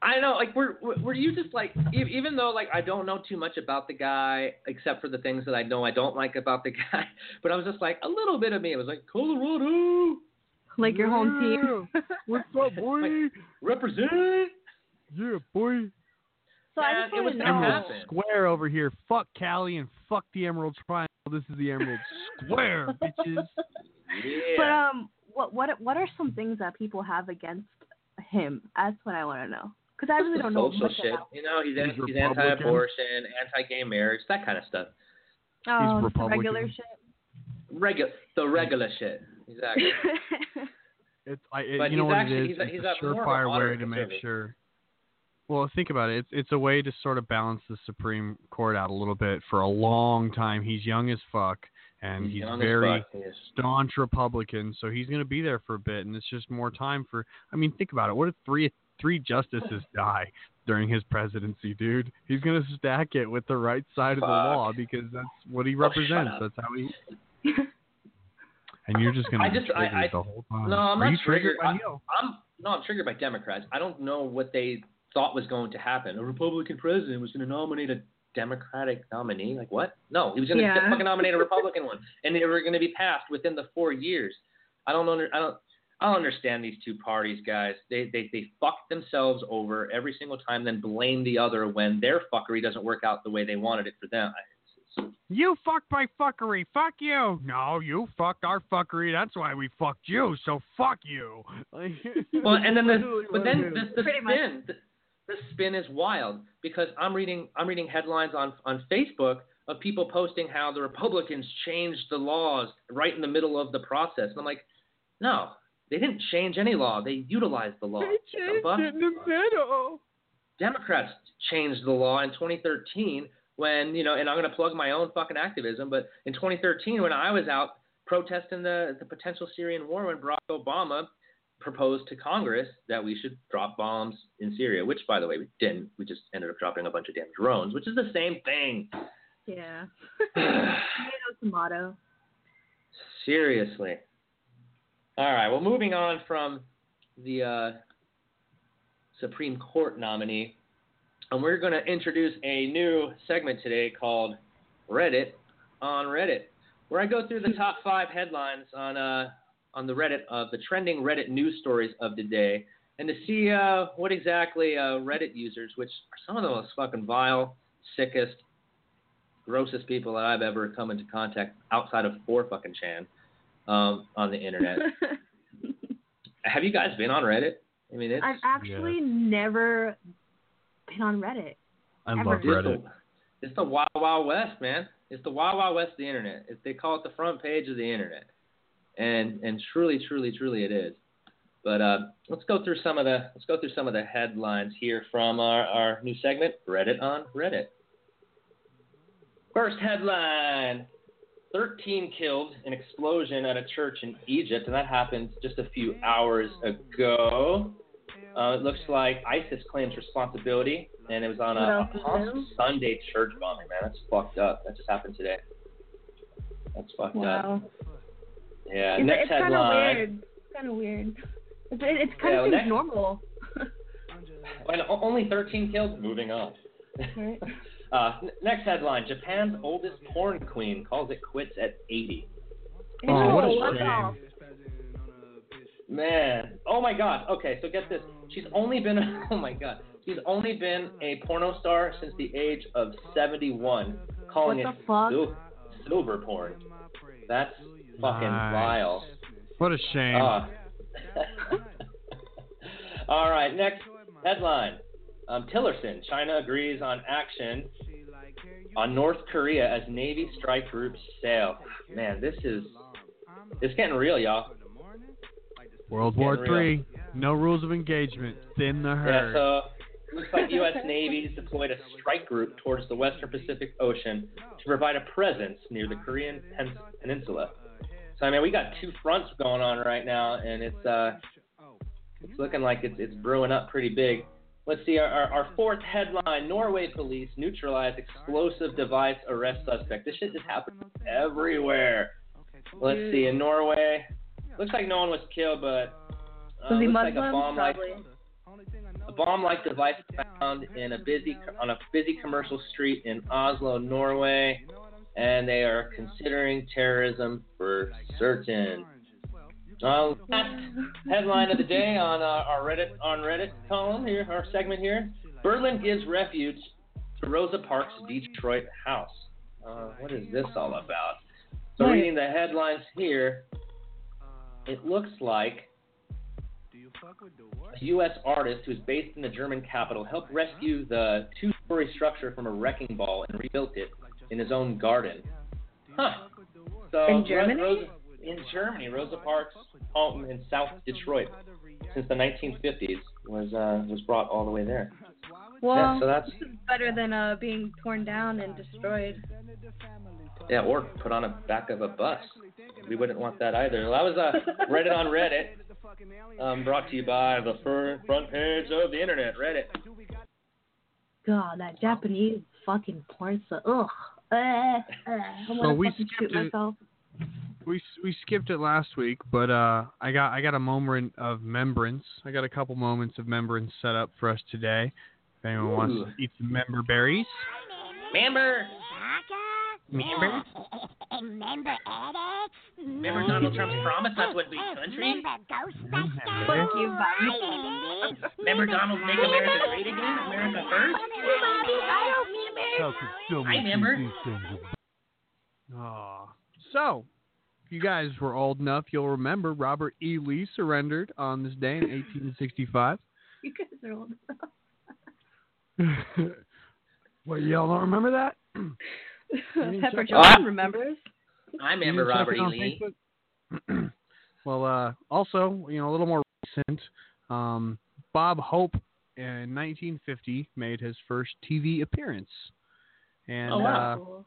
I know, like, were were you just like, even though like I don't know too much about the guy except for the things that I know I don't like about the guy, but I was just like a little bit of me. It was like Colorado, Like your home team. What's up, boy? represent. Yeah, boy. So I just it was want to gonna know. happen. Square over here. Fuck Cali and fuck the Emerald Triangle. This is the Emerald Square, bitches. Yeah. But um, what what what are some things that people have against him? That's what I want to know. Because I really don't know social much shit. about. You know, he's, He's he's anti-abortion, anti-gay marriage, that kind of stuff. Oh, the regular shit. Regular, the regular shit. Exactly. It's I, it, But you know he's what actually- it is. he's a- it's he's a a more a surefire way to make sure. Well, think about it. It's it's a way to sort of balance the Supreme Court out a little bit. For a long time, he's young as fuck, and He's he's, very fuck, staunch Republican. So he's going to be there for a bit, and it's just more time for. I mean, think about it. What if three three justices die during his presidency, dude? He's going to stack it with the right side of the law because that's what he Oh, represents. up. That's how he. and you're just gonna. be just, I, triggered I, the whole time. no, I'm Are not you triggered by I, I'm no, I'm triggered by Democrats. I don't know what they thought was going to happen. A Republican president was going to nominate a Democratic nominee. Like what? No, he was going to Yeah. fucking nominate a Republican one, and they were going to be passed within the four years. I don't know. I don't. I don't understand these two parties, guys. They they they fuck themselves over every single time, then blame the other when their fuckery doesn't work out the way they wanted it for them. You fucked my fuckery. Fuck you. No, you fucked our fuckery. That's why we fucked you. So fuck you. Well, and then the but then the, the spin the, the spin is wild because I'm reading I'm reading headlines on on Facebook of people posting how the Republicans changed the laws right in the middle of the process, and I'm like, no, they didn't change any law. They utilized the law. The fuck? in the middle. Democrats changed the law in 2013 when, you know, and I'm going to plug my own fucking activism, but in 2013 when I was out protesting the, the potential Syrian war when Barack Obama proposed to Congress that we should drop bombs in Syria, which, by the way, we didn't. We just ended up dropping a bunch of damn drones, which is the same thing. Yeah. tomato, tomato. Seriously. All right. Well, moving on from the uh, Supreme Court nominee, and we're going to introduce a new segment today called Reddit on Reddit, where I go through the top five headlines on uh, on the Reddit of the trending Reddit news stories of the day, and to see uh, what exactly uh, Reddit users, which are some of the most fucking vile, sickest, grossest people that I've ever come into contact outside of four fucking Chan um, on the internet. Have you guys been on Reddit? I mean, it's I've actually never been on Reddit. I Ever. love it's Reddit. the, it's the wild wild west, man. It's the wild wild west of the internet. It's, they call it the front page of the internet, and and truly, truly, truly, it is. But uh, let's go through some of the let's go through some of the headlines here from our, our new segment, Reddit on Reddit. First headline: 13 killed in explosion at a church in Egypt, and that happened just a few hours ago. Uh, it looks like ISIS claims responsibility, and it was on a, a is Palm new? Sunday church bombing. Man, that's fucked up. That just happened today. That's fucked up. Yeah. It's, next it's kind of headline. weird. It's kind of weird. It's, it's kind Yeah, of well, next- normal. And only 13 killed. Moving on. Right. Uh, n- next headline: Japan's oldest porn queen calls it quits at 80. Oh, what a shame. Man, oh my God. Okay, so get this. She's only been. Oh my God. She's only been a porno star since the age of 71, calling What it fuck? sil- silver porn. That's fucking Nice. vile. What a shame. Ah. All right, next headline. Um, Tillerson, China agrees on action on North Korea as Navy strike groups sail. Man, this is it's getting real, y'all. World War real. Three. No rules of engagement. Thin the herd. Yeah, herd. so looks like U.S. Navy has deployed a strike group towards the Western Pacific Ocean to provide a presence near the Korean pen- Peninsula. So I mean, we got two fronts going on right now, and it's uh, it's looking like it's it's brewing up pretty big. Let's see our, our, our fourth headline: Norway police neutralize explosive device arrest suspect. This shit is happening everywhere. Let's see in Norway. Looks like no one was killed, but uh, Was he looks like a bomb like a bomb-like device found in a busy on a busy commercial street in Oslo, Norway, and they are considering terrorism for certain. Uh, last headline of the day on uh, our Reddit on Reddit column here, our segment here. Berlin gives refuge to Rosa Parks' Detroit house. Uh, what is this all about? So reading the headlines here, it looks like a U.S. artist who's based in the German capital helped rescue the two-story structure from a wrecking ball and rebuilt it in his own garden. Huh. So In Germany? Rosa, in Germany, Rosa Parks' home in South Detroit since the 1950s was uh, was brought all the way there. Well, Yeah, so that's- this is better than uh, being torn down and destroyed. Yeah, or put on the back of a bus. We wouldn't want that either. Well, that was uh, Reddit on Reddit. Um, brought to you by the front page of the internet, Reddit. God, that Japanese fucking porn stuff. Ugh. Uh, uh, I'm So gonna we fucking shoot skipped myself. We we skipped it last week, but uh, I got I got a moment of membrance. I got a couple moments of membrance set up for us today. If anyone wants to eat some member berries. Member. Member. Remember edits? Remember Donald Trump's promise not to invade countries? Fuck you, Bobby. Remember Donald Make America Great Again? America First? I remember. Aw. So, if you guys were old enough, you'll remember Robert E. Lee surrendered on this day in 1865. You guys are old. well, y'all don't remember that? Pepper check- John Ah. remembers. I You remember Robert E. Lee. Well, uh, also, you know, a little more recent, um, Bob Hope in 1950 made his first TV appearance. And, Oh, wow. uh,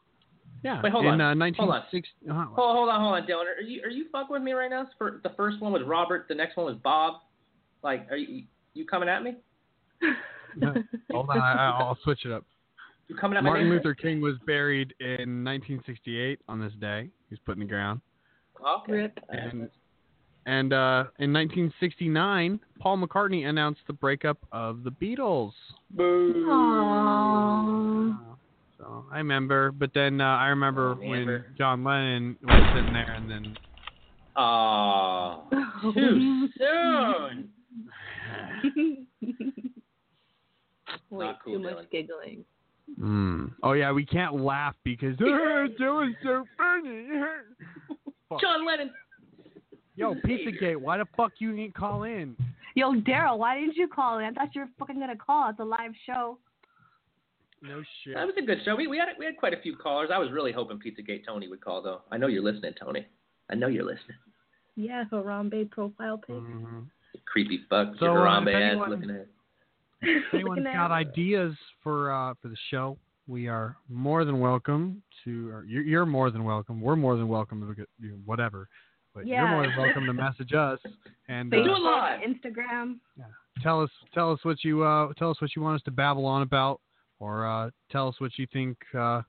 yeah, Wait, hold in on. Uh, Hold on. 1960. uh-huh. Hold, hold on, hold on, Dylan. Are you are you fucking with me right now? For the first one was Robert, the next one was Bob. Like, are you you coming at me? Hold on, I, I'll switch it up. You coming at my Martin name? Luther King was buried in 1968 on this day. He's was put in the ground. Okay. Rip. And, and uh, in 1969, Paul McCartney announced the breakup of the Beatles. Aww. So I remember, but then uh, I remember when John Lennon was sitting there, and then Oh, too soon. Wait, Not cool, too much Dylan. giggling. mm. oh yeah, we can't laugh because that was so funny. Fuck. John Lennon. Yo, Pizzagate, why the fuck you didn't call in? Yo, Daryl, why didn't you call in? I thought you were fucking gonna call. It's a live show. No shit. That was a good show. We we had we had quite a few callers. I was really hoping Pizzagate Tony would call though. I know you're listening, Tony. I know you're listening. Yeah, Harambe profile pic. Mm-hmm. Creepy fuck, So, your uh, Harambe if ass anyone- looking at. If anyone's Looking at got ideas for uh, for the show, we are more than welcome to. Or you're, you're more than welcome. We're more than welcome to get you know, whatever. But you're Yeah. more than welcome to message us and uh, Facebook, Instagram. tell us tell us what you uh, tell us what you want us to babble on about, or uh, tell us what you think uh,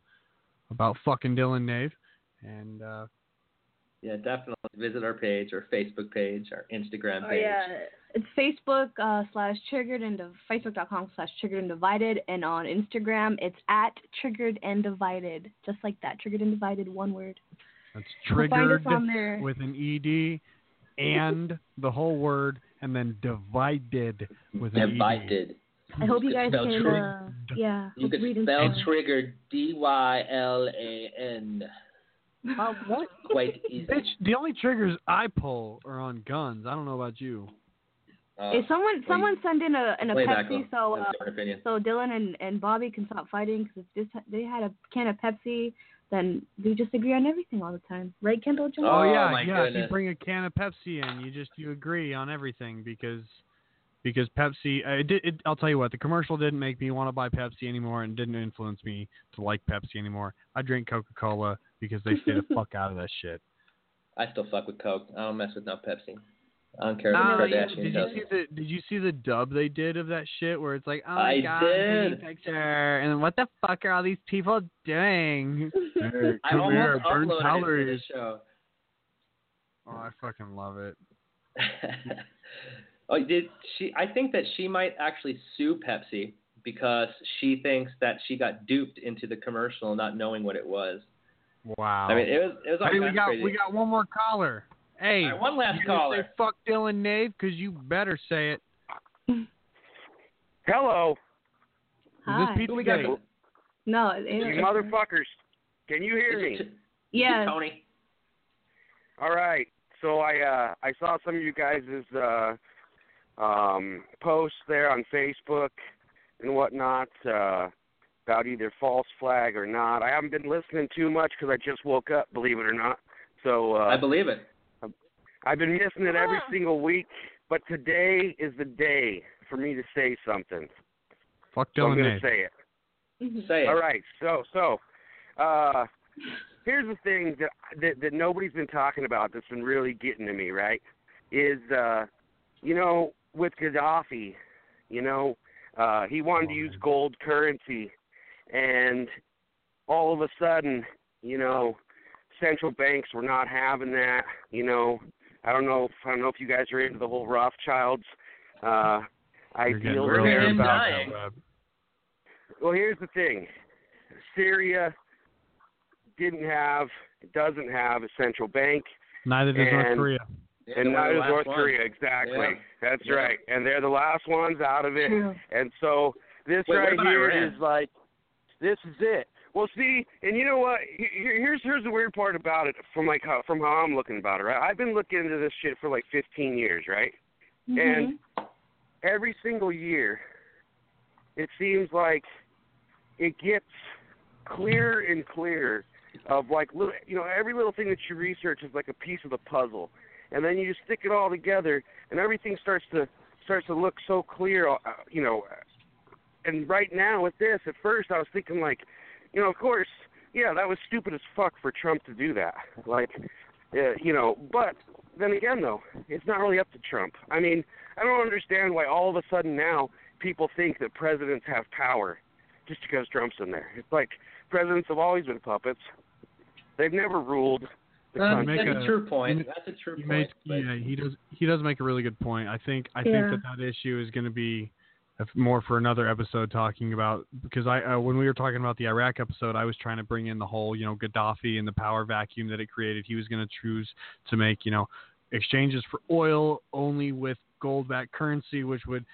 about fucking Dylan Nave. And uh, Yeah, definitely visit our page, our Facebook page, our Instagram Oh page. yeah, it's Facebook uh, slash Triggered and Div- Facebook.com slash Triggered and Divided, and on Instagram it's at Triggered and Divided, just like that. Triggered and Divided, one word. that's You'll find us triggered on there. with an ed and the whole word, and then divided with an E. Divided. I hope you guys can, trig- uh, yeah, You read could spell spell. trigger D Y L A N. Uh, what? Quite easy. Bitch, the only triggers I pull are on guns. I don't know about you. Uh, If someone someone send in a in a Pepsi so uh, so Dylan and, and Bobby can stop fighting because if this, they had a can of Pepsi, then they just agree on everything all the time, right, Kendall? John? Oh, yeah, my yeah. If you bring a can of Pepsi in, you just you agree on everything because because Pepsi. Uh, it did. It, I'll tell you what. The commercial didn't make me want to buy Pepsi anymore, and didn't influence me to like Pepsi anymore. I drink Coca Cola because they stay the fuck out of that shit. I still fuck with Coke. I don't mess with no Pepsi. I don't care if No, the you- Kardashians did you does. see the Did you see the dub they did of that shit where it's like, oh my I god, did. picture, and what the fuck are all these people doing? Hey, I almost here, burn uploaded it to calories. the show. Oh, I fucking love it. oh, did she? I think that she might actually sue Pepsi because she thinks that she got duped into the commercial, not knowing what it was. Wow. I mean, it was it was all Hey, we got crazy. we got one more caller. Hey, All right, one last you caller. Say fuck Dylan Nave, cause you better say it. Hello, Is Hi. this Pizza Who we got? No, it, it, motherfuckers. Can you hear me? yeah. Tony. All right. So I uh I saw some of you guys' uh um posts there on Facebook and whatnot uh about either false flag or not. I haven't been listening too much because I just woke up, believe it or not. So uh I believe it. I've been missing it every single week, but today is the day for me to say something. Fuck So I'm gonna Nave. say it. Say it. All right. So so uh here's the thing that, that that nobody's been talking about that's been really getting to me, right? Is uh you know, with Gaddafi, you know, uh he wanted to use gold currency and all of a sudden, you know, central banks were not having that, you know. I don't know if I don't know if you guys are into the whole Rothschilds uh You're getting ideal there about dying. Web. well, here's the thing. Syria didn't have, doesn't have a central bank, Neither does North Korea. Yeah, and they're neither the does North one. Korea. Exactly. Yeah. That's Yeah. right. And they're the last ones out of it. True. And so this Wait, right about here Iran? is like, this is it. Well, see, and you know what? Here's here's the weird part about it from like how from how I'm looking about it. Right? I've been looking into this shit for like 15 years, right? Mm-hmm. And every single year, it seems like it gets clearer and clearer of like little, you know, every little thing that you research is like a piece of the puzzle, and then you just stick it all together, and everything starts to starts to look so clear, uh, you know. And right now with this, at first I was thinking like, you know, of course, yeah, that was stupid as fuck for Trump to do that, like, uh, you know, but then again though, it's not really up to Trump. I mean, I don't understand why all of a sudden now people think that presidents have power just because Trump's in there. It's like presidents have always been puppets. They've never ruled That's, country. that's make a a- true point. you- That's a true He point. made, but- yeah, he does. He does make a really good point. I think. I Yeah. think that that issue is going to be more for another episode talking about because I uh, when we were talking about the Iraq episode, I was trying to bring in the whole you know Gaddafi and the power vacuum that it created. He was going to choose to make you know exchanges for oil only with gold-backed currency, which would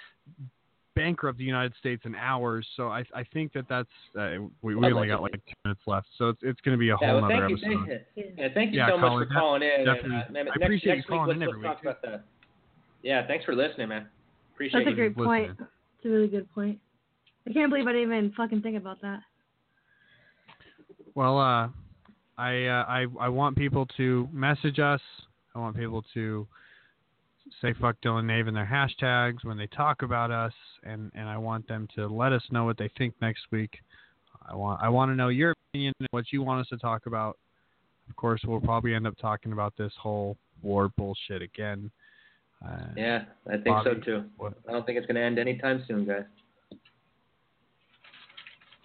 bankrupt the United States in hours. So I I think that that's uh, we, we only got like two minutes left, so it's it's going to be a Yeah, whole well, other thank you, episode. thank you. Yeah, thank you Yeah, so much for calling in. definitely. And, uh, maybe I next, appreciate you next week, calling let's, in every week. Yeah, thanks for listening, man. Appreciate it. That's a you. great point. It's a really good point. I can't believe I didn't even fucking think about that. Well, uh, I, uh, I I want people to message us. I want people to say "fuck Dylan Nave" in their hashtags when they talk about us, and, and I want them to let us know what they think next week. I want I want to know your opinion, and what you want us to talk about. Of course, we'll probably end up talking about this whole war bullshit again. Uh, Yeah, I think so too. what- I don't think it's going to end anytime soon, guys.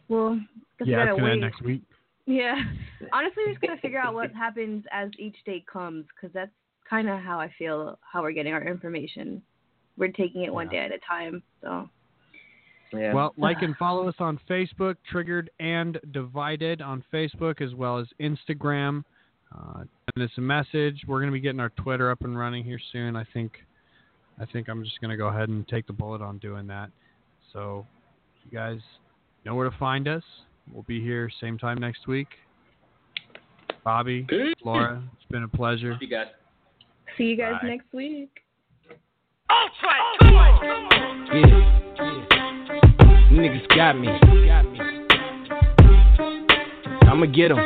Well, guess we yeah, it's gonna end next week. Yeah. Honestly, we're just gonna figure out what happens as each date comes, because that's kind of how I feel how we're getting our information. We're taking it one day at a time. So. Yeah. Well, like and follow us on Facebook, Triggered and Divided on Facebook, as well as Instagram. Uh, send us a message. We're going to be getting our Twitter up and running here soon. I think. I think I'm just going to go ahead and take the bullet on doing that. So, you guys know where to find us. We'll be here same time next week. Bobby, Laura, it's been a pleasure. You guys. See you guys Bye. next week. Oh, yeah. Niggas got me. I'ma get 'em.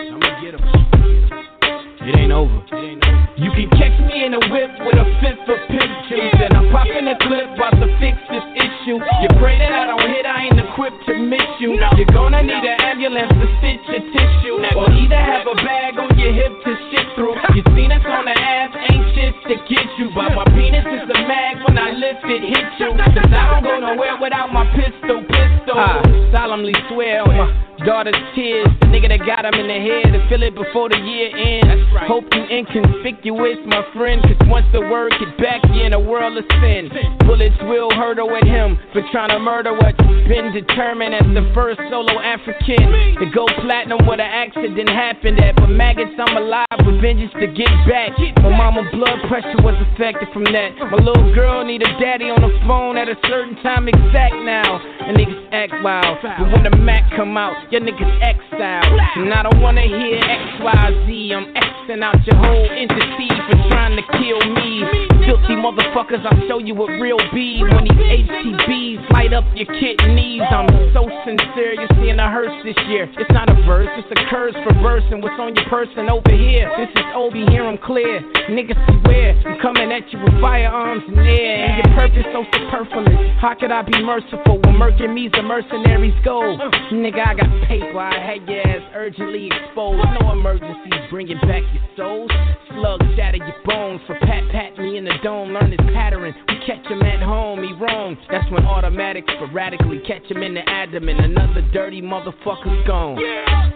It ain't over. You can catch me in a whip with a fifth of pimp juice, and I'm popping a clip about to fix this issue. You pray that I don't hit, I ain't equipped to miss you. You're gonna need an ambulance to stitch your tissue, or either have a bag on your hip to shit through. You seen us on the ass, ain't shit to get you, but my penis is a mag when I lift it, hit you. Cause I don't go nowhere without my pistol, pistol. I solemnly swear on my daughter's tears, the nigga that got him in the head to feel it before the year ends. Hope you inconspicuous, my friend, cause once the word get back, you in a world of sin. Bullets will hurtle at him for trying to murder what's been determined as the first solo African to go platinum where the accident happened at. But maggots, I'm alive with vengeance to get back. My mama blood pressure was affected from that. My little girl need a daddy on the phone at a certain time exact now. And niggas act wild. But when the Mac come out, your niggas exiled. And I don't wanna hear XYZ. I'm Xing out your whole entity for trying to kill me. Filthy motherfuckers, I'll show you what real be. When these HTBs light up your kidneys, I'm so sincere. You're seeing a hearse this year. It's not a verse, it's a curse for versing what's on your person over here. This is Obi, hear 'em clear. Niggas beware, I'm coming at you with firearms in air. And your purpose so superfluous. How could I be merciful when murking me's the mercenaries go? Nigga, I got paper, I had your ass urgently exposed. No emergencies, bringing back your souls. Slugs shatter your bones, for pat pat me in the dome. Learn this pattern. We catch him at home, he wrong. That's when automatics sporadically catch him in the abdomen. Another dirty motherfucker's gone.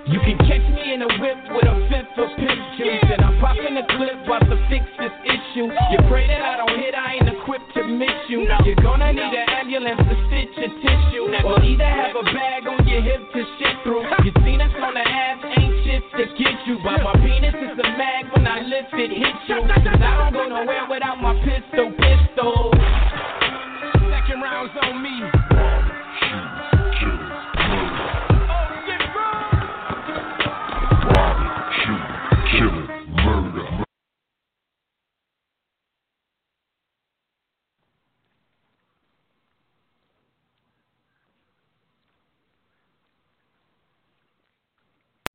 You can catch me in a whip with a fifth of pimp juice, and I'm popping a clip about to fix this issue. You pray that I don't hit, I ain't equipped to miss you. You're gonna need an ambulance to stitch your tissue, or either have a bag on your hip to shit through. You seen us on the ass, ain't shit to get you, but my penis is a mag when I lift it, hit you. Cause I don't go nowhere without my pistol, pistol. Second round's on me.